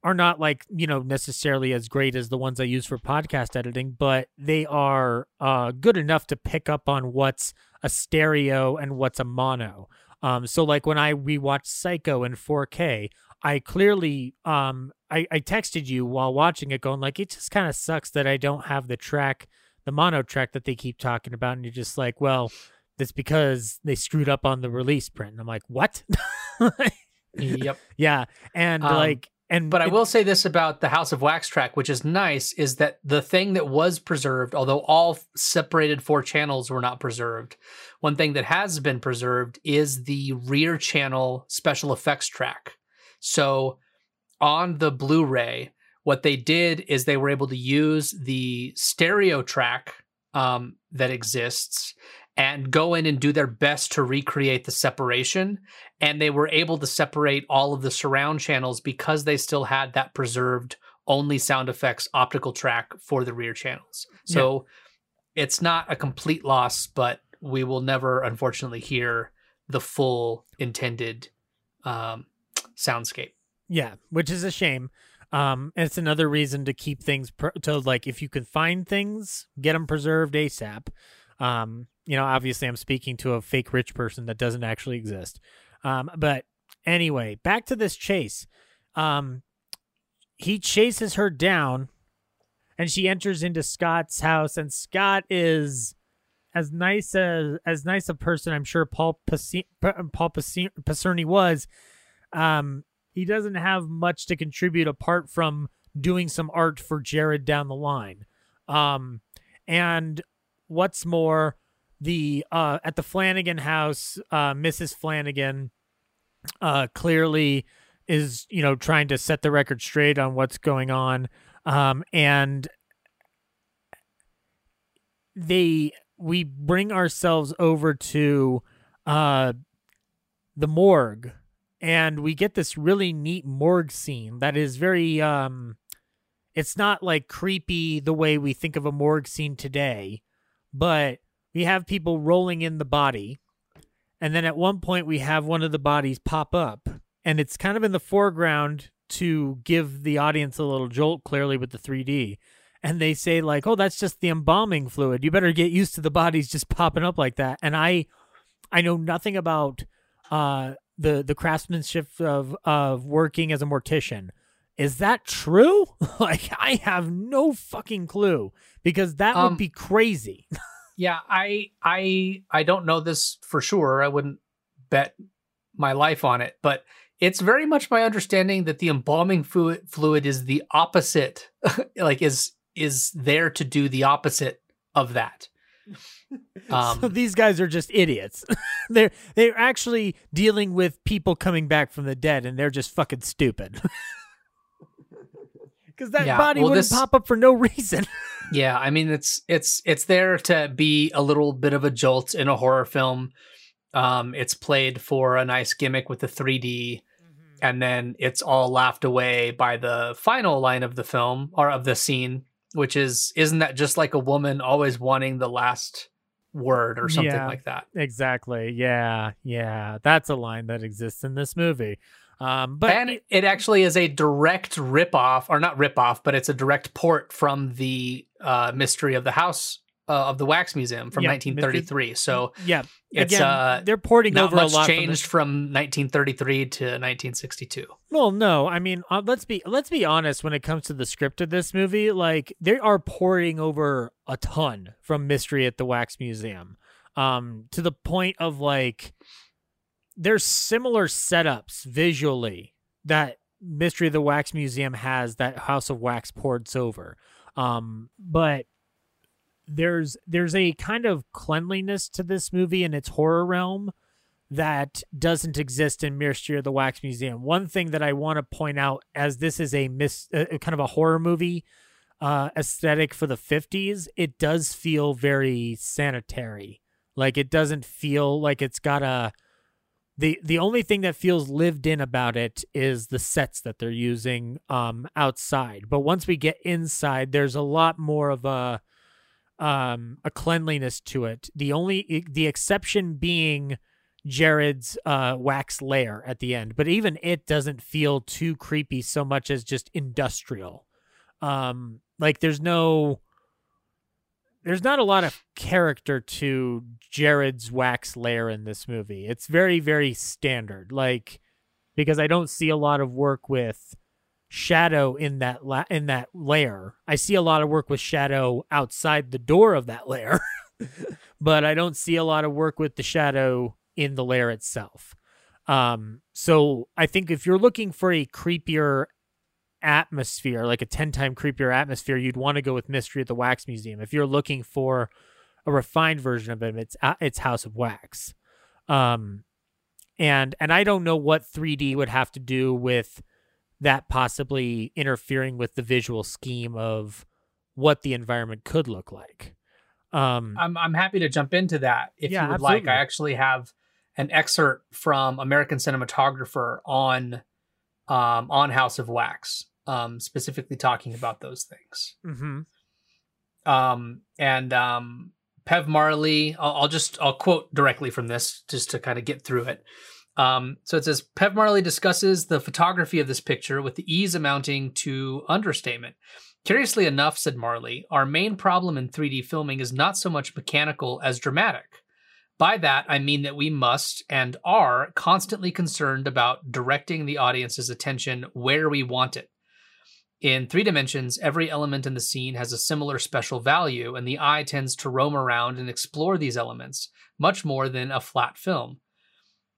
are not like you know necessarily as great as the ones I use for podcast editing, but they are uh, good enough to pick up on what's a stereo and what's a mono. Um, so like when I rewatched Psycho in 4K, I clearly um I, I texted you while watching it going like it just kind of sucks that I don't have the track the mono track that they keep talking about and you're just like well that's because they screwed up on the release print and I'm like what yep. yeah and Um, like and But I will say this about the House of Wax track, which is nice, is that the thing that was preserved, although all separated four channels were not preserved, one thing that has been preserved is the rear channel special effects track. So on the Blu ray, what they did is they were able to use the stereo track um, that exists and go in and do their best to recreate the separation. And they were able to separate all of the surround channels because they still had that preserved only sound effects optical track for the rear channels. So it's not a complete loss, but we will never, unfortunately, hear the full intended um, soundscape. Yeah, which is a shame. Um, and it's another reason to keep things pr- to like if you can find things, get them preserved ASAP. Um, you know, obviously, I'm speaking to a fake rich person that doesn't actually exist. Um, but anyway, back to this chase. Um, he chases her down, and she enters into Scott's house, and Scott is as nice as as nice a person I'm sure Paul Paci- Paul Paci- Picerni was. Um, he doesn't have much to contribute apart from doing some art for Jarrod down the line. Um, and what's more, the uh, at the Flanagan house, uh, Mrs. Flanagan uh, clearly is you know trying to set the record straight on what's going on, um, and they we bring ourselves over to uh, the morgue and we get this really neat morgue scene that is very um it's not like creepy the way we think of a morgue scene today but we have people rolling in the body and then at one point we have one of the bodies pop up and it's kind of in the foreground to give the audience a little jolt clearly with the 3D and they say like oh that's just the embalming fluid. You better get used to the bodies just popping up like that. And i i know nothing about uh the the craftsmanship of of working as a mortician is that true like i have no fucking clue because that Um, would be crazy Yeah, I I I don't know this for sure. I wouldn't bet my life on it, but it's very much my understanding that the embalming fluid fluid is the opposite like is is there to do the opposite of that. so Um these guys are just idiots. They're they're actually dealing with people coming back from the dead and they're just fucking stupid. Because that Yeah, body well, wouldn't this- pop up for no reason. Yeah, I mean it's it's it's there to be a little bit of a jolt in a horror film. Um, it's played for a nice gimmick with the 3D, and then it's all laughed away by the final line of the film or of the scene, which is isn't that just like a woman always wanting the last word or something Yeah. like that? Exactly. Yeah. Yeah. That's a line that exists in this movie. Um, but and it actually is a direct rip-off or not rip-off but it's a direct port from the uh, mystery of the house uh, of the wax museum from Yeah, 1933 so yeah, it's again, uh, they're porting over a lot. changed From from, 1933 to 1962 well, no, I mean, uh, let's be let's be honest. When it comes to the script of this movie, like they are porting over a ton from Mystery at the Wax Museum, um, to the point of like there's similar setups visually that Mystery of the Wax Museum has that House of Wax ports over. Um, but there's there's a kind of cleanliness to this movie in its horror realm that doesn't exist in of the Wax Museum. One thing that I want to point out, as this is a mis- uh, kind of a horror movie, uh, aesthetic for the 50s, it does feel very sanitary. Like it doesn't feel like it's got a the the only thing that feels lived in about it is the sets that they're using um outside. But once we get inside, there's a lot more of a um a cleanliness to it. The only the exception being Jarrod's uh wax layer at the end, but even it doesn't feel too creepy so much as just industrial. Um like there's no there's not a lot of character to Jarrod's wax layer in this movie. It's very very standard. Like because I don't see a lot of work with shadow in that la- in that layer. I see a lot of work with shadow outside the door of that layer. but I don't see a lot of work with the shadow in the layer itself. Um so I think if you're looking for a creepier atmosphere, like a 10 time creepier atmosphere, you'd want to go with Mystery at the Wax Museum. If you're looking for a refined version of it, it's it's House of Wax. Um, and and I don't know what 3D would have to do with that possibly interfering with the visual scheme of what the environment could look like. Um, I'm I'm happy to jump into that if Yeah, you would absolutely. like. I actually have an excerpt from American Cinematographer on um, on House of Wax, um, specifically talking about those things. mhm. um, and um, Pev Marley. I'll, I'll just I'll quote directly from this just to kind of get through it. Um, so it says Pev Marley discusses the photography of this picture with the ease amounting to understatement. Curiously enough, said Marley, our main problem in 3D filming is not so much mechanical as dramatic. By that, I mean that we must and are constantly concerned about directing the audience's attention where we want it. In three dimensions, every element in the scene has a similar special value, and the eye tends to roam around and explore these elements much more than a flat film.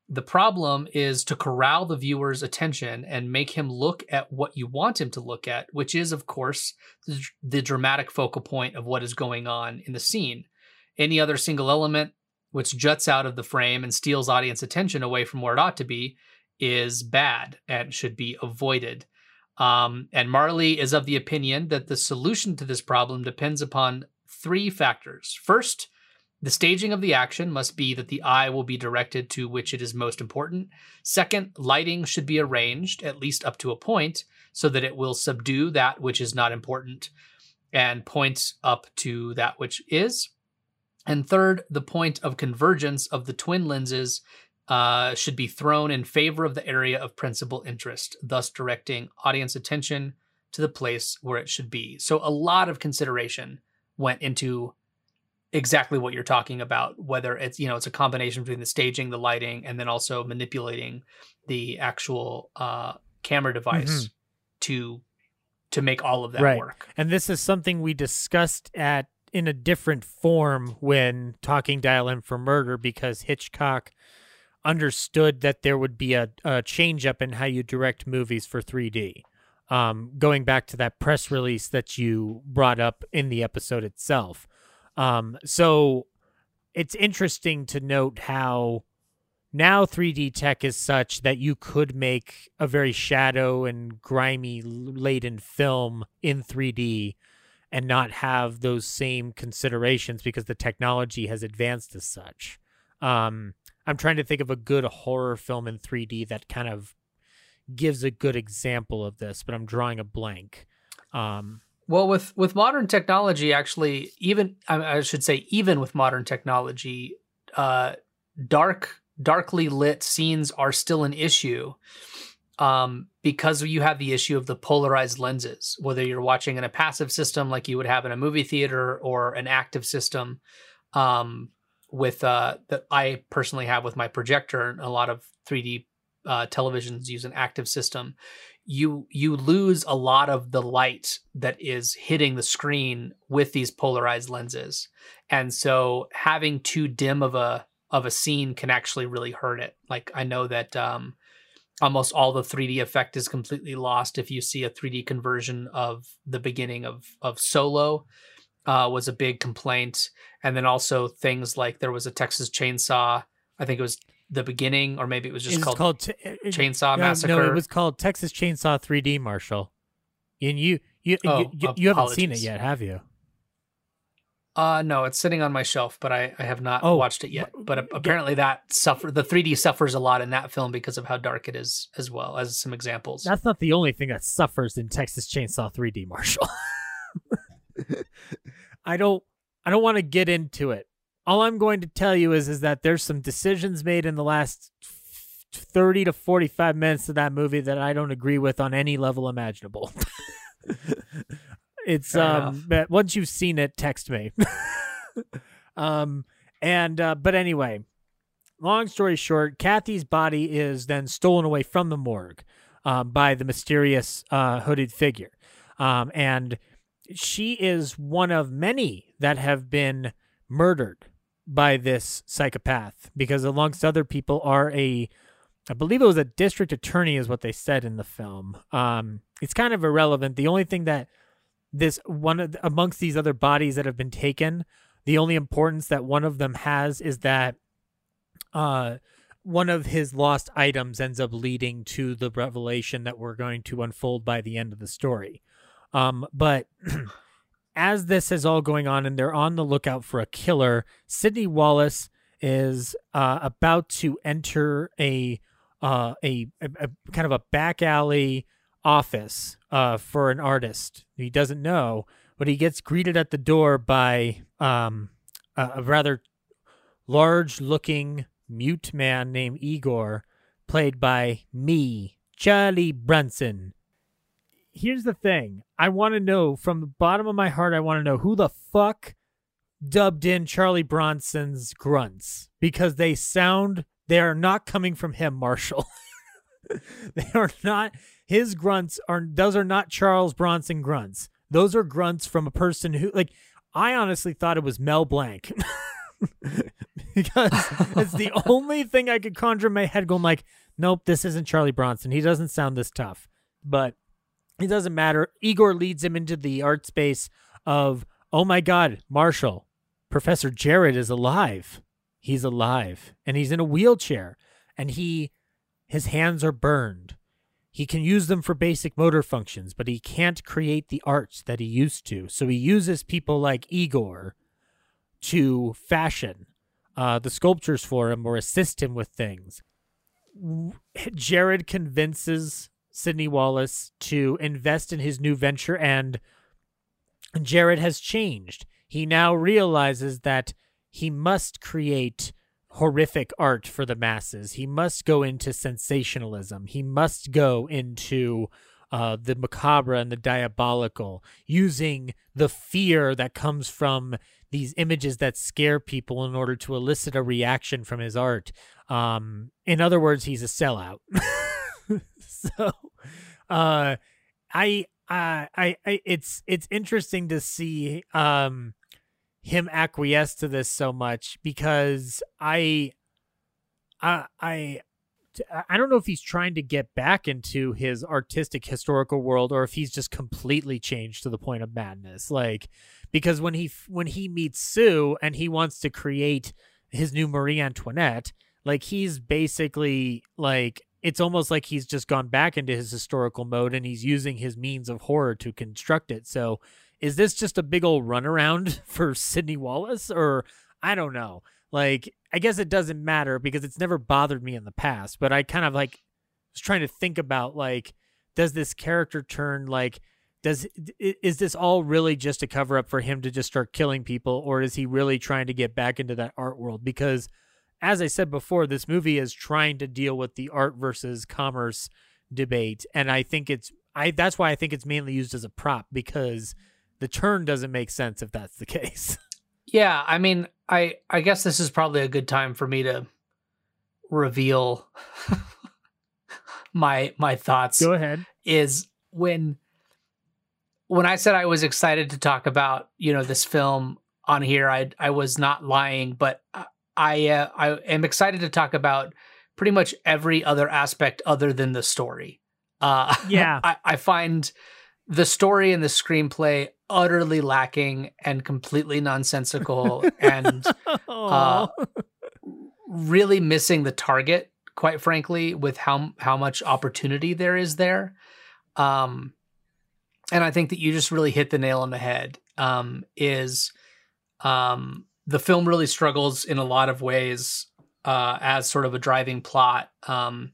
The problem is to corral the viewer's attention and make him look at what you want him to look at, which is, of course, the, the dramatic focal point of what is going on in the scene. Any other single element which juts out of the frame and steals audience attention away from where it ought to be is bad and should be avoided. Um, and Marley is of the opinion that the solution to this problem depends upon three factors. First, the staging of the action must be that the eye will be directed to which it is most important. Second, lighting should be arranged, at least up to a point, so that it will subdue that which is not important and point up to that which is. And third, the point of convergence of the twin lenses uh, should be thrown in favor of the area of principal interest, thus directing audience attention to the place where it should be. So a lot of consideration went into exactly what you're talking about, whether it's you know it's a combination between the staging, the lighting, and then also manipulating the actual uh, camera device to to make all of that Right. work. And this is something we discussed at in a different form when talking Dial M for Murder because Hitchcock understood that there would be a, a change up in how you direct movies for 3D. Um, going back to that press release that you brought up in the episode itself. Um, so it's interesting to note how now 3D tech is such that you could make a very shadow and grimy laden film in 3D and not have those same considerations because the technology has advanced as such. Um, I'm trying to think of a good horror film in 3D that kind of gives a good example of this, but I'm drawing a blank. Um, Well, with with modern technology, actually, even I I should say, even with modern technology, uh, dark, darkly lit scenes are still an issue, um, because you have the issue of the polarized lenses. Whether you're watching in a passive system like you would have in a movie theater, or an active system, um, with uh, that I personally have with my projector, and a lot of 3D uh, televisions use an active system you you lose a lot of the light that is hitting the screen with these polarized lenses. And so having too dim of a of a scene can actually really hurt it. Like i know that um almost all the 3d effect is completely lost if you see a 3d conversion of the beginning of of solo uh was a big complaint. And then also things like there was a texas chainsaw i think it was the beginning or maybe it was just it's called, called, t- chainsaw no, massacre No, it was called Texas Chainsaw 3D, Marshall. And you You Oh, you, you, haven't seen it yet, have you? Uh no, it's sitting on my shelf, but I, I have not Oh, watched it yet. But a- apparently that suffer the 3D suffers a lot in that film because of how dark it is as well as some examples. That's not the only thing that suffers in Texas Chainsaw 3D, Marshall. I don't I don't want to get into it. All I'm going to tell you is is that there's some decisions made in the last 30 to 45 minutes of that movie that I don't agree with on any level imaginable. it's Fair um enough. once you've seen it text me. um and uh but anyway, long story short, Kathy's body is then stolen away from the morgue um, by the mysterious uh, hooded figure. Um, and she is one of many that have been murdered by this psychopath because, amongst other people, are a I believe it was a district attorney, is what they said in the film. Um, it's kind of irrelevant. The only thing that this one amongst these other bodies that have been taken, the only importance that one of them has is that uh, one of his lost items ends up leading to the revelation that we're going to unfold by the end of the story. Um, but as this is all going on and they're on the lookout for a killer, Sidney Wallace is uh, about to enter a, uh, a, a, a kind of a back alley office uh, for an artist he doesn't know, but he gets greeted at the door by um, a, a rather large looking mute man named Igor, played by me, Charlie Bronson. Here's the thing I want to know from the bottom of my heart, I want to know who the fuck dubbed in Charlie Bronson's grunts because they sound, they are not coming from him, Marshall. they are not, his grunts are, those are not Charles Bronson grunts. Those are grunts from a person who, like, I honestly thought it was Mel Blanc. because it's the only thing I could conjure in my head going like, nope, this isn't Charlie Bronson. He doesn't sound this tough. But it doesn't matter. Igor leads him into the art space of, oh my God, Marshall, Professor Jarrod is alive. He's alive. And he's in a wheelchair. And he his hands are burned. He can use them for basic motor functions, but he can't create the arts that he used to. So he uses people like Igor to fashion uh, the sculptures for him or assist him with things. Jarrod convinces Sidney Wallace to invest in his new venture, and Jarrod has changed. He now realizes that he must create horrific art for the masses. He must go into sensationalism. He must go into uh, the macabre and the diabolical, using the fear that comes from these images that scare people in order to elicit a reaction from his art. Um, in other words, he's a sellout. so, uh, I, I, I, it's it's interesting to see um him acquiesce to this so much because I, I, I. I don't know if he's trying to get back into his artistic historical world or if he's just completely changed to the point of madness. Like, because when he when he meets Sue and he wants to create his new Marie Antoinette, like he's basically like it's almost like he's just gone back into his historical mode and he's using his means of horror to construct it. So, is this just a big old runaround for Sidney Wallace or I don't know. Like I guess it doesn't matter because it's never bothered me in the past, but I kind of like was trying to think about like does this character turn like does is this all really just a cover up for him to just start killing people or is he really trying to get back into that art world because as I said before this movie is trying to deal with the art versus commerce debate and I think it's I that's why I think it's mainly used as a prop because the turn doesn't make sense if that's the case. Yeah, I mean, I I guess this is probably a good time for me to reveal my my thoughts. Go ahead. Is when when I said I was excited to talk about you know this film on here, I I was not lying, but uh, I I, uh, I am excited to talk about pretty much every other aspect other than the story. Uh, Yeah. I, I find the story and the screenplay utterly lacking and completely nonsensical and Aw. really missing the target quite frankly with how how much opportunity there is there um and I think that you just really hit the nail on the head. Um, is um, the film really struggles in a lot of ways uh, as sort of a driving plot. Um,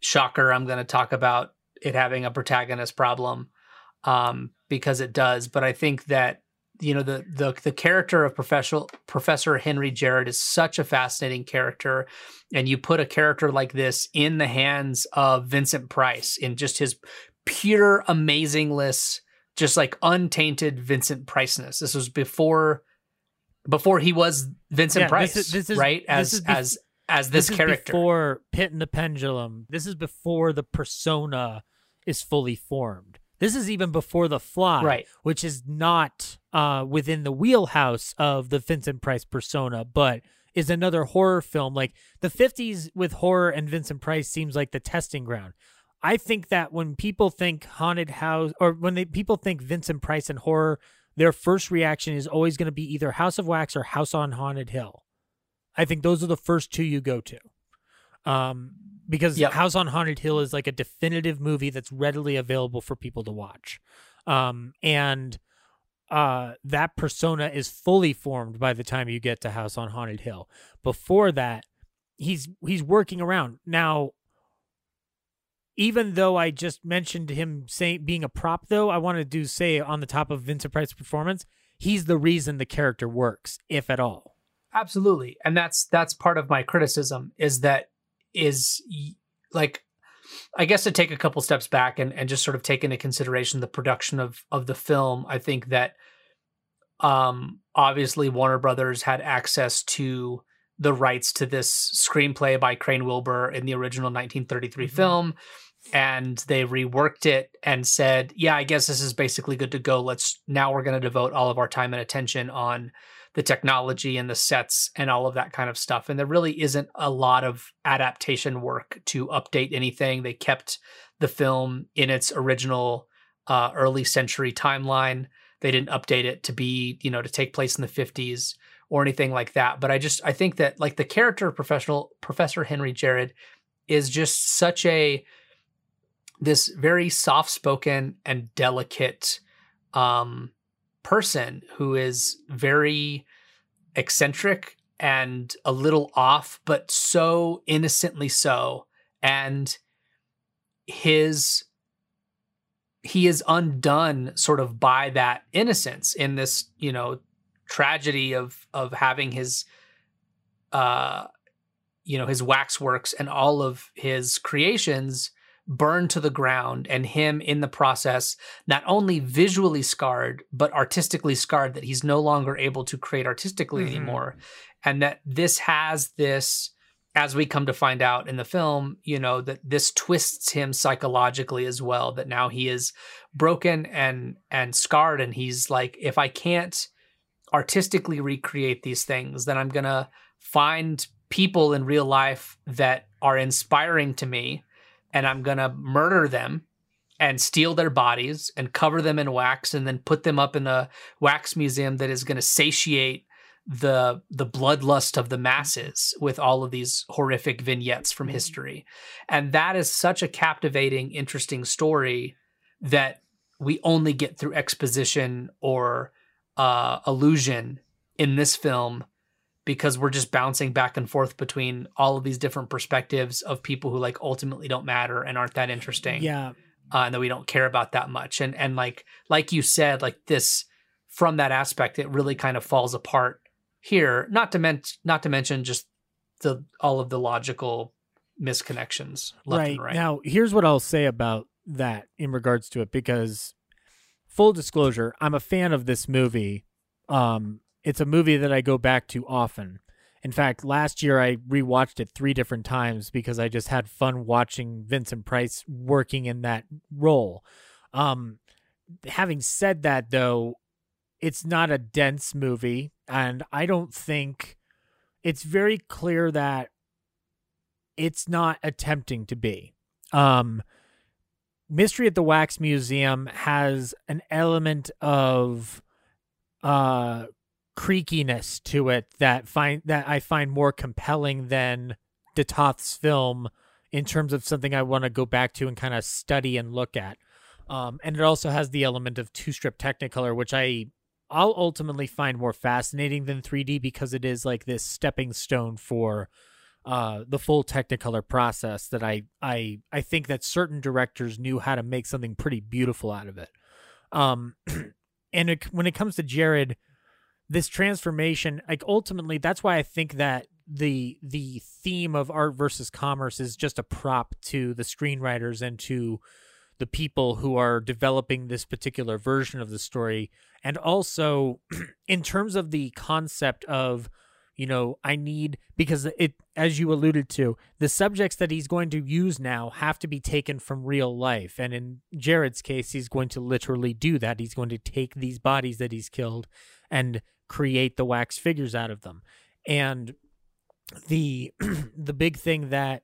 shocker, I'm going to talk about it having a protagonist problem um, because it does. But I think that you know the the the character of Professor Professor Henry Jarrod is such a fascinating character, and you put a character like this in the hands of Vincent Price in just his pure amazingness, just like untainted Vincent Priceness. This was before before he was Vincent Yeah, Price, this is- this is- right? this As is bef- as as this, is character. before Pit and the Pendulum. This is before the persona is fully formed. This is even before The Fly, Right. which is not uh, within the wheelhouse of the Vincent Price persona, but is another horror film. Like the 50s with horror and Vincent Price seems like the testing ground. I think that when people think haunted house or when they, people think Vincent Price and horror, their first reaction is always going to be either House of Wax or House on Haunted Hill. I think those are the first two you go to. Um, because Yep. House on Haunted Hill is like a definitive movie that's readily available for people to watch. Um, and uh, that persona is fully formed by the time you get to House on Haunted Hill. Before that, he's he's working around. Now, even though I just mentioned him saying being a prop, though, I want to say on the top of Vincent Price's performance, he's the reason the character works, if at all. absolutely and that's that's part of my criticism is that is like i guess to take a couple steps back and, and just sort of take into consideration the production of of the film i think that um obviously warner brothers had access to the rights to this screenplay by crane wilbur in the original 1933 Mhm. film and they reworked it and said yeah i guess this is basically good to go let's now we're going to devote all of our time and attention on the technology and the sets and all of that kind of stuff. And there really isn't a lot of adaptation work to update anything. They kept the film in its original uh, early century timeline. They didn't update it to be, you know, to take place in the 50s or anything like that. But I just I think that like the character of professional Professor Henry Jarrod is just such a this very soft spoken and delicate um person who is very eccentric and a little off, but so innocently so. And his he is undone sort of by that innocence in this, you know, tragedy of of having his uh you know, his waxworks and all of his creations burned to the ground and him in the process not only visually scarred but artistically scarred that he's no longer able to create artistically Mhm. anymore and that this has this as we come to find out in the film you know that this twists him psychologically as well that now he is broken and and scarred and he's like if i can't artistically recreate these things then i'm going to find people in real life that are inspiring to me and I'm going to murder them and steal their bodies and cover them in wax and then put them up in a wax museum that is going to satiate the the bloodlust of the masses with all of these horrific vignettes from history. And that is such a captivating interesting story that we only get through exposition or uh illusion in this film because we're just bouncing back and forth between all of these different perspectives of people who like ultimately don't matter and aren't that interesting Yeah, uh, and that we don't care about that much and and like like you said like this from that aspect it really kind of falls apart here not to mention not to mention just the all of the logical misconnections left right. and right Now, here's what I'll say about that in regards to it because full disclosure, I'm a fan of this movie. Um it's a movie that I go back to often. In fact, last year I rewatched it 3 different times because I just had fun watching Vincent Price working in that role. Um having said that though, it's not a dense movie and I don't think it's very clear that it's not attempting to be. Um, Mystery at the Wax Museum has an element of uh creakiness to it that find that I find more compelling than de Toth's film in terms of something I want to go back to and kind of study and look at. Um, and it also has the element of two strip Technicolor, which I I'll ultimately find more fascinating than 3D because it is like this stepping stone for uh, the full Technicolor process that I I I think that certain directors knew how to make something pretty beautiful out of it. Um, and it, when it comes to Jarrod, this transformation, like ultimately, that's why I think that the the theme of art versus commerce is just a prop to the screenwriters and to the people who are developing this particular version of the story. And also in terms of the concept of you know i need because it as you alluded to the subjects that he's going to use now have to be taken from real life. And in jarrod's case he's going to literally do that. He's going to take these bodies that he's killed and create the wax figures out of them and the the big thing that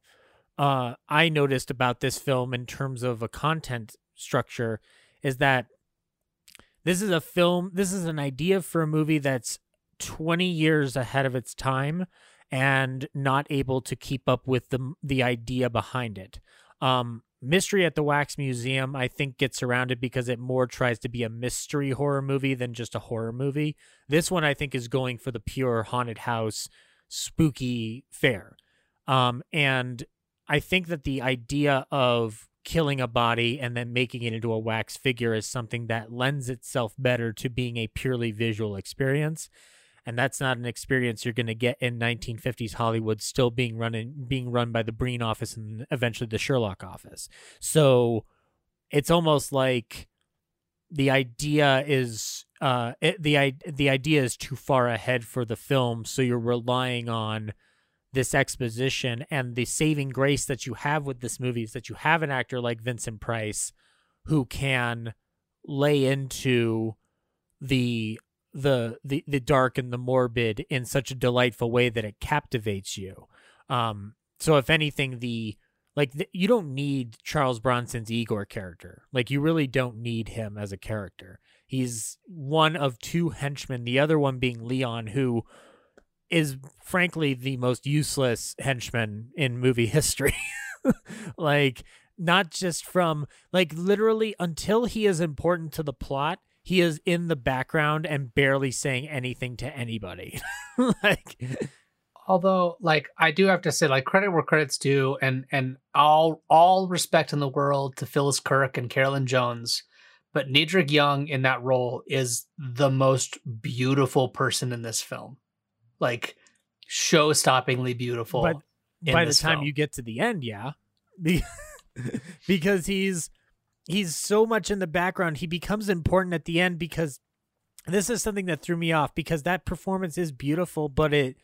uh, I noticed about this film in terms of a content structure is that this is a film, this is an idea for a movie that's 20 years ahead of its time and not able to keep up with the the idea behind it. Um, Mystery at the Wax Museum, I think, gets around it because it more tries to be a mystery horror movie than just a horror movie. This one, I think, is going for the pure haunted house, spooky fare. Um, and I think that the idea of killing a body and then making it into a wax figure is something that lends itself better to being a purely visual experience. And that's not an experience you're going to get in 1950s Hollywood, still being run in, being run by the Breen office and eventually the Shurlock office. So it's almost like the idea is uh, it, the the idea is too far ahead for the film, so you're relying on this exposition and the saving grace that you have with this movie is that you have an actor like Vincent Price who can lay into the the the the dark and the morbid in such a delightful way that it captivates you. Um so if anything the like the, you don't need Charles Bronson's Igor character. Like you really don't need him as a character. He's one of two henchmen, the other one being Leon who is frankly the most useless henchman in movie history. like not just from like literally until he is important to the plot, he is in the background and barely saying anything to anybody. like although like I do have to say like credit where credit's due and and all all respect in the world to Phyllis Kirk and Carolyn Jones. But Nedrick Young in that role is the most beautiful person in this film like show-stoppingly beautiful. But by the time film. you get to the end, yeah, because he's he's so much in the background, he becomes important at the end because this is something that threw me off because that performance is beautiful, but it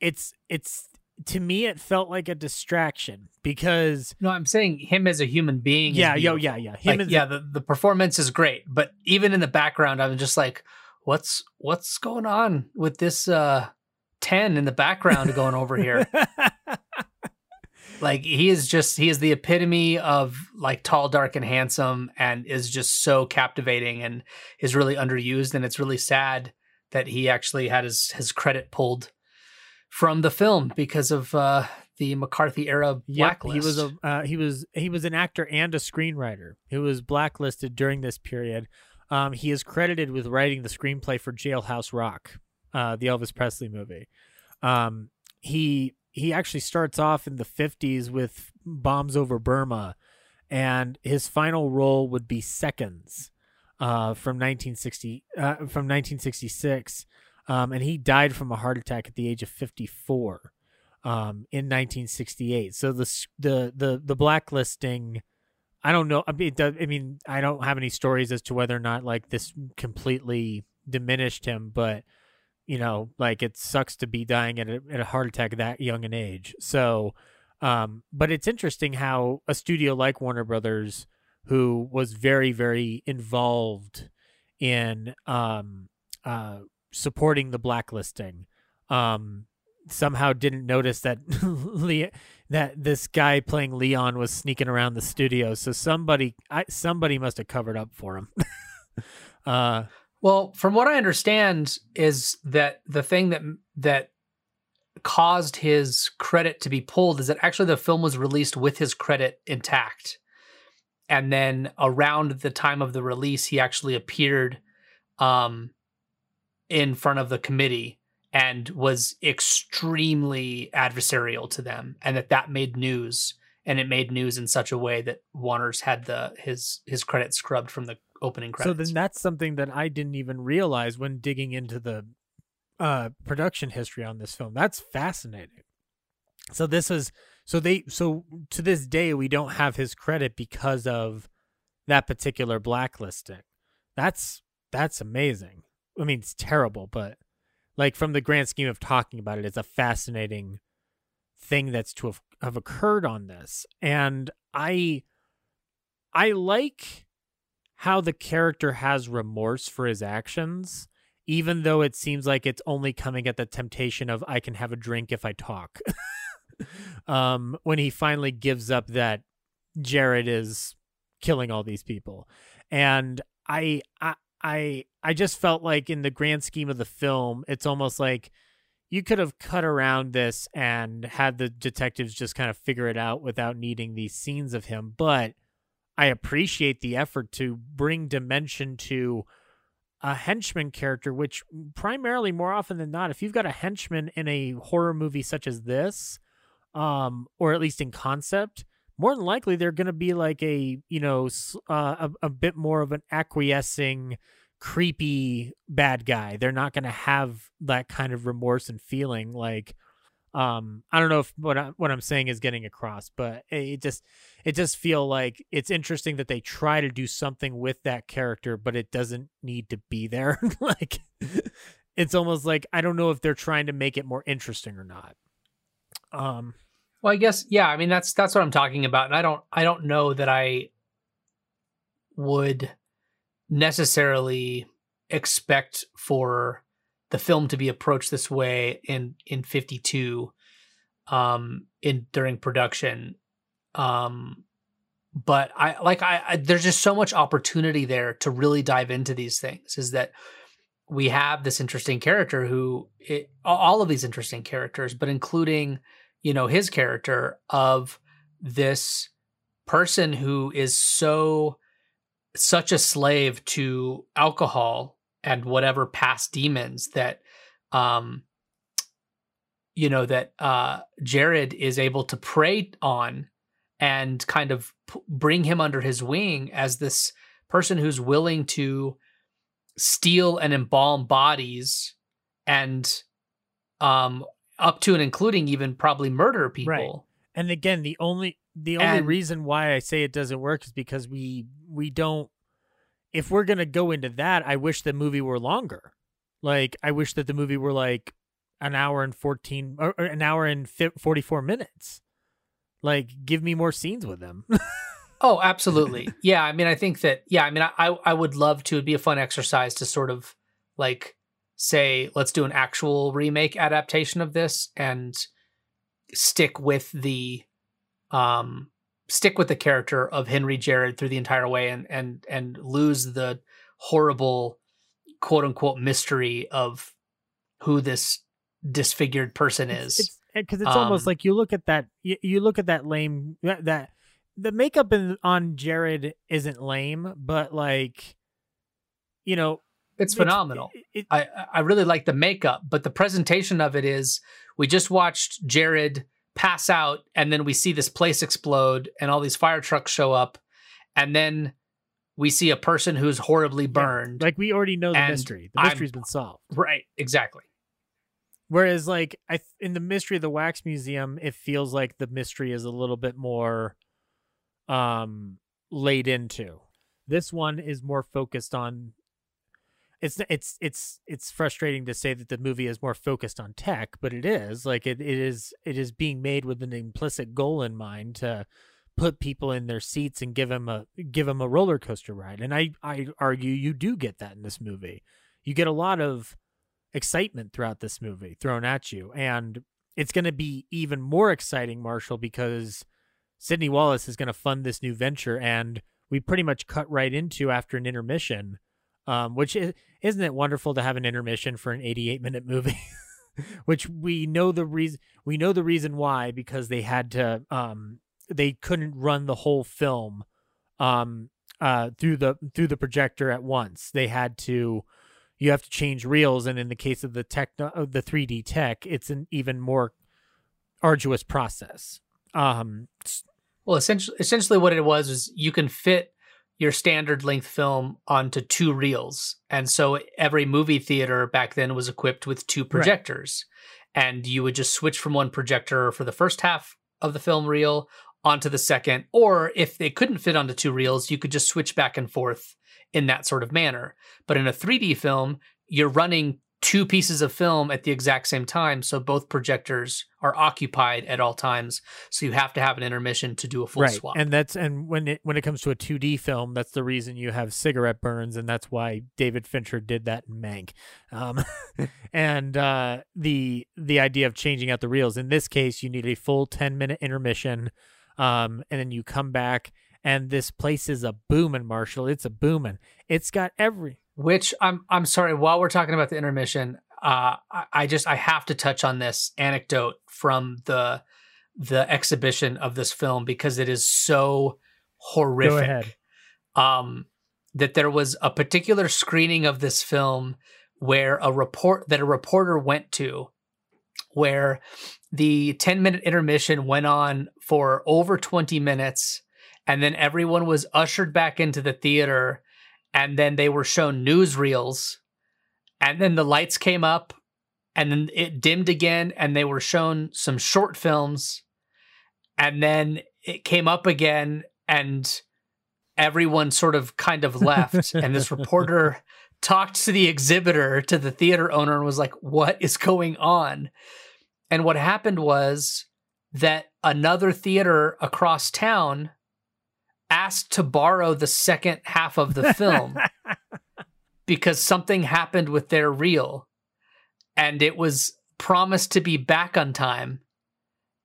it's it's to me it felt like a distraction because no i'm saying him as a human being yeah yo yeah yeah. Him like, yeah the, the performance is great but even in the background i'm just like what's what's going on with this uh 10 in the background going over here like he is just he is the epitome of like tall dark and handsome and is just so captivating and is really underused and it's really sad that he actually had his his credit pulled from the film because of uh the McCarthy era blacklist. Yep, he was a uh, he was he was an actor and a screenwriter who was blacklisted during this period. Um, he is credited with writing the screenplay for Jailhouse Rock, uh, the Elvis Presley movie. Um, he he actually starts off in the 50s with Bombs Over Burma, and his final role would be Seconds uh, from 1960 uh, from 1966, um, and he died from a heart attack at the age of 54 um, in 1968. So the the the the blacklisting I don't know. I mean, does, I mean, I don't have any stories as to whether or not like this completely diminished him, but you know, like it sucks to be dying at a, at a heart attack that young an age. So, um, but it's interesting how a studio like Warner Brothers, who was very, very involved in um, uh, supporting the blacklisting, um, somehow didn't notice that that this guy playing Leon was sneaking around the studio. So somebody I, somebody must have covered up for him. uh, well, from what I understand is that the thing that that caused his credit to be pulled is that actually the film was released with his credit intact. and then around the time of the release, he actually appeared um, in front of the committee and was extremely adversarial to them, and that that made news, and it made news in such a way that Warner's had the his his credit scrubbed from the opening credits. So then that's something that I didn't even realize when digging into the uh, production history on this film. That's fascinating. So this is so they so to this day we don't have his credit because of that particular blacklisting. That's that's amazing. I mean, it's terrible, but like from the grand scheme of talking about it, it's a fascinating thing that's to have, have occurred on this. And I I like how the character has remorse for his actions, even though it seems like it's only coming at the temptation of I can have a drink if I talk. um, when he finally gives up that Jarrod is killing all these people. And I I I I just felt like in the grand scheme of the film, it's almost like you could have cut around this and had the detectives just kind of figure it out without needing these scenes of him. But I appreciate the effort to bring dimension to a henchman character, which primarily, more often than not, if you've got a henchman in a horror movie such as this, um, or at least in concept, more than likely they're going to be like a you know uh, a, a bit more of an acquiescing creepy bad guy. They're not going to have that kind of remorse and feeling like um i don't know if what I, what i'm saying is getting across but it just it just feel like it's interesting that they try to do something with that character but it doesn't need to be there like it's almost like i don't know if they're trying to make it more interesting or not um well, I guess yeah. I mean, that's that's what I'm talking about, and I don't I don't know that I would necessarily expect for the film to be approached this way in in 52 um in during production. Um but i like I, I, there's just so much opportunity there to really dive into these things is that we have this interesting character who it, all of these interesting characters but including you know his character of this person who is so such a slave to alcohol and whatever past demons that um you know that uh Jarrod is able to prey on and kind of p- bring him under his wing as this person who's willing to steal and embalm bodies and um up to and including even probably murder people. Right. And again, the only the only and, reason why I say it doesn't work is because we we don't if we're to go into that, I wish the movie were longer. Like I wish that the movie were like an hour and 14 or, or an hour and 44 minutes. Like give me more scenes with them. oh, absolutely. Yeah, I mean I think that yeah, I mean I I would love to it'd be a fun exercise to sort of like say let's do an actual remake adaptation of this and stick with the um stick with the character of Henry Jarrod through the entire way and and and lose the horrible quote unquote mystery of who this disfigured person is. It's because it's, it's um, almost like you look at that you, you look at that lame that, that the makeup in, on Jarrod isn't lame, but like you know it's phenomenal. It, it, I I really like the makeup, but the presentation of it is we just watched Jarrod pass out, and then we see this place explode, and all these fire trucks show up, and then we see a person who's horribly burned. Yeah, like we already know the mystery. The mystery's I'm, been solved. Right. Exactly. Whereas, like I in the mystery of the wax museum, it feels like the mystery is a little bit more um laid into. This one is more focused on it's it's it's it's frustrating to say that the movie is more focused on tech, but it is like it, it is it is being made with an implicit goal in mind to put people in their seats and give them a give them a roller coaster ride. And I I argue you do get that in this movie. You get a lot of excitement throughout this movie thrown at you, and it's going to be even more exciting, Marshall, because Sidney Wallace is going to fund this new venture, and we pretty much cut right into after an intermission um, which is, isn't it wonderful to have an intermission for an 88 minute movie? which we know the reason we know the reason why because they had to um they couldn't run the whole film um uh through the through the projector at once. They had to you have to change reels and in the case of the tech the 3D tech, it's an even more arduous process. Um well essentially essentially what it was is you can fit your standard length film onto two reels. And so every movie theater back then was equipped with two projectors. Right. And you would just switch from one projector for the first half of the film reel onto the second. Or if they couldn't fit onto two reels, you could just switch back and forth in that sort of manner. But in a 3D film, you're running two pieces of film at the exact same time so both projectors are occupied at all times so you have to have an intermission to do a full right. swap and that's and when it when it comes to a 2d film that's the reason you have cigarette burns and that's why david fincher did that in mank um, and uh, the the idea of changing out the reels in this case you need a full 10 minute intermission um, and then you come back and this place is a booming marshall it's a booming it's got every which I'm I'm sorry. While we're talking about the intermission, uh, I, I just I have to touch on this anecdote from the the exhibition of this film because it is so horrific. Go ahead. Um, that there was a particular screening of this film where a report that a reporter went to, where the 10 minute intermission went on for over 20 minutes, and then everyone was ushered back into the theater and then they were shown newsreels and then the lights came up and then it dimmed again and they were shown some short films and then it came up again and everyone sort of kind of left and this reporter talked to the exhibitor to the theater owner and was like what is going on? And what happened was that another theater across town asked to borrow the second half of the film because something happened with their reel and it was promised to be back on time.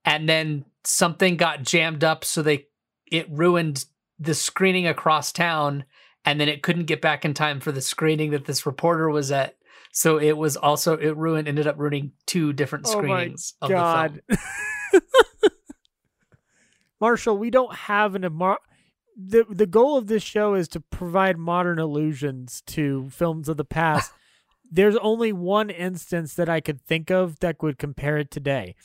And then something got jammed up so they it ruined the screening across town and then it couldn't get back in time for the screening that this reporter was at. So it was also it ruined ended up ruining two different screenings oh my God. of the film. Marshall, we don't have an the the goal of this show is to provide modern illusions to films of the past. There's only one instance that I could think of that would compare it today.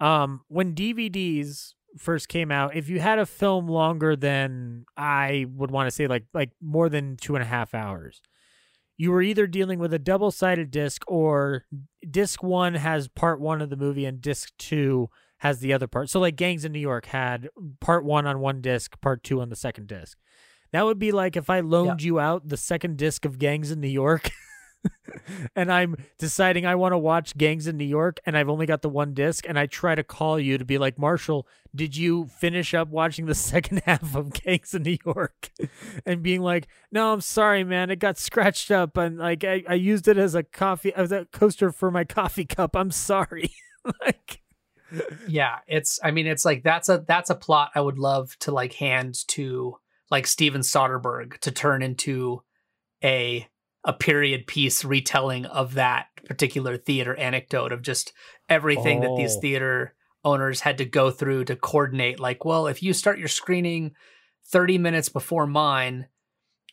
Um, when DVDs first came out, if you had a film longer than I would want to say like like more than two and a half hours, you were either dealing with a double sided disc or disc one has part one of the movie and disc two has the other part. So like Gangs in New York had part one on one disc, part two on the second disc. That would be like if I loaned you out the second disc of Gangs in New York. and I'm deciding I want to watch Gangs in New York and I've only got the one disc and I try to call you to be like, Marshall, did you finish up watching the second half of Gangs in New York? and being like, no, I'm sorry, man. It got scratched up and like I, I used it as a coffee, as a coaster for my coffee cup. I'm sorry. like, yeah, it's I mean it's like that's a that's a plot I would love to like hand to like Steven Soderbergh to turn into a a period piece retelling of that particular theater anecdote of just everything oh. that these oh. theater owners had to go through to coordinate like well if you start your screening 30 minutes before mine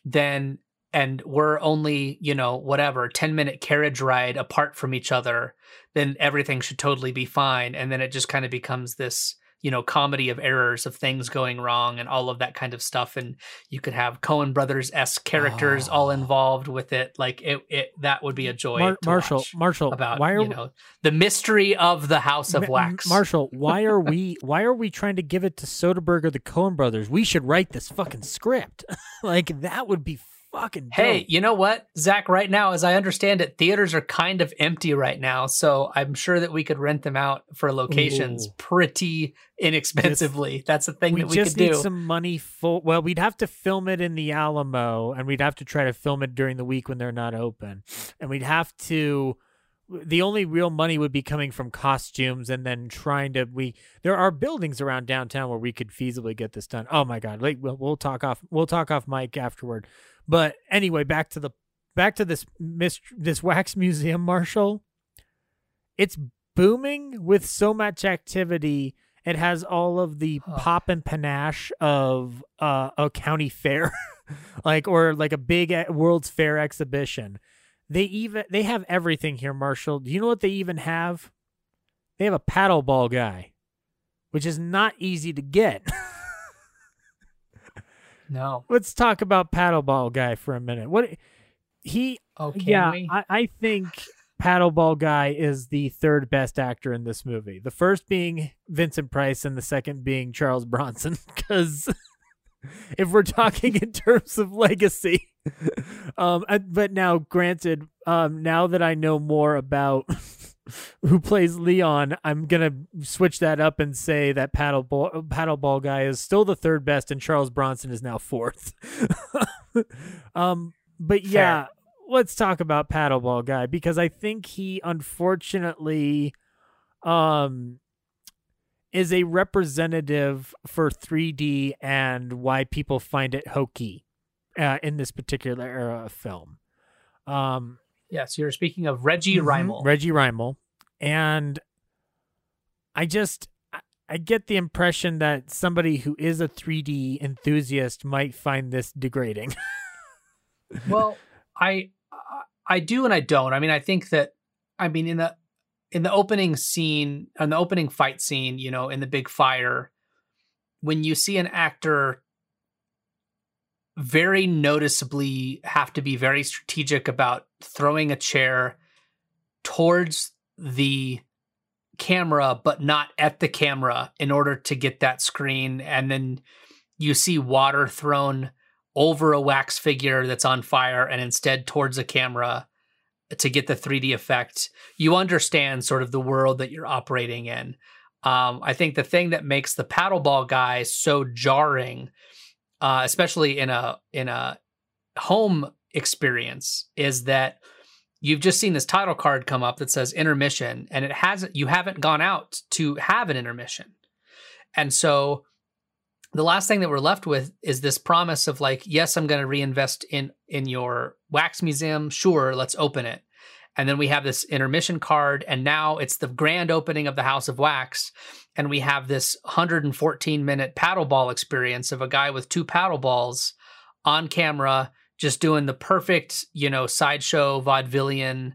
then and we're only you know whatever 10 minute carriage ride apart from each other then everything should totally be fine. And then it just kind of becomes this you know comedy of errors of things going wrong and all of that kind of stuff. And you could have Coen brothers s characters oh. all ah. involved with it. Like it, it that would be a joy Mar- Marshall Marshall about why are you know the mystery of the House of Wax. Marshall why are we why are we trying to give it to Soderbergh or the Coen brothers? We should write this fucking script. Like that would be fucking dope. Hey, you know what, Zach? Right now, as I understand it, theaters are kind of empty right now, so I'm sure that we could rent them out for locations Ooh. pretty inexpensively. Just, That's the thing we that we just could need some money for. Well, we'd have to film it in the Alamo, and we'd have to try to film it during the week when they're not open, and we'd have to the only real money would be coming from costumes and then trying to we there are buildings around downtown where we could feasibly get this done oh my god like we'll, we'll talk off we'll talk off mic afterward but anyway, back to the back to this this wax museum, Marshall. It's booming with so much activity It has all of the Oh. pop and panache of uh, a county fair, like or like a big e- World's Fair exhibition. They even they have everything here, Marshall. Do you know what they even have? They have a paddleball guy, which is not easy to get. No. Let's talk about paddleball guy for a minute. What he Oh, can yeah, we? I, I think Paddleball Guy is the third best actor in this movie. The first being Vincent Price, and the second being Charles Bronson. Because if we're talking in terms of legacy, um, I- but now, granted, um, now that I know more about who plays Leon, I'm gonna switch that up and say that Paddleball Paddleball Guy is still the third best, and Charles Bronson is now fourth. um, but yeah, let's talk about paddleball guy because I think he unfortunately um is a representative for 3D and why people find it hokey uh, in this particular era of film. Um yes, you're speaking of Reggie mm-hmm. Rymal. Reggie Rymal. And I just I- I get the impression that somebody who is a 3D enthusiast might find this degrading. well, I I do and I don't. I mean, I think that I mean in the in the opening scene, in the opening fight scene, you know, in the big fire, when you see an actor very noticeably have to be very strategic about throwing a chair towards the camera but not at the camera in order to get that screen and then you see water thrown over a wax figure that's on fire and instead towards a camera to get the 3D effect, you understand sort of the world that you're operating in. Um, I think the thing that makes the paddleball guy so jarring, uh, especially in a in a home experience, is that you've just seen this title card come up that says intermission, and it hasn't. You haven't gone out to have an intermission, and so the last thing that we're left with is this promise of like yes i'm going to reinvest in in your wax museum sure let's open it and then we have this intermission card and now it's the grand opening of the house of wax and we have this 114 minute paddleball experience of a guy with two paddle balls on camera just doing the perfect you know sideshow vaudevillian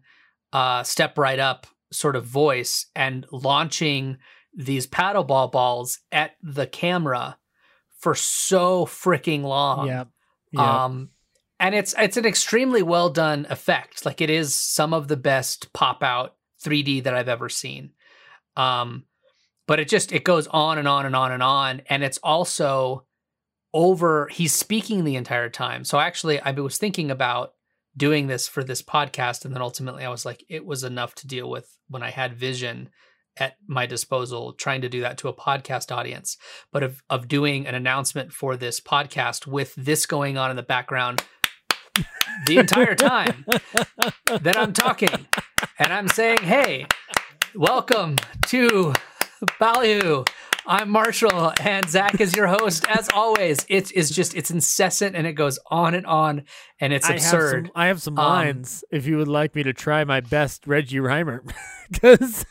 uh step right up sort of voice and launching these paddleball balls at the camera for so freaking long. yeah. Yeah. Um and it's it's an extremely well done effect. Like it is some of the best pop out 3D that I've ever seen. Um but it just it goes on and on and on and on and it's also over he's speaking the entire time. So actually I was thinking about doing this for this podcast and then ultimately I was like it was enough to deal with when I had vision at my disposal trying to do that to a podcast audience but of of doing an announcement for this podcast with this going on in the background the entire time that I'm talking and I'm saying hey welcome to Ballyhoo I'm Marshall and Zach is your host as always it is just it's incessant and it goes on and on and it's I absurd Have some, I have some Um, lines if you would like me to try my best Reggie Reimer. Because,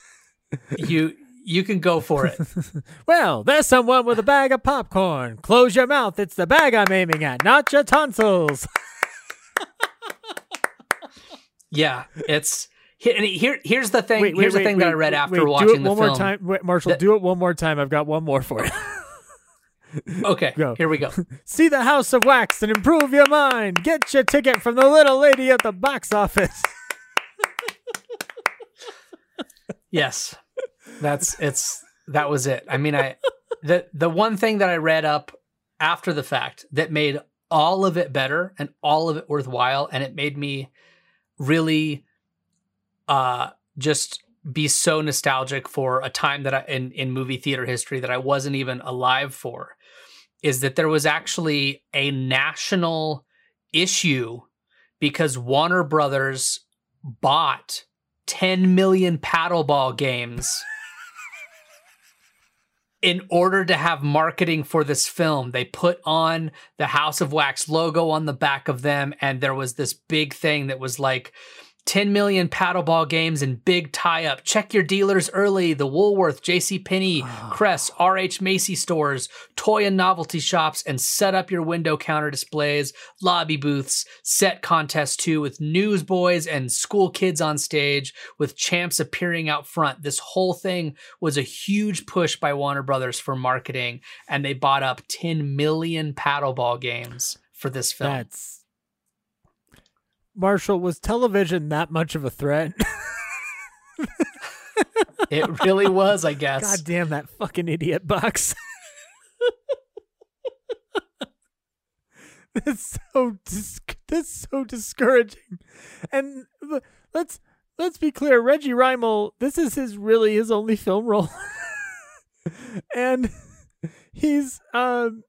you you can go for it well, there's someone with a bag of popcorn. Close your mouth. It's the bag I'm aiming at, not your tonsils. Yeah, it's here. Here, here's the thing. Wait, wait, here's the wait, thing that I read after wait, do it the one film. more time. Wait, Marshall, That- do it one more time. I've got one more for you. Okay, Go. here we go. See the House of Wax and improve your mind. Get your ticket from the little lady at the box office. Yes, that's it's that was it. I mean, I the the one thing that I read up after the fact that made all of it better and all of it worthwhile, and it made me really uh just be so nostalgic for a time that I in in movie theater history that I wasn't even alive for is that there was actually a national issue because Warner Brothers bought 10 million paddleball games in order to have marketing for this film. They put on the House of Wax logo on the back of them, and there was this big thing that was like, 10 million paddleball games and big tie-up. Check your dealers early. The Woolworth, J.C. Penney, ah. Kress, R.H. Macy stores, toy and novelty shops, and set up your window counter displays, lobby booths, set contests too, with newsboys and school kids on stage, with champs appearing out front. This whole thing was a huge push by Warner Brothers for marketing, and they bought up 10 million paddleball games for this film. That's Marshall. Was television that much of a threat? it really was, I guess. God damn that fucking idiot box. that's so dis- that's so discouraging. And let's let's be clear, Reggie Rymal, this is his really his only film role. and he's um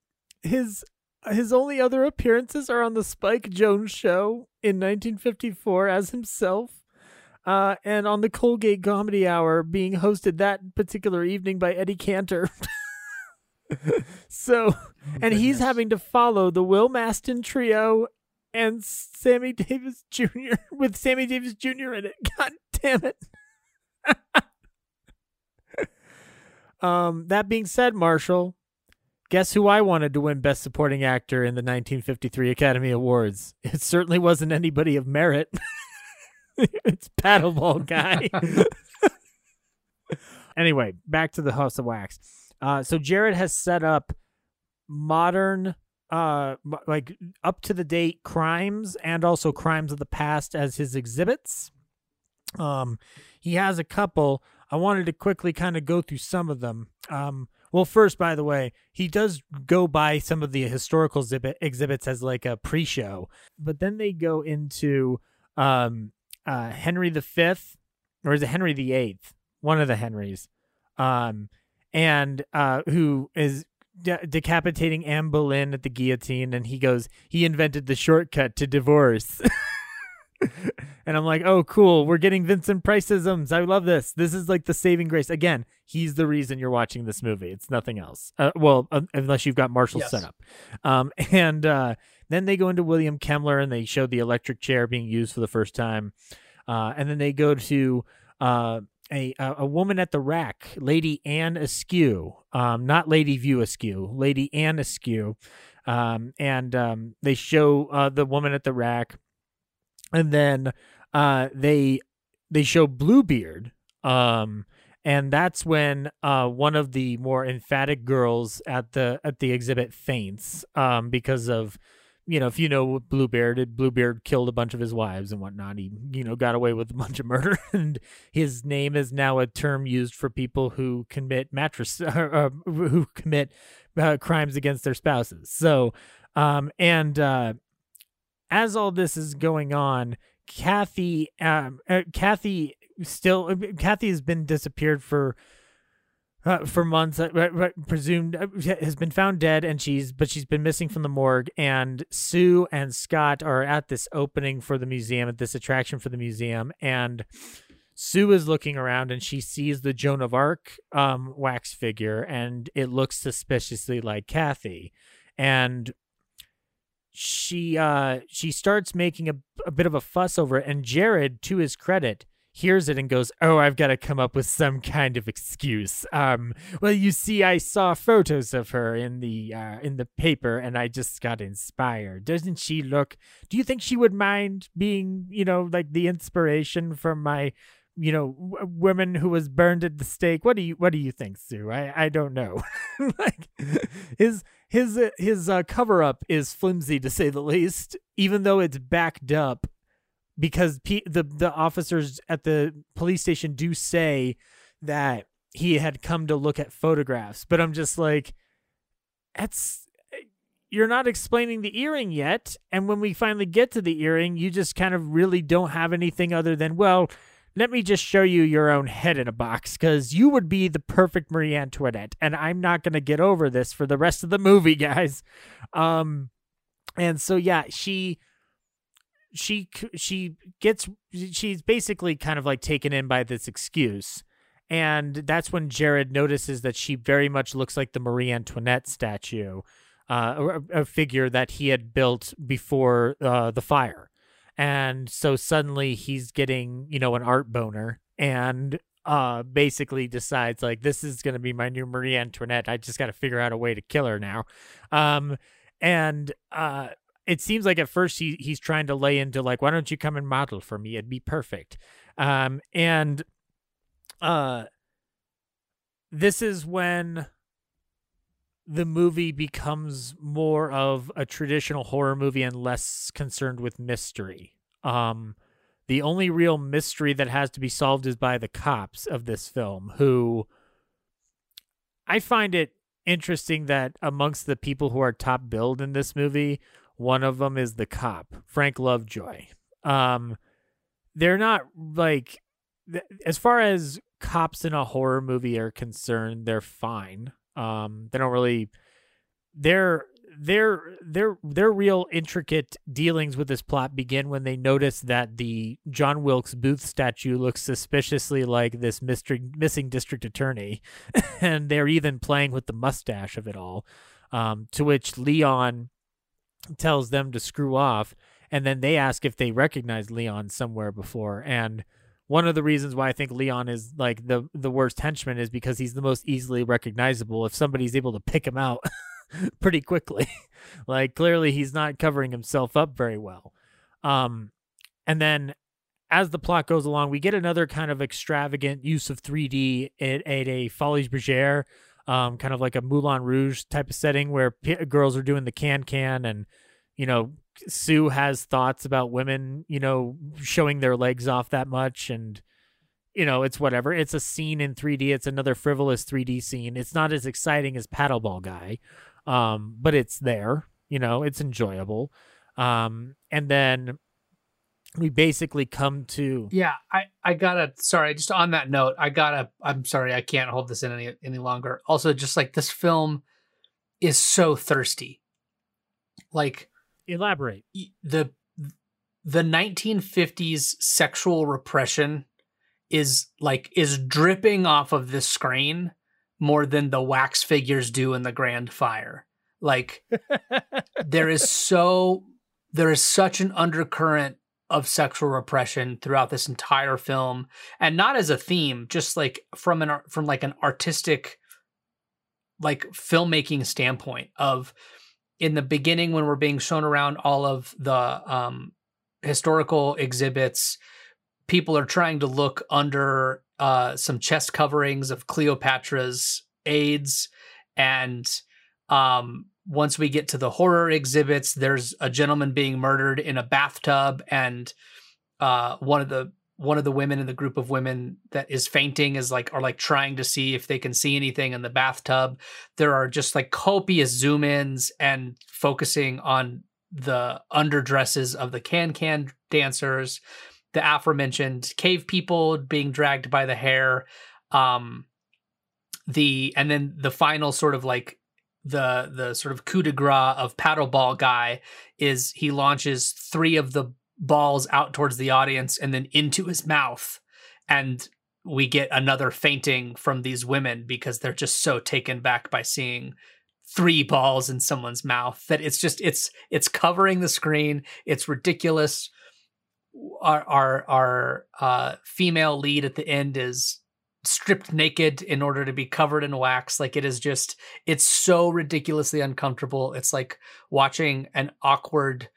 his his only other appearances are on the Spike Jones show in 1954 as himself. Uh, and on the Colgate Comedy Hour being hosted that particular evening by Eddie Cantor. so, and he's having to follow the Will Mastin trio and Sammy Davis Jr. with Sammy Davis Jr. in it. God damn it. um, that being said, Marshall, guess who I wanted to win Best Supporting Actor in the 1953 Academy Awards? It certainly wasn't anybody of merit. it's Paddleball Guy. anyway, back to the House of Wax. Uh, so Jarrod has set up modern, uh, like up to the date crimes and also crimes of the past as his exhibits. Um, he has a couple. I wanted to quickly kind of go through some of them. Um, well, first, by the way, he does go by some of the historical exhibit, exhibits as like a pre-show, but then they go into um, uh, Henry V, or is it Henry VIII? One of the Henrys, um, and uh, who is de- decapitating Anne Boleyn at the guillotine, and he goes, he invented the shortcut to divorce. and I'm like, oh, cool. We're getting Vincent Priceisms. I love this. This is like the saving grace. Again, he's the reason you're watching this movie. It's nothing else. Uh, well, un- unless you've got Marshall Yes. set up. Um, and uh, then they go into William Kemmler and they show the electric chair being used for the first time. Uh, and then they go to uh, a a a woman at the rack, Lady Anne Askew, um, not Lady View Askew, Lady Anne Askew, um, and um, they show uh, the woman at the rack, and then uh, they they show Bluebeard, um, and that's when uh, one of the more emphatic girls at the at the exhibit faints um, because of you know, if you know what Bluebeard, did, Bluebeard killed a bunch of his wives and whatnot. He, you know, got away with a bunch of murder, and his name is now a term used for people who commit mattress, uh, who commit uh, crimes against their spouses. So, um, and uh, as all this is going on, Kathy, um, uh, Kathy still, Kathy has been disappeared for uh, for months. Uh, presumed uh, has been found dead, and she's but she's been missing from the morgue. And Sue and Scott are at this opening for the museum, at this attraction for the museum, and Sue is looking around and she sees the Joan of Arc um, wax figure, and it looks suspiciously like Kathy, and she uh she starts making a, a bit of a fuss over it and jarrod to his credit hears it and goes oh i've got to come up with some kind of excuse. Um well you see i saw photos of her in the uh in the paper and i just got inspired. Doesn't she look do you think she would mind being you know like the inspiration for my you know w- woman who was burned at the stake? What do you what do you think sue? I i don't know. Like his his uh, his uh, cover up is flimsy to say the least even though it's backed up because P- the the officers at the police station do say that he had come to look at photographs but i'm just like that's you're not explaining the earring yet and when we finally get to the earring you just kind of really don't have anything other than well let me just show you your own head in a box because you would be the perfect Marie Antoinette, and I'm not going to get over this for the rest of the movie, guys. Um, and so yeah, she she she gets she's basically kind of like taken in by this excuse. And that's when Jarrod notices that she very much looks like the Marie Antoinette statue, uh, a, a figure that he had built before uh, the fire and so suddenly he's getting you know an art boner and uh basically decides like this is going to be my new Marie Antoinette. I just got to figure out a way to kill her now. Um and uh it seems like at first he he's trying to lay into like why don't you come and model for me? It'd be perfect. Um and uh this is when the movie becomes more of a traditional horror movie and less concerned with mystery. Um, the only real mystery that has to be solved is by the cops of this film, who I find it interesting that amongst the people who are top billed in this movie, one of them is the cop, Frank Lovejoy. Um, they're not like, as far as cops in a horror movie are concerned, they're fine. Um, they don't really their their their their real intricate dealings with this plot begin when they notice that the John Wilkes Booth statue looks suspiciously like this mystery, missing district attorney, and they're even playing with the mustache of it all. Um, to which Leon tells them to screw off, and then they ask if they recognize Leon somewhere before, and one of the reasons why I think Leon is like the the worst henchman is because he's the most easily recognizable. If somebody's able to pick him out pretty quickly, like clearly he's not covering himself up very well. Um, and then as the plot goes along, we get another kind of extravagant use of 3D at, at a Folies Bergère, um, kind of like a Moulin Rouge type of setting where p- girls are doing the can can and you know Sue has thoughts about women, you know, showing their legs off that much and you know, it's whatever. It's a scene in 3D. It's another frivolous 3D scene. It's not as exciting as Paddleball Guy. Um, but it's there, you know, it's enjoyable. Um, and then we basically come to Yeah, I I got to sorry, just on that note, I got to I'm sorry, I can't hold this in any any longer. Also just like this film is so thirsty. Like elaborate. The the 1950s sexual repression is like is dripping off of the screen more than the wax figures do in the grand fire. Like there is so there is such an undercurrent of sexual repression throughout this entire film and not as a theme just like from an from like an artistic like filmmaking standpoint of in the beginning when we're being shown around all of the um, historical exhibits people are trying to look under uh, some chest coverings of cleopatra's aides. and um, once we get to the horror exhibits there's a gentleman being murdered in a bathtub and uh, one of the one of the women in the group of women that is fainting is like are like trying to see if they can see anything in the bathtub. There are just like copious zoom ins and focusing on the underdresses of the can can dancers the aforementioned cave people being dragged by the hair um the and then the final sort of like the the sort of coup de grace of paddleball guy is he launches three of the balls out towards the audience and then into his mouth. And we get another fainting from these women because they're just so taken back by seeing three balls in someone's mouth that it's just it's it's covering the screen. It's ridiculous. Our our our uh female lead at the end is stripped naked in order to be covered in wax. Like it is just it's so ridiculously uncomfortable. It's like watching an awkward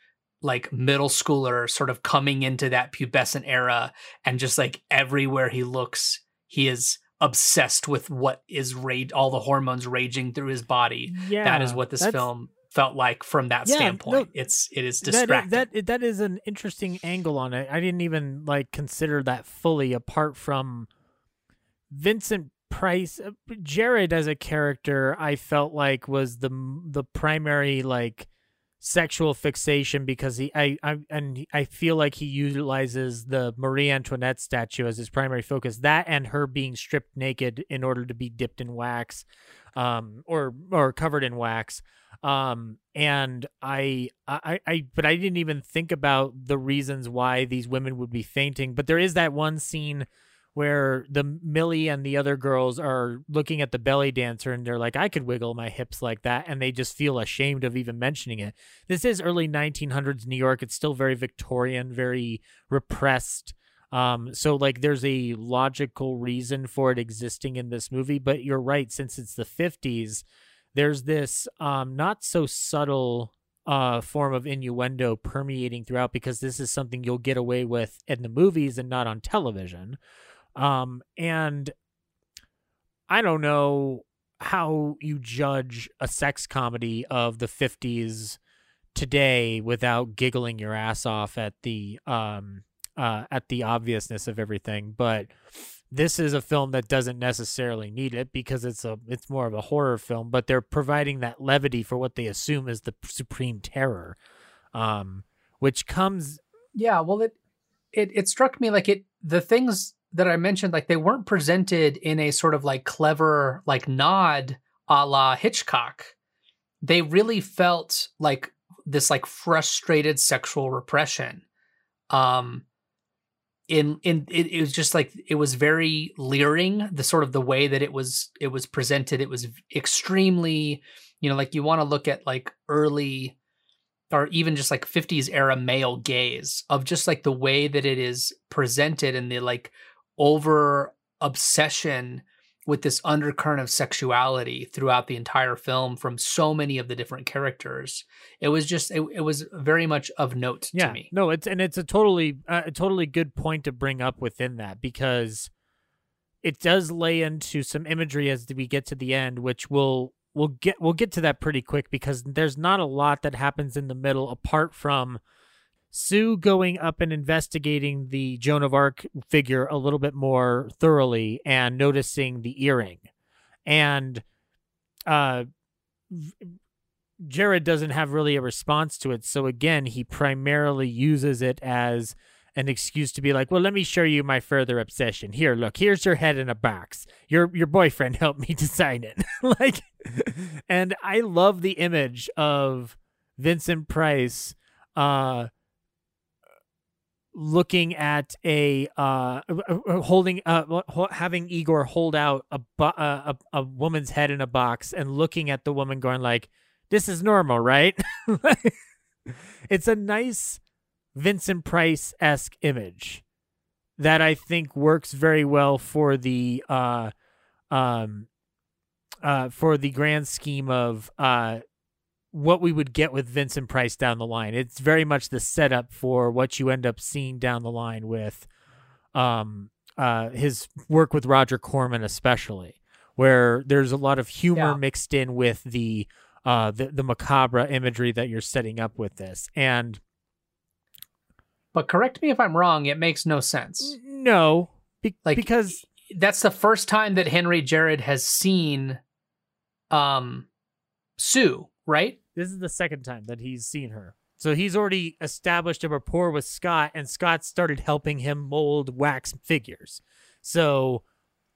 like middle schooler sort of coming into that pubescent era and just like everywhere he looks he is obsessed with what is rage all the hormones raging through his body yeah that is what this film felt like from that Yeah, standpoint no, it's it is that distracting is, that that is an interesting angle on it. I didn't even like consider that fully apart from Vincent Price. uh, Jarrod as a character, I felt like was the the primary like sexual fixation because he I, I and I feel like he utilizes the Marie Antoinette statue as his primary focus. That and her being stripped naked in order to be dipped in wax, um, or or covered in wax. Um, and I, I, I, but I didn't even think about the reasons why these women would be fainting. But there is that one scene where the Millie and the other girls are looking at the belly dancer and they're like, I could wiggle my hips like that. And they just feel ashamed of even mentioning it. This is early 1900s New York. It's still very Victorian, very repressed. Um, so like there's a logical reason for it existing in this movie, but you're right, since it's the 50s, there's this um not so subtle uh form of innuendo permeating throughout because this is something you'll get away with in the movies and not on television. Um and I don't know how you judge a sex comedy of the 50s today without giggling your ass off at the um uh at the obviousness of everything but this is a film that doesn't necessarily need it because it's a it's more of a horror film but they're providing that levity for what they assume is the supreme terror um which comes yeah well it it it struck me like it the things that i mentioned like they weren't presented in a sort of like clever like nod a la hitchcock. They really felt like this like frustrated sexual repression. Um in in it, it, was just like it was very leering the sort of the way that it was it was presented. It was extremely you know like you want to look at like early or even just like 50s era male gaze of just like the way that it is presented and the like over obsession with this undercurrent of sexuality throughout the entire film from so many of the different characters. It was just it, it was very much of note yeah, to me. No, it's and it's a totally uh, a totally good point to bring up within that because it does lay into some imagery as we get to the end, which will we'll get we'll get to that pretty quick because there's not a lot that happens in the middle apart from Sue going up and investigating the Joan of Arc figure a little bit more thoroughly and noticing the earring. And uh, Jarrod doesn't have really a response to it. So again, he primarily uses it as an excuse to be like, "Well, let me show you my further obsession. Here, look. Here's your head in a box. Your your boyfriend helped me design it." like and I love the image of Vincent Price uh looking at a uh, holding uh having Igor hold out a, uh, a a woman's head in a box and looking at the woman going like this is normal right? It's a nice Vincent Price esque image that I think works very well for the uh um uh for the grand scheme of uh what we would get with Vincent Price down the line. It's very much the setup for what you end up seeing down the line with um uh his work with Roger Corman especially where there's a lot of humor yeah. mixed in with the uh the, the macabre imagery that you're setting up with this. And But correct me if I'm wrong, it makes no sense. No. Be- like because that's the first time that Henry Jarrod has seen um Sue right? This is the second time that he's seen her. So he's already established a rapport with Scott, and Scott started helping him mold wax figures. So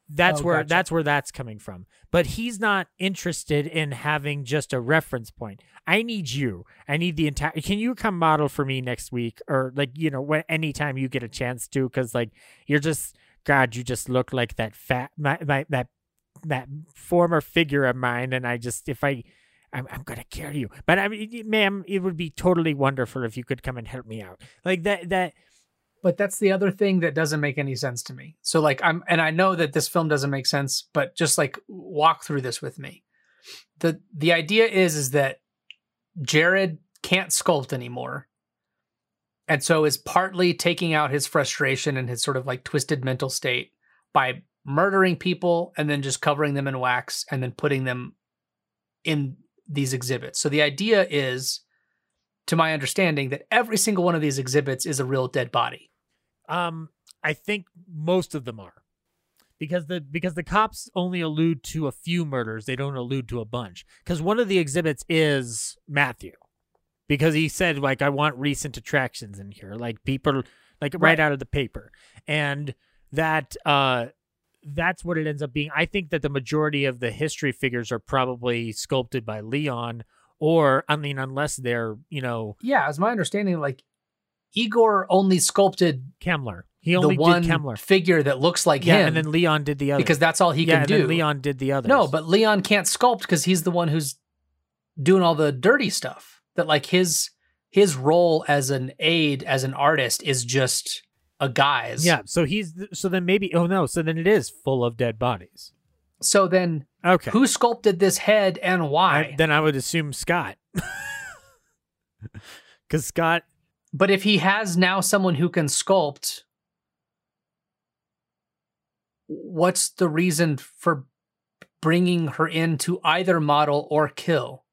that's oh, where gotcha. that's where that's coming from. But he's not interested in having just a reference point. I need you. I need the entire. Can you come model for me next week, or like you know, when anytime you get a chance to? Because like you're just God, you just look like that fat my, my that that former figure of mine, and I just if I I'm, I'm gonna kill you. But I mean, ma'am, it would be totally wonderful if you could come and help me out. Like that, that. But that's the other thing that doesn't make any sense to me. So like I'm, and I know that this film doesn't make sense, but just like walk through this with me. the The idea is is that Jarrod can't sculpt anymore, and so is partly taking out his frustration and his sort of like twisted mental state by murdering people and then just covering them in wax and then putting them in these exhibits. So the idea is, to my understanding, that every single one of these exhibits is a real dead body. Um, I think most of them are. Because the because the cops only allude to a few murders, they don't allude to a bunch. Because one of the exhibits is Matthew, because he said like I want recent attractions in here, like people like right, right out of the paper, and that uh that's what it ends up being. I think that the majority of the history figures are probably sculpted by Leon, or I mean, unless they're you know. Yeah, as my understanding, like Igor only sculpted Kemmler. He only the one did Kemmler. figure that looks like yeah, him and then Leon did the other. because that's all he yeah, can do. Leon did the other. No, but Leon can't sculpt because he's the one who's doing all the dirty stuff. That like his his role as an aide, as an artist, is just a guise. yeah. So he's so then maybe oh no, so then it is full of dead bodies. So then, Okay. who sculpted this head and why? I, then I would assume Scott. Because Scott, but if he has now someone who can sculpt, what's the reason for bringing her in to either model or kill?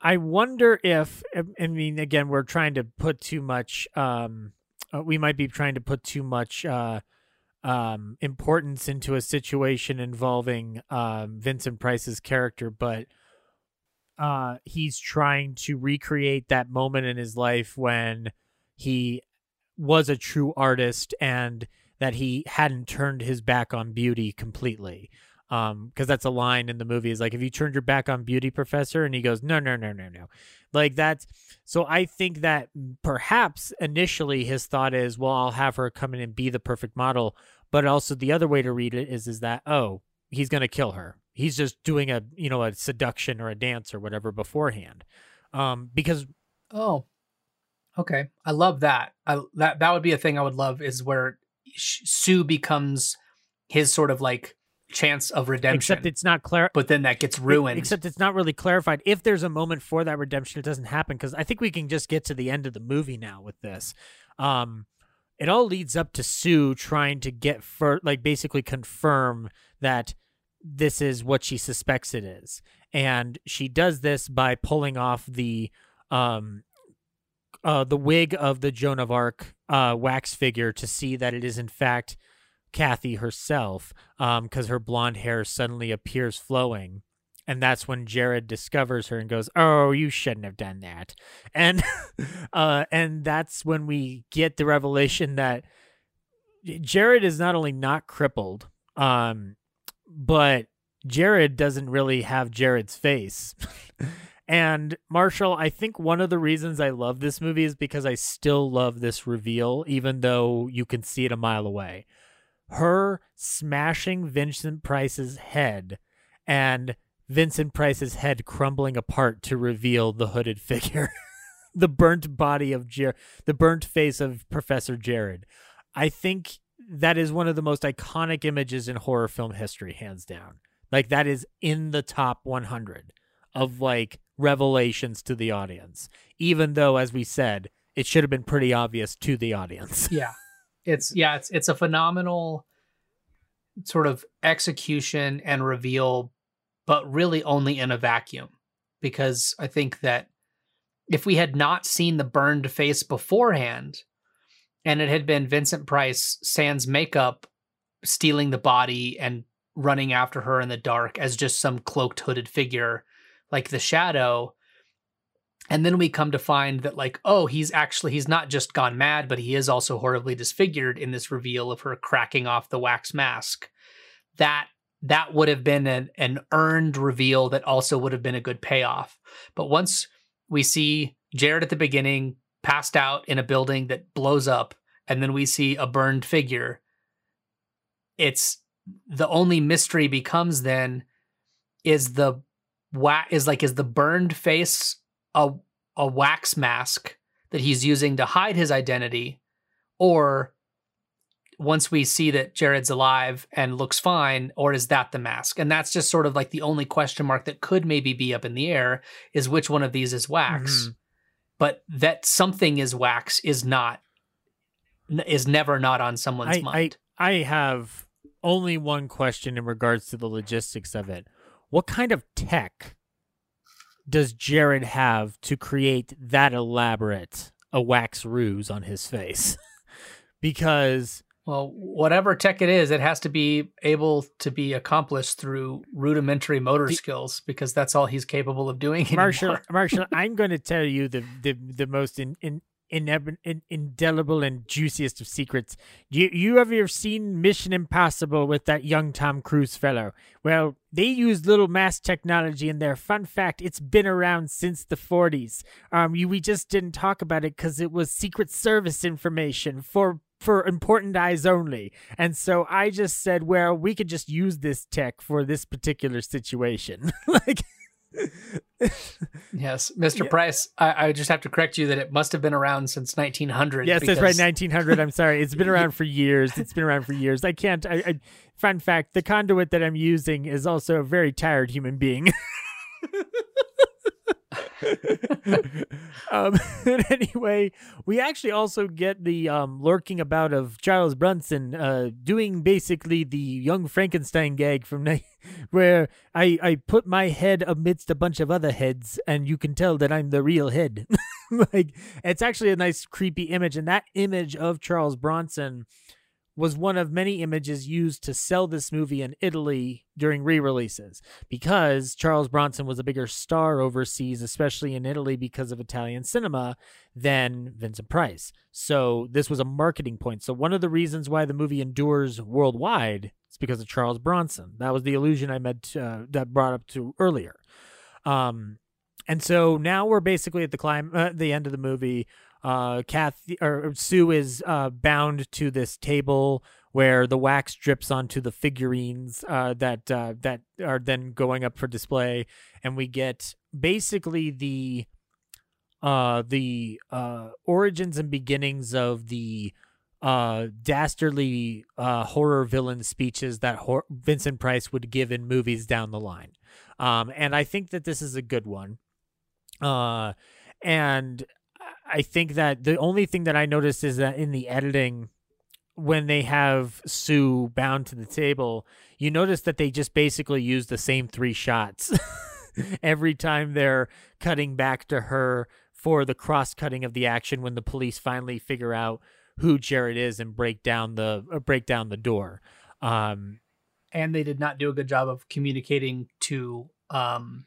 I wonder if I mean again we're trying to put too much um uh, we might be trying to put too much uh um importance into a situation involving um Vincent Price's character but uh he's trying to recreate that moment in his life when he was a true artist and that he hadn't turned his back on beauty completely um because that's a line in the movie is like if you turned your back on beauty professor? And he goes no no no no no. Like that's so i think that perhaps initially his thought is well i'll have her come in and be the perfect model. But also the other way to read it is is that oh he's going to kill her. He's just doing a you know a seduction or a dance or whatever beforehand. Um because Oh, okay. I love that. I that that would be a thing I would love is where Sue becomes his sort of like chance of redemption. except it's not clear but then that gets ruined. Except it's not really clarified. If there's a moment for that redemption, it doesn't happen because I think we can just get to the end of the movie now with this. Um, it all leads up to Sue trying to get for like basically confirm that this is what she suspects it is, and she does this by pulling off the um uh the wig of the Joan of Arc uh wax figure to see that it is in fact Kathy herself, um, because her blonde hair suddenly appears flowing. And that's when Jarrod discovers her and goes, "Oh, you shouldn't have done that." And uh and that's when we get the revelation that Jarrod is not only not crippled, um, but Jarrod doesn't really have Jarrod's face. and Marshall, I think one of the reasons I love this movie is because I still love this reveal, even though you can see it a mile away her smashing Vincent Price's head and Vincent Price's head crumbling apart to reveal the hooded figure, the burnt body of Jer- the burnt face of Professor Jarrod. I think that is one of the most iconic images in horror film history, hands down. Like that is in the top 100 of like revelations to the audience, even though, as we said, it should have been pretty obvious to the audience. yeah it's yeah it's it's a phenomenal sort of execution and reveal but really only in a vacuum. Because i think that if we had not seen the burned face beforehand and it had been vincent price sans makeup stealing the body and running after her in the dark as just some cloaked hooded figure like the shadow and then we come to find that like oh he's actually he's not just gone mad but he is also horribly disfigured in this reveal of her cracking off the wax mask. That that would have been an, an earned reveal that also would have been a good payoff. But once we see jarrod at the beginning passed out in a building that blows up and then we see a burned figure it's the only mystery becomes then is the is like is the burned face a a wax mask that he's using to hide his identity or once we see that Jarrod's alive and looks fine or is that the mask and that's just sort of like the only question mark that could maybe be up in the air is which one of these is wax Mhm. but that something is wax is not is never not on someone's I, mind I I have only one question in regards to the logistics of it. What kind of tech does Jarrod have to create that elaborate a wax ruse on his face? because Well, whatever tech it is, it has to be able to be accomplished through rudimentary motor The- skills because that's all he's capable of doing. Marshall, Marshall, I'm going to tell you the the, the most in, in, in, indelible and juiciest of secrets. You you ever seen Mission Impossible with that young Tom Cruise fellow? Well, they use little mass technology in there. Fun fact: it's been around since the 40s. Um, you, we just didn't talk about it because it was Secret Service information for for important eyes only. And so I just said, well, we could just use this tech for this particular situation. like yes, Mr. Yeah. Price, I, I just have to correct you that it must have been around since 1900. Yes, that's right. 1900. I'm sorry. It's been around for years. It's been around for years. I can't. I, I, fun fact: the conduit that I'm using is also a very tired human being. um, anyway, we actually also get the um, lurking about of Charles Bronson uh, doing basically the young Frankenstein gag from where I, I put my head amidst a bunch of other heads, and you can tell that I'm the real head. like it's actually a nice creepy image, and that image of Charles Bronson was one of many images used to sell this movie in Italy during re-releases because Charles Bronson was a bigger star overseas, especially in Italy because of Italian cinema, than Vincent Price. So this was a marketing point. So one of the reasons why the movie endures worldwide is because of Charles Bronson. That was the illusion I meant uh, that brought up to earlier. Um, and so now we're basically at the climb, uh, the end of the movie. Uh, Kathy or Sue is uh, bound to this table where the wax drips onto the figurines uh, that uh, that are then going up for display, and we get basically the uh, the uh, origins and beginnings of the uh, dastardly uh, horror villain speeches that hor- Vincent Price would give in movies down the line. Um, and I think that this is a good one. Uh, and I think that the only thing that I noticed is that in the editing, when they have Sue bound to the table, you notice that they just basically use the same three shots every time they're cutting back to her for the cross cutting of the action when the police finally figure out who Jarrod is and break down the uh, break down the door. Um, and they did not do a good job of communicating to um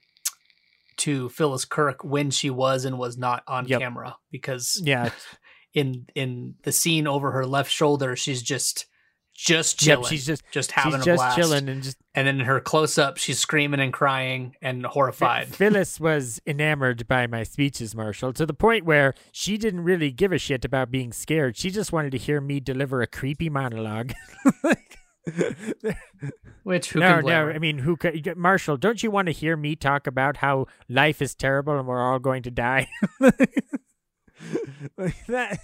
to Phyllis Kirk when she was and was not on Yep. camera because yeah, in in the scene over her left shoulder she's just just Yep, chilling she's just- just having she's a just blast chilling and just and then in her close up she's screaming and crying and horrified Phyllis was enamored by my speeches, Marshall, to the point where she didn't really give a shit about being scared. She just wanted to hear me deliver a creepy monologue. which who no, can no. her? I mean, who could? Marshall, don't you want to hear me talk about how life is terrible and we're all going to die? like that.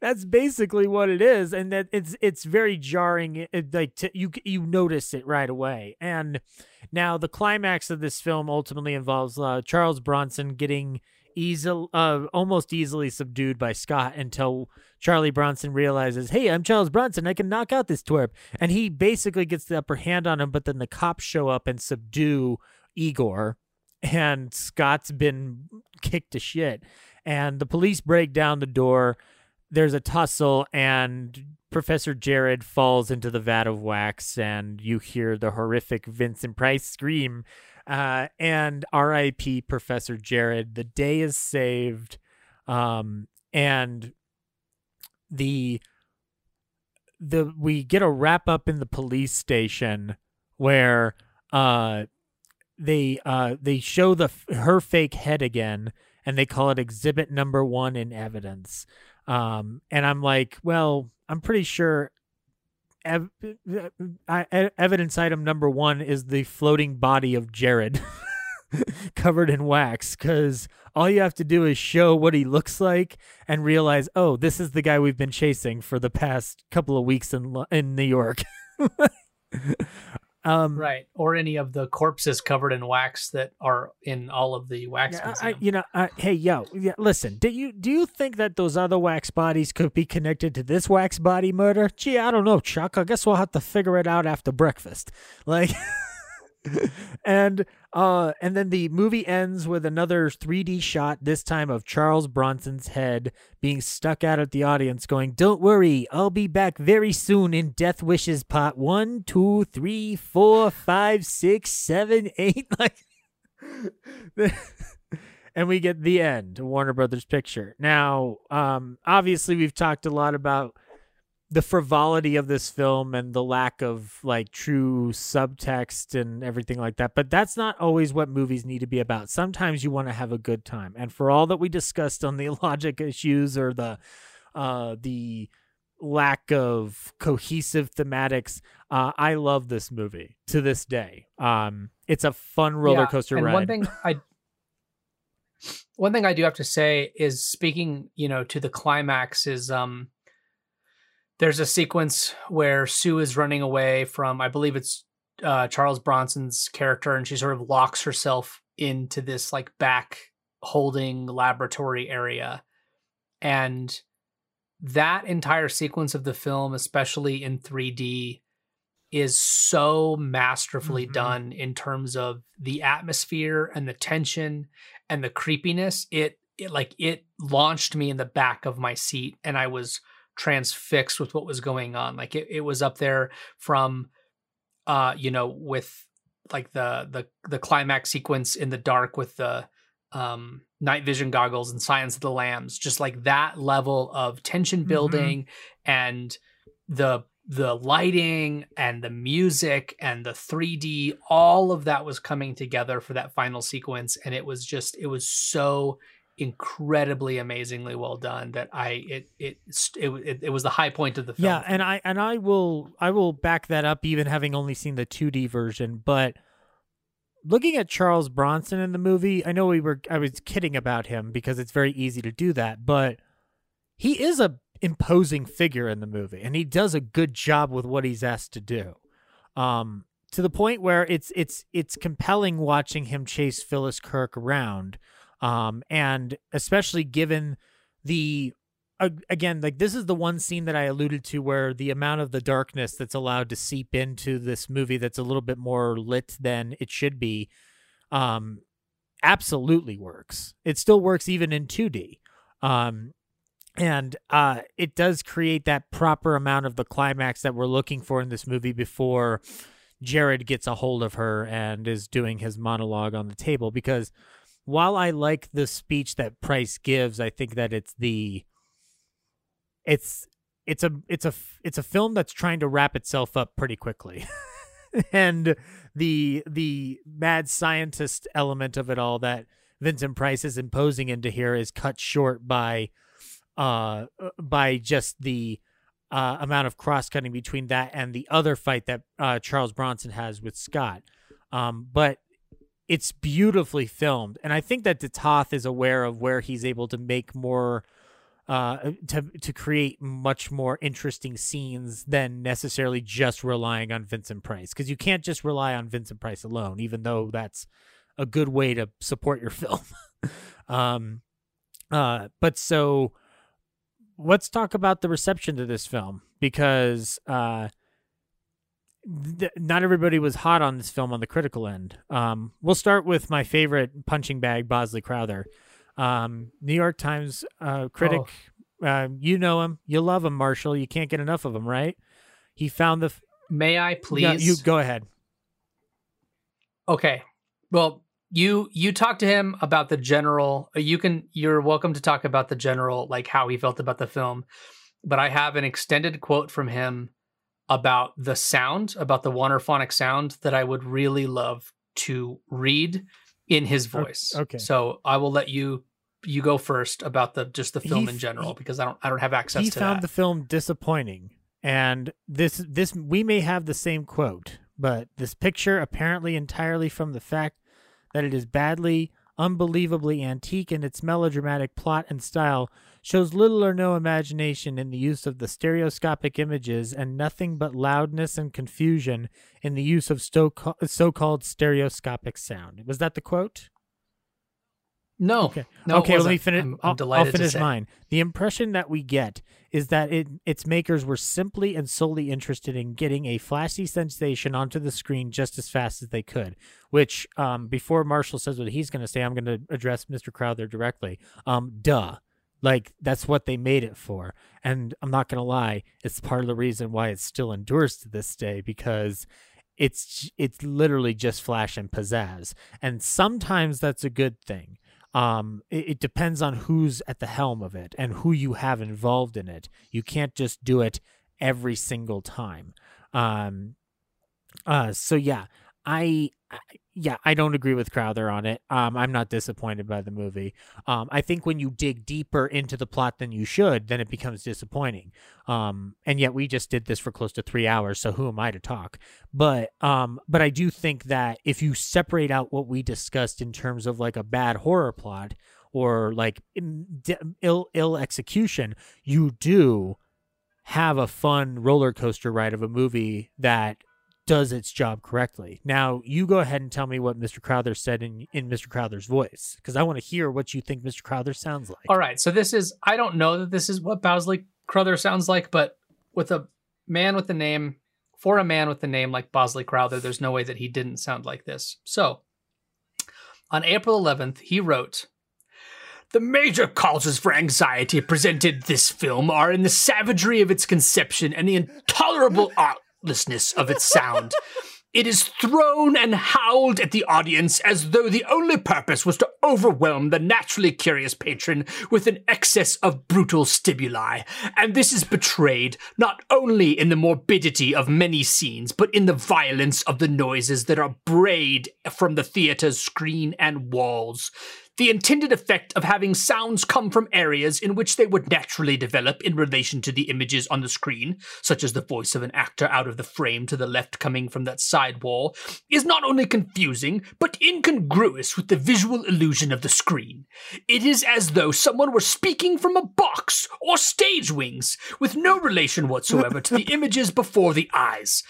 That's basically what it is, and that it's it's very jarring. It- like to, you you notice it right away. And now the climax of this film ultimately involves uh, Charles Bronson getting easily, uh, almost easily subdued by Scott until Charlie Bronson realizes, "Hey, I'm Charles Bronson. I can knock out this twerp," and he basically gets the upper hand on him. But then the cops show up and subdue Igor, and Scott's been kicked to shit. And the police break down the door. There's a tussle, and Professor Jarrod falls into the vat of wax, and you hear the horrific Vincent Price scream. Uh, and R.I.P. Professor Jarrod. The day is saved, um, and the the we get a wrap up in the police station where uh they uh they show the her fake head again and they call it exhibit number 1 in evidence um and i'm like well i'm pretty sure ev- evidence item number 1 is the floating body of jarrod covered in wax cuz all you have to do is show what he looks like and realize oh this is the guy we've been chasing for the past couple of weeks in in New York um right or any of the corpses covered in wax that are in all of the wax Yeah, I, you know, I, hey, yo, yeah, listen. Do you do you think that those other wax bodies could be connected to this wax body murder? Gee, I don't know, Chuck. I guess we'll have to figure it out after breakfast. Like, and uh, and then the movie ends with another 3D shot. This time of Charles Bronson's head being stuck out at the audience, going, "Don't worry, I'll be back very soon in Death Wishes Part One, Two, Three, Four, Five, Six, Seven, Eight. Like and we get the end warner brothers picture now um obviously we've talked a lot about the frivolity of this film and the lack of like true subtext and everything like that but that's not always what movies need to be about sometimes you want to have a good time and for all that we discussed on the logic issues or the uh the lack of cohesive thematics. Uh, I love this movie to this day. Um, it's a fun roller Yeah, coaster and ride. One thing I one thing I do have to say is speaking, you know, to the climax is um there's a sequence where Sue is running away from I believe it's uh Charles Bronson's character and she sort of locks herself into this like back holding laboratory area and that entire sequence of the film especially in 3D is so masterfully Mhm. done in terms of the atmosphere and the tension and the creepiness it, it like it launched me in the back of my seat and i was transfixed with what was going on like it, it was up there from uh you know with like the the the climax sequence in the dark with the um night vision goggles and silence of the lambs just like that level of tension building and the the lighting and the music and the 3D all of that was coming together for that final sequence and it was just it was so incredibly amazingly well done that I it it it it, was the high point of the film. Yeah, and I and I will I will back that up even having only seen the 2D version, but looking at Charles Bronson in the movie, I know we were I was kidding about him because it's very easy to do that, but he is a imposing figure in the movie and he does a good job with what he's asked to do. Um to the point where it's it's it's compelling watching him chase Phyllis Kirk around. Um and especially given the ag- again like this is the one scene that i alluded to where the amount of the darkness that's allowed to seep into this movie that's a little bit more lit than it should be um absolutely works. It still works even in 2d um and uh it does create that proper amount of the climax that we're looking for in this movie before jarrod gets a hold of her and is doing his monologue on the table because while I like the speech that Price gives, I think that it's the it's it's a it's a it's a film that's trying to wrap itself up pretty quickly. and the the mad scientist element of it all that Vincent Price is imposing into here is cut short by uh by just the uh, amount of cross cutting between that and the other fight that uh, Charles Bronson has with Scott. Um, but it's beautifully filmed, and I think that Toth is aware of where he's able to make more, uh, to to create much more interesting scenes than necessarily just relying on Vincent Price, because you can't just rely on Vincent Price alone, even though that's a good way to support your film. um, uh, but so let's talk about the reception to this film because uh th- not everybody was hot on this film on the critical end. Um, we'll start with my favorite punching bag, Bosley Crowther, um, New York Times uh, critic. Uh, you know him, you love him, Marshall. You can't get enough of him, right? He found the. F- May I please? Yeah, you go ahead. Okay. Well, you you talk to him about the general. uh, You can. You're welcome to talk about the general, like how he felt about the film. But I have an extended quote from him about the sound, about the WarnerPhonic sound that I would really love to read in his voice. okay. So I will let you you go first about the just the film He in general because I don't I don't have access he to found that. the film disappointing and this this we may have the same quote but this picture apparently entirely from the fact that it is badly unbelievably antique in its melodramatic plot and style shows little or no imagination in the use of the stereoscopic images and nothing but loudness and confusion in the use of so-called stereoscopic sound was that the quote no, Okay. no, okay, let me finish. I'm, I'm I'll, I'll delighted to finish mine. The impression that we get is that it, its makers were simply and solely interested in getting a flashy sensation onto the screen just as fast as they could. Which, um, before Marshall says what he's going to say, I'm going to address Mr. Crowther directly. Um, duh. Like that's what they made it for, and I'm not gonna lie, it's part of the reason why it still endures to this day because it's it's literally just flash and pizzazz, and sometimes that's a good thing. Um it, it depends on who's at the helm of it and who you have involved in it. You can't just do it every single time. Um uh so yeah I, I yeah, I don't agree with Crowther on it. Um, I'm not disappointed by the movie. Um, I think when you dig deeper into the plot than you should, then it becomes disappointing. Um, and yet we just did this for close to three hours, so who am I to talk? But um, but I do think that if you separate out what we discussed in terms of like a bad horror plot or like ill ill execution, you do have a fun roller coaster ride of a movie that does its job correctly. Now, you go ahead and tell me what Mr. Crowther said in, in Mr. Crowther's voice, because I want to hear what you think Mr. Crowther sounds like. All right. So, this is, I don't know that this is what Bosley Crowther sounds like, but with a man with a name, for a man with a name like Bosley Crowther, there's no way that he didn't sound like this. So, on April 11th, he wrote, the major causes for anxiety presented this film are in the savagery of its conception and the intolerable art of its sound. It is thrown and howled at the audience as though the only purpose was to overwhelm the naturally curious patron with an excess of brutal stimuli. And this is betrayed not only in the morbidity of many scenes, but in the violence of the noises that are brayed from the theater's screen and walls the intended effect of having sounds come from areas in which they would naturally develop in relation to the images on the screen, such as the voice of an actor out of the frame to the left coming from that side wall, is not only confusing, but incongruous with the visual illusion of the screen. It is as though someone were speaking from a box or stage wings, with no relation whatsoever to the images before the eyes.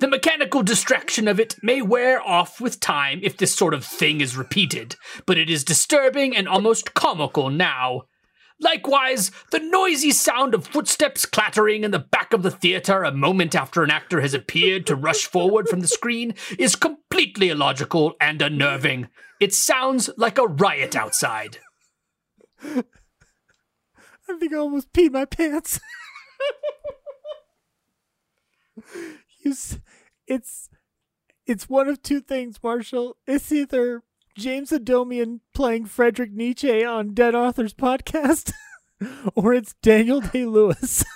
The mechanical distraction of it may wear off with time if this sort of thing is repeated, but it is disturbing and almost comical now. Likewise, the noisy sound of footsteps clattering in the back of the theater a moment after an actor has appeared to rush forward from the screen is completely illogical and unnerving. It sounds like a riot outside. I think I almost peed my pants. you, it's it's one of two things, Marshall. It's either James Adomian playing Frederick Nietzsche on Dead Authors podcast, or it's Daniel Day Lewis.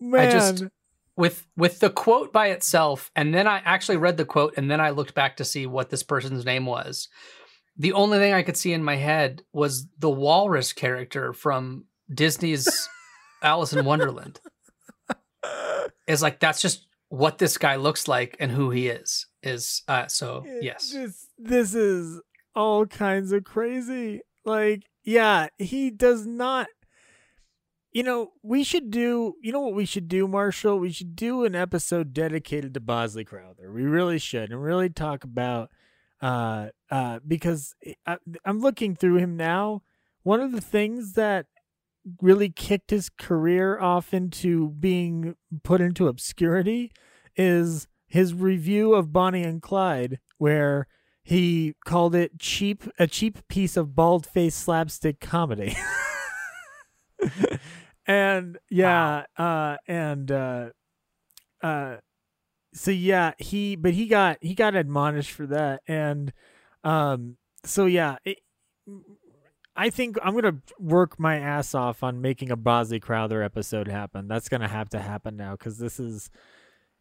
Man. I just with with the quote by itself, and then I actually read the quote, and then I looked back to see what this person's name was. The only thing I could see in my head was the walrus character from Disney's Alice in Wonderland. is like that's just what this guy looks like and who he is. Is uh so yes. This this is all kinds of crazy. Like, yeah, he does not you know, we should do, you know what we should do, Marshall? We should do an episode dedicated to Bosley Crowther. We really should and really talk about uh uh because I, I'm looking through him now. One of the things that really kicked his career off into being put into obscurity is his review of Bonnie and Clyde, where he called it cheap a cheap piece of bald faced slapstick comedy. and yeah, uh and uh uh so yeah, he but he got he got admonished for that and um so yeah, it, I think I'm gonna work my ass off on making a Bosley Crowther episode happen. That's gonna have to happen now because this is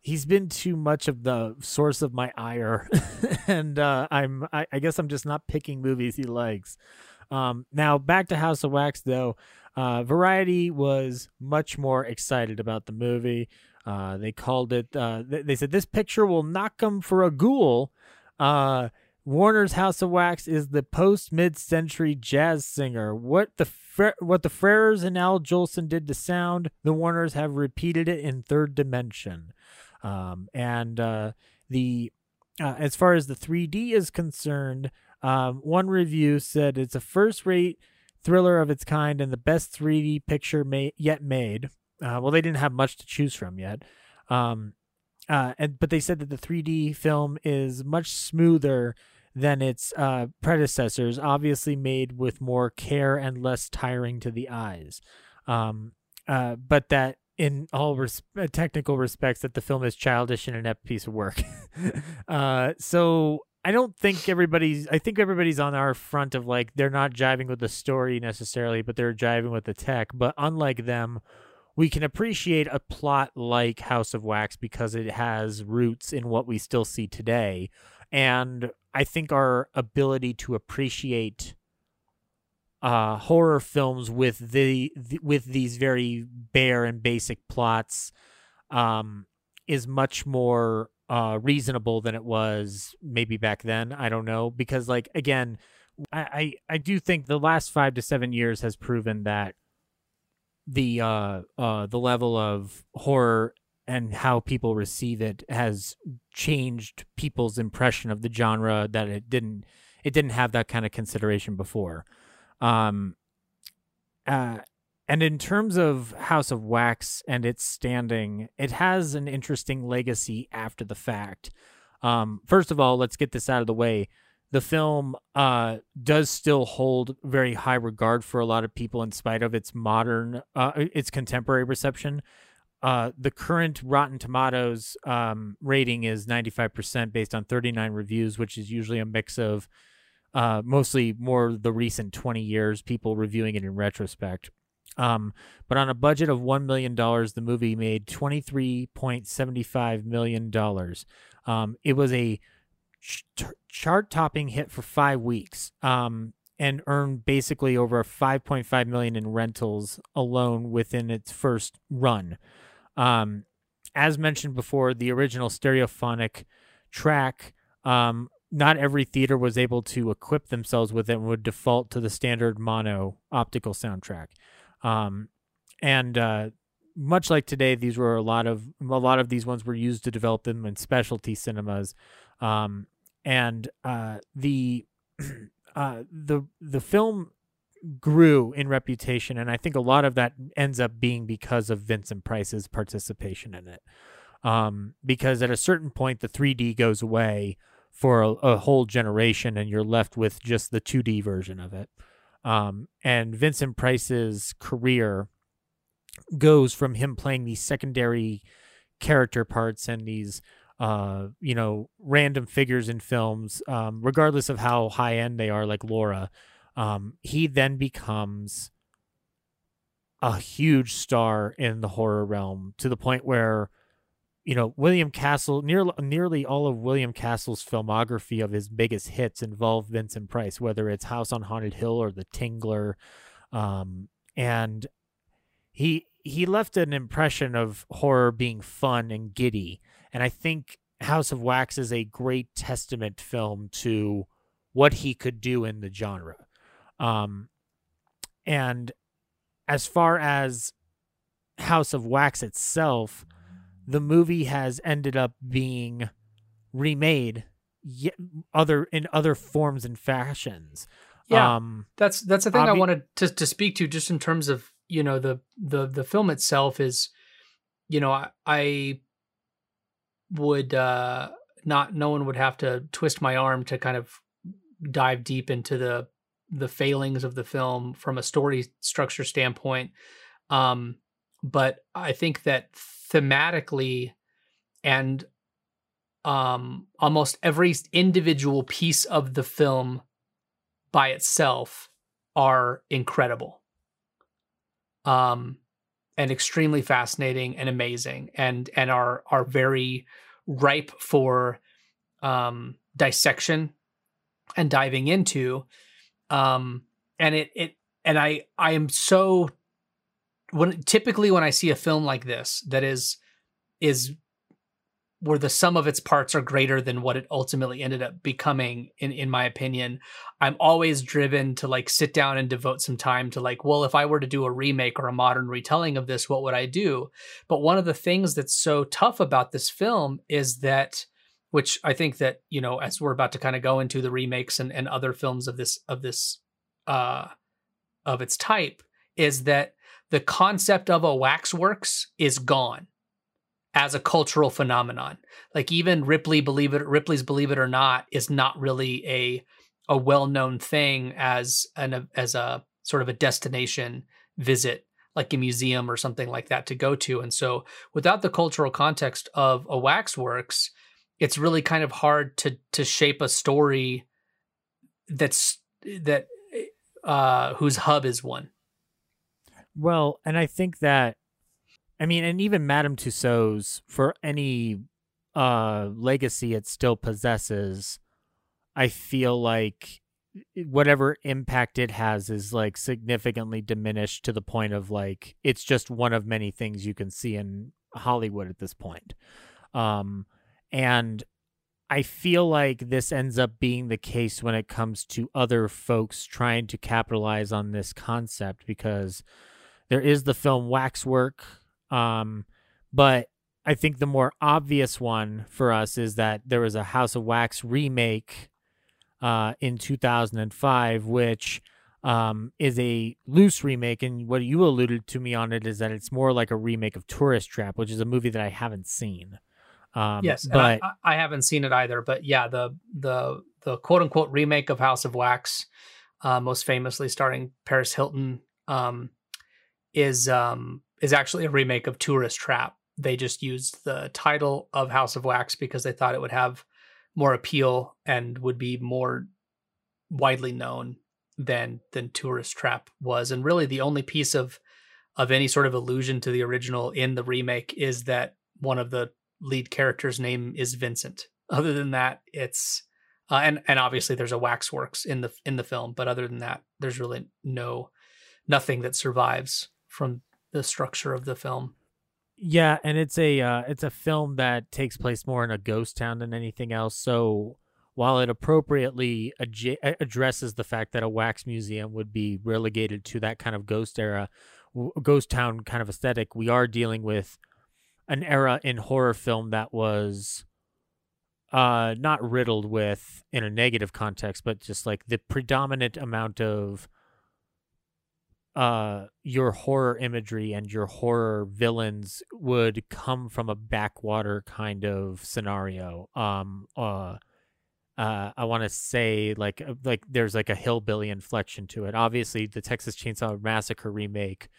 he's been too much of the source of my ire, and uh, I'm I, I, guess I'm just not picking movies he likes. Um, now back to House of Wax though. Uh, Variety was much more excited about the movie. Uh, they called it. Uh, they, said this picture will knock him for a ghoul. Warner's House of Wax is the post mid century jazz singer. What the Fre- what the Frères and Al Jolson did to sound, the Warners have repeated it in third dimension. Um, and uh, the uh, as far as the 3D is concerned, um, one review said it's a first rate thriller of its kind and the best 3D picture ma- yet made. Uh, well, they didn't have much to choose from yet. Um, uh, and but they said that the 3D film is much smoother than its uh, predecessors, obviously made with more care and less tiring to the eyes. Um, uh, but that in all res- uh, technical respects, that the film is childish and an inept piece of work. uh, so I don't think everybody's. I think everybody's on our front of like they're not jiving with the story necessarily, but they're jiving with the tech. But unlike them, we can appreciate a plot like House of Wax because it has roots in what we still see today. And I think our ability to appreciate uh, horror films with the, the, with these very bare and basic plots um, is much more uh, reasonable than it was maybe back then. I don't know because like again, I, I I do think the last five to seven years has proven that the uh uh the level of horror and how people receive it has changed people's impression of the genre that it didn't it didn't have that kind of consideration before um uh and in terms of House of Wax and its standing, it has an interesting legacy after the fact. Um, first of all, let's get this out of the way. The film uh, does still hold very high regard for a lot of people in spite of its modern, uh, its contemporary reception. Uh, the current Rotten Tomatoes um, rating is 95% based on 39 reviews, which is usually a mix of uh, mostly more the recent 20 years, people reviewing it in retrospect. Um, but on a budget of $1 million, the movie made $23.75 million. Um, it was a ch- chart topping hit for five weeks um, and earned basically over 5.5 million in rentals alone within its first run. Um, as mentioned before, the original stereophonic track um, not every theater was able to equip themselves with it and would default to the standard mono optical soundtrack. Um, and uh, much like today, these were a lot of a lot of these ones were used to develop them in specialty cinemas. Um, and uh, the uh, the the film grew in reputation, and I think a lot of that ends up being because of Vincent Price's participation in it. Um, because at a certain point, the 3D goes away for a, a whole generation, and you're left with just the 2D version of it. Um, and Vincent Price's career goes from him playing these secondary character parts and these uh, you know, random figures in films, um, regardless of how high end they are, like Laura. Um, he then becomes a huge star in the horror realm to the point where you know, William Castle, near, nearly all of William Castle's filmography of his biggest hits involve Vincent Price, whether it's House on Haunted Hill or The Tingler. Um, and he he left an impression of horror being fun and giddy. And I think House of Wax is a great testament film to what he could do in the genre. Um, and as far as House of Wax itself, the movie has ended up being remade yet other in other forms and fashions. Yeah, um, that's that's the thing obvi- I wanted to to speak to, just in terms of you know the the the film itself is, you know, I, I would uh not no one would have to twist my arm to kind of dive deep into the the failings of the film from a story structure standpoint. Um, but I think that thematically and um, almost every individual piece of the film by itself are incredible um, and extremely fascinating and amazing and and are are very ripe for um, dissection and diving into um, and it it and I I am so when typically when I see a film like this that is is where the sum of its parts are greater than what it ultimately ended up becoming in in my opinion i'm always driven to like sit down and devote some time to like well if i were to do a remake or a modern retelling of this what would i do? But one of the things that's so tough about this film is that which i think that you know as we're about to kind of go into the remakes and, and other films of this of this uh of its type is that the concept of a waxworks is gone as a cultural phenomenon. Like even Ripley, believe it, Ripley's Believe It or Not is not really a a well known thing as an as a sort of a destination visit, like a museum or something like that to go to. And so, without the cultural context of a waxworks, it's really kind of hard to to shape a story that's that uh, whose hub is one. Well, and I think that I mean, and even Madame Tussauds, for any uh, legacy it still possesses, I feel like whatever impact it has is like significantly diminished to the point of like it's just one of many things you can see in Hollywood at this point. Um, and I feel like this ends up being the case when it comes to other folks trying to capitalize on this concept because there is the film Waxwork, um, but I think the more obvious one for us is that there was a House of Wax remake uh, in 2005, which um, is a loose remake. And what you alluded to me on it is that it's more like a remake of Tourist Trap, which is a movie that I haven't seen. Um, yes, but I, I, haven't seen it either. But yeah, the the the quote unquote remake of House of Wax, uh, most famously starring Paris Hilton, um, is um, is actually a remake of Tourist Trap. They just used the title of House of Wax because they thought it would have more appeal and would be more widely known than than Tourist Trap was. And really, the only piece of of any sort of allusion to the original in the remake is that one of the lead character's name is Vincent. Other than that, it's uh, and and obviously there's a waxworks in the in the film, but other than that, there's really no nothing that survives from the structure of the film. Yeah, and it's a uh, it's a film that takes place more in a ghost town than anything else. So while it appropriately ad- addresses the fact that a wax museum would be relegated to that kind of ghost era, ghost town kind of aesthetic, we are dealing with an era in horror film that was uh not riddled with in a negative context but just like the predominant amount of uh your horror imagery and your horror villains would come from a backwater kind of scenario. Um uh uh i want to say like uh, like there's like a hillbilly inflection to it. Obviously the texas chainsaw massacre remake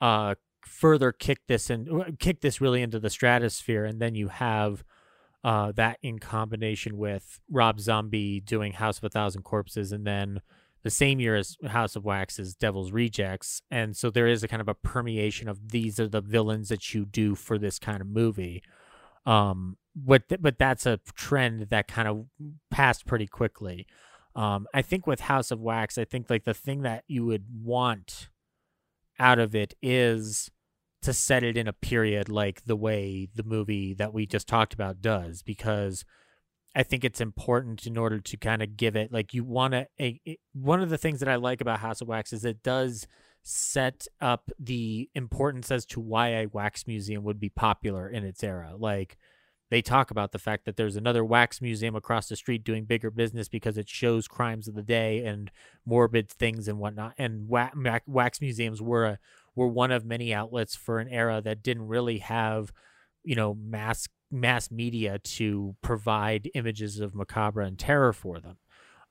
uh further kick this and kick this really into the stratosphere and then you have uh that in combination with rob zombie doing house of a thousand corpses and then the same year as House of Wax is Devil's Rejects, and so there is a kind of a permeation of these are the villains that you do for this kind of movie. Um, but th- but that's a trend that kind of passed pretty quickly. Um, I think with House of Wax, I think like the thing that you would want out of it is to set it in a period like the way the movie that we just talked about does, because I think it's important in order to kind of give it like you want to. One of the things that I like about House of Wax is it does set up the importance as to why a wax museum would be popular in its era. Like they talk about the fact that there's another wax museum across the street doing bigger business because it shows crimes of the day and morbid things and whatnot. And wax museums were a, were one of many outlets for an era that didn't really have, you know, mass mass media to provide images of macabre and terror for them.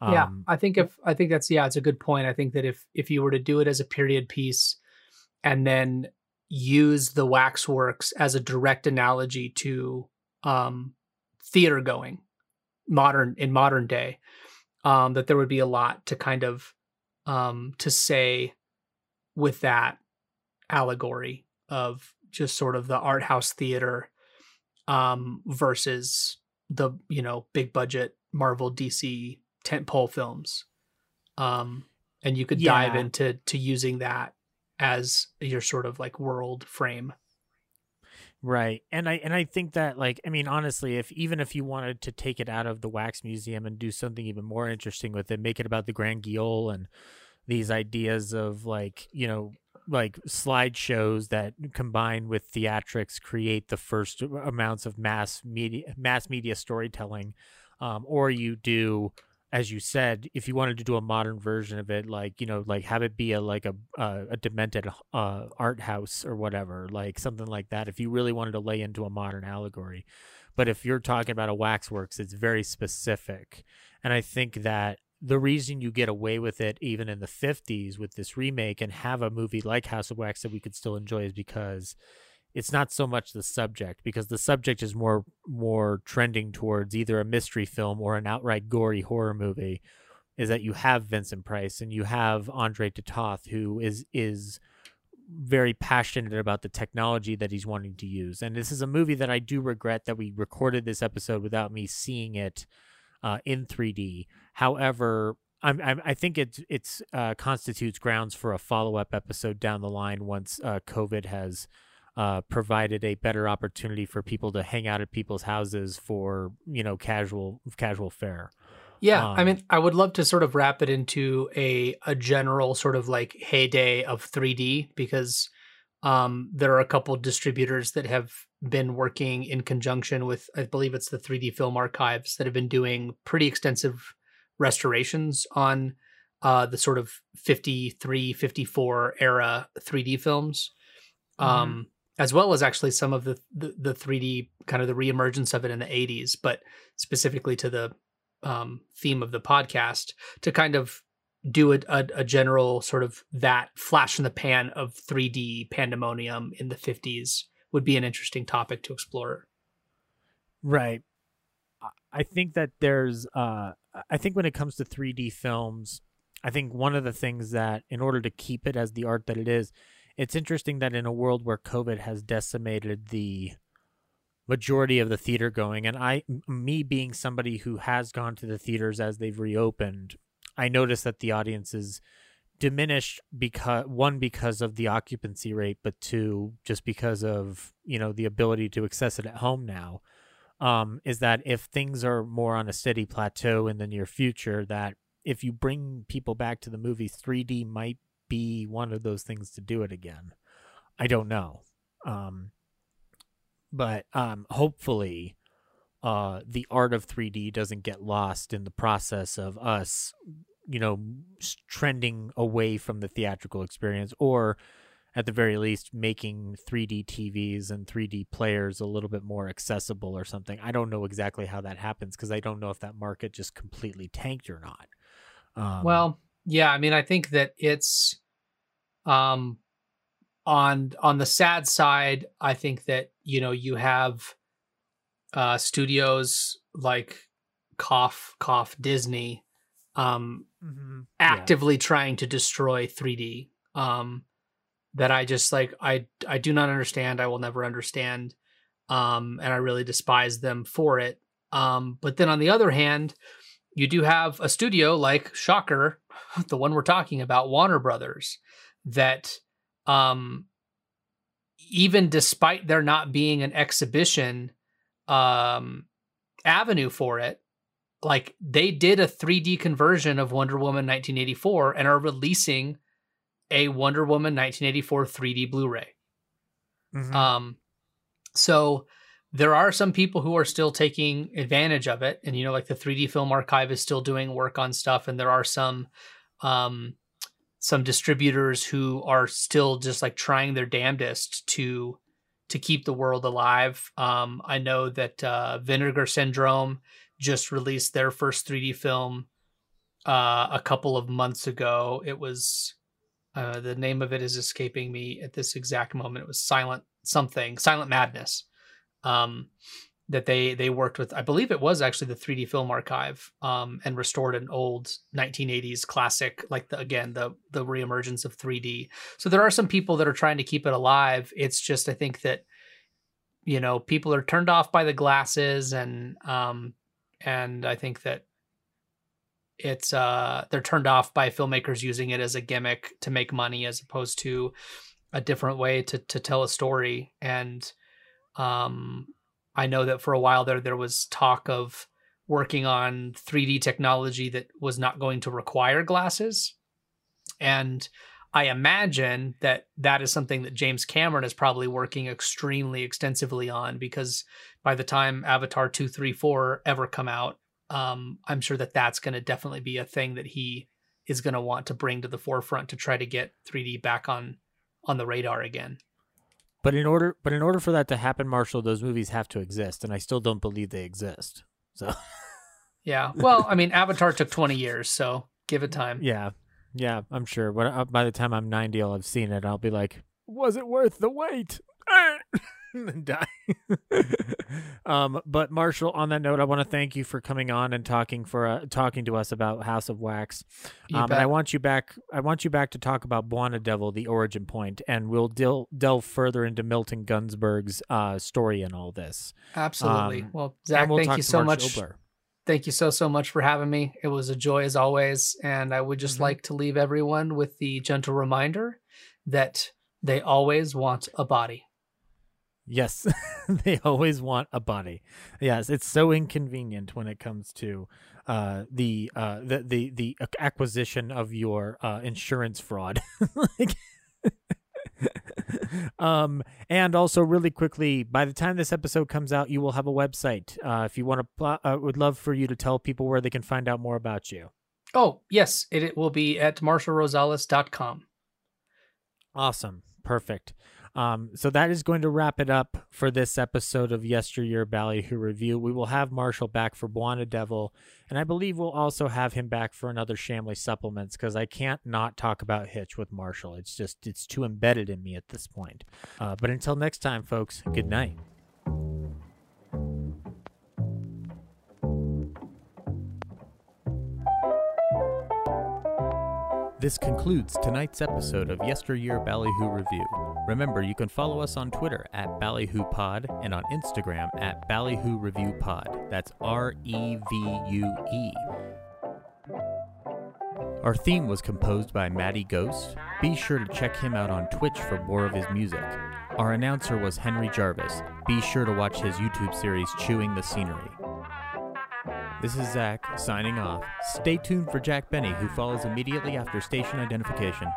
Um, yeah, I think if I think that's yeah, it's a good point. I think that if if you were to do it as a period piece, and then use the waxworks as a direct analogy to um, theater going, modern in modern day, um, that there would be a lot to kind of um, to say with that allegory of just sort of the art house theater um, versus the you know big budget Marvel DC tentpole films. Um, and you could yeah. dive into to using that as your sort of like world frame. Right. And I and I think that like I mean honestly if even if you wanted to take it out of the wax museum and do something even more interesting with it make it about the Grand Guignol and these ideas of like, you know, like slideshows that combine with theatrics create the first amounts of mass media mass media storytelling um, or you do as you said if you wanted to do a modern version of it like you know like have it be a like a a demented uh, art house or whatever like something like that if you really wanted to lay into a modern allegory. But if you're talking about a waxworks it's very specific. And i think that the reason you get away with it even in the 50s with this remake and have a movie like House of Wax that we could still enjoy is because it's not so much the subject because the subject is more more trending towards either a mystery film or an outright gory horror movie is that you have Vincent Price and you have Andre Toth who is is very passionate about the technology that he's wanting to use. And this is a movie that I do regret that we recorded this episode without me seeing it uh, in 3D. However, I'm, I'm, i think it it's uh, constitutes grounds for a follow up episode down the line once uh, COVID has uh, provided a better opportunity for people to hang out at people's houses for you know casual casual fare. Yeah, um, I mean, I would love to sort of wrap it into a a general sort of like heyday of 3D because um, there are a couple distributors that have been working in conjunction with, I believe it's the 3D Film Archives that have been doing pretty extensive restorations on uh, the sort of 53, 54 era 3D films. Mm-hmm. Um, as well as actually some of the, the, the 3D kind of the reemergence of it in the 80s, but specifically to the um, theme of the podcast to kind of do a, a, a, general sort of that flash in the pan of 3D pandemonium in the 50s would be an interesting topic to explore. Right. I think that there's, uh, I think when it comes to 3D films, I think one of the things that, in order to keep it as the art that it is, it's interesting that in a world where COVID has decimated the majority of the theater going, and I, me being somebody who has gone to the theaters as they've reopened, I noticed that the audience is diminished because one because of the occupancy rate, but two just because of you know the ability to access it at home now. Um, is that if things are more on a steady plateau in the near future, that if you bring people back to the movies, 3D might be one of those things to do it again. I don't know. Um, but um, hopefully, uh, the art of 3D doesn't get lost in the process of us, you know, trending away from the theatrical experience, or at the very least, making 3D TVs and 3D players a little bit more accessible or something. I don't know exactly how that happens because I don't know if that market just completely tanked or not. Um, well, yeah, I mean, I think that it's um, on on the sad side, I think that you know you have uh, studios like cough cough Disney um, mm-hmm. actively yeah. trying to destroy 3D. Um, that I just like I I do not understand. I will never understand. Um, and I really despise them for it. Um, but then on the other hand, you do have a studio like Shocker, the one we're talking about, Warner Brothers, that um even despite there not being an exhibition um avenue for it like they did a 3D conversion of Wonder Woman 1984 and are releasing a Wonder Woman 1984 3D Blu-ray. Mm-hmm. Um so there are some people who are still taking advantage of it and you know like the 3D film archive is still doing work on stuff and there are some um some distributors who are still just like trying their damnedest to to keep the world alive. Um, I know that uh, Vinegar Syndrome just released their first 3D film uh, a couple of months ago. It was uh, the name of it is escaping me at this exact moment. It was Silent something, Silent Madness. Um, that they they worked with. I believe it was actually the 3D Film Archive, um, and restored an old 1980s classic, like the again the the reemergence of 3D. So there are some people that are trying to keep it alive. It's just I think that you know people are turned off by the glasses, and um, and I think that it's uh they're turned off by filmmakers using it as a gimmick to make money as opposed to a different way to to tell a story and um I know that for a while there there was talk of working on 3D technology that was not going to require glasses. And I imagine that that is something that James Cameron is probably working extremely extensively on because by the time Avatar 2, 3, 4 ever come out, um, I'm sure that that's going to definitely be a thing that he is going to want to bring to the forefront to try to get 3D back on on the radar again. But in order, but in order for that to happen, Marshall, those movies have to exist, and I still don't believe they exist. So, yeah. Well, I mean, Avatar took twenty years, so give it time. Yeah, yeah, I'm sure. But uh, by the time I'm ninety, I'll have seen it. I'll be like, was it worth the wait? and die. um, but Marshall, on that note, I want to thank you for coming on and talking for uh, talking to us about House of Wax. Um, and I want you back. I want you back to talk about Bwana Devil, the origin point, and we'll del- delve further into Milton Gunzburg's uh, story and all this. Absolutely. Um, well, Zach, we'll thank you so Marshall much. Oboler. Thank you so so much for having me. It was a joy as always, and I would just Mhm. like to leave everyone with the gentle reminder that they always want a body. Yes, they always want a body. Yes, it's so inconvenient when it comes to uh, the, uh, the the the acquisition of your uh, insurance fraud. Like- um, and also really quickly, by the time this episode comes out, you will have a website. Uh, if you want to, pl- uh, would love for you to tell people where they can find out more about you. Oh, yes, it, it will be at marshallrosales.com. Awesome. Perfect. Um, so that is going to wrap it up for this episode of Yesteryear Ballyhoo Revue. We will have Marshall back for Bwana Devil, and I believe we'll also have him back for another Shamley Supplements because I can't not talk about Hitch with Marshall. It's just, it's too embedded in me at this point. Uh, but until next time, folks, good night. This concludes tonight's episode of Yesteryear Ballyhoo Revue. Remember, you can follow us on Twitter at Ballyhoo Pod and on Instagram at Ballyhoo Revue Pod. That's R E V U E. Our theme was composed by Matty Ghost. Be sure to check him out on Twitch for more of his music. Our announcer was Henry Jarvis. Be sure to watch his YouTube series Chewing the Scenery. This is Zach signing off. Stay tuned for Jack Benny, who follows immediately after station identification.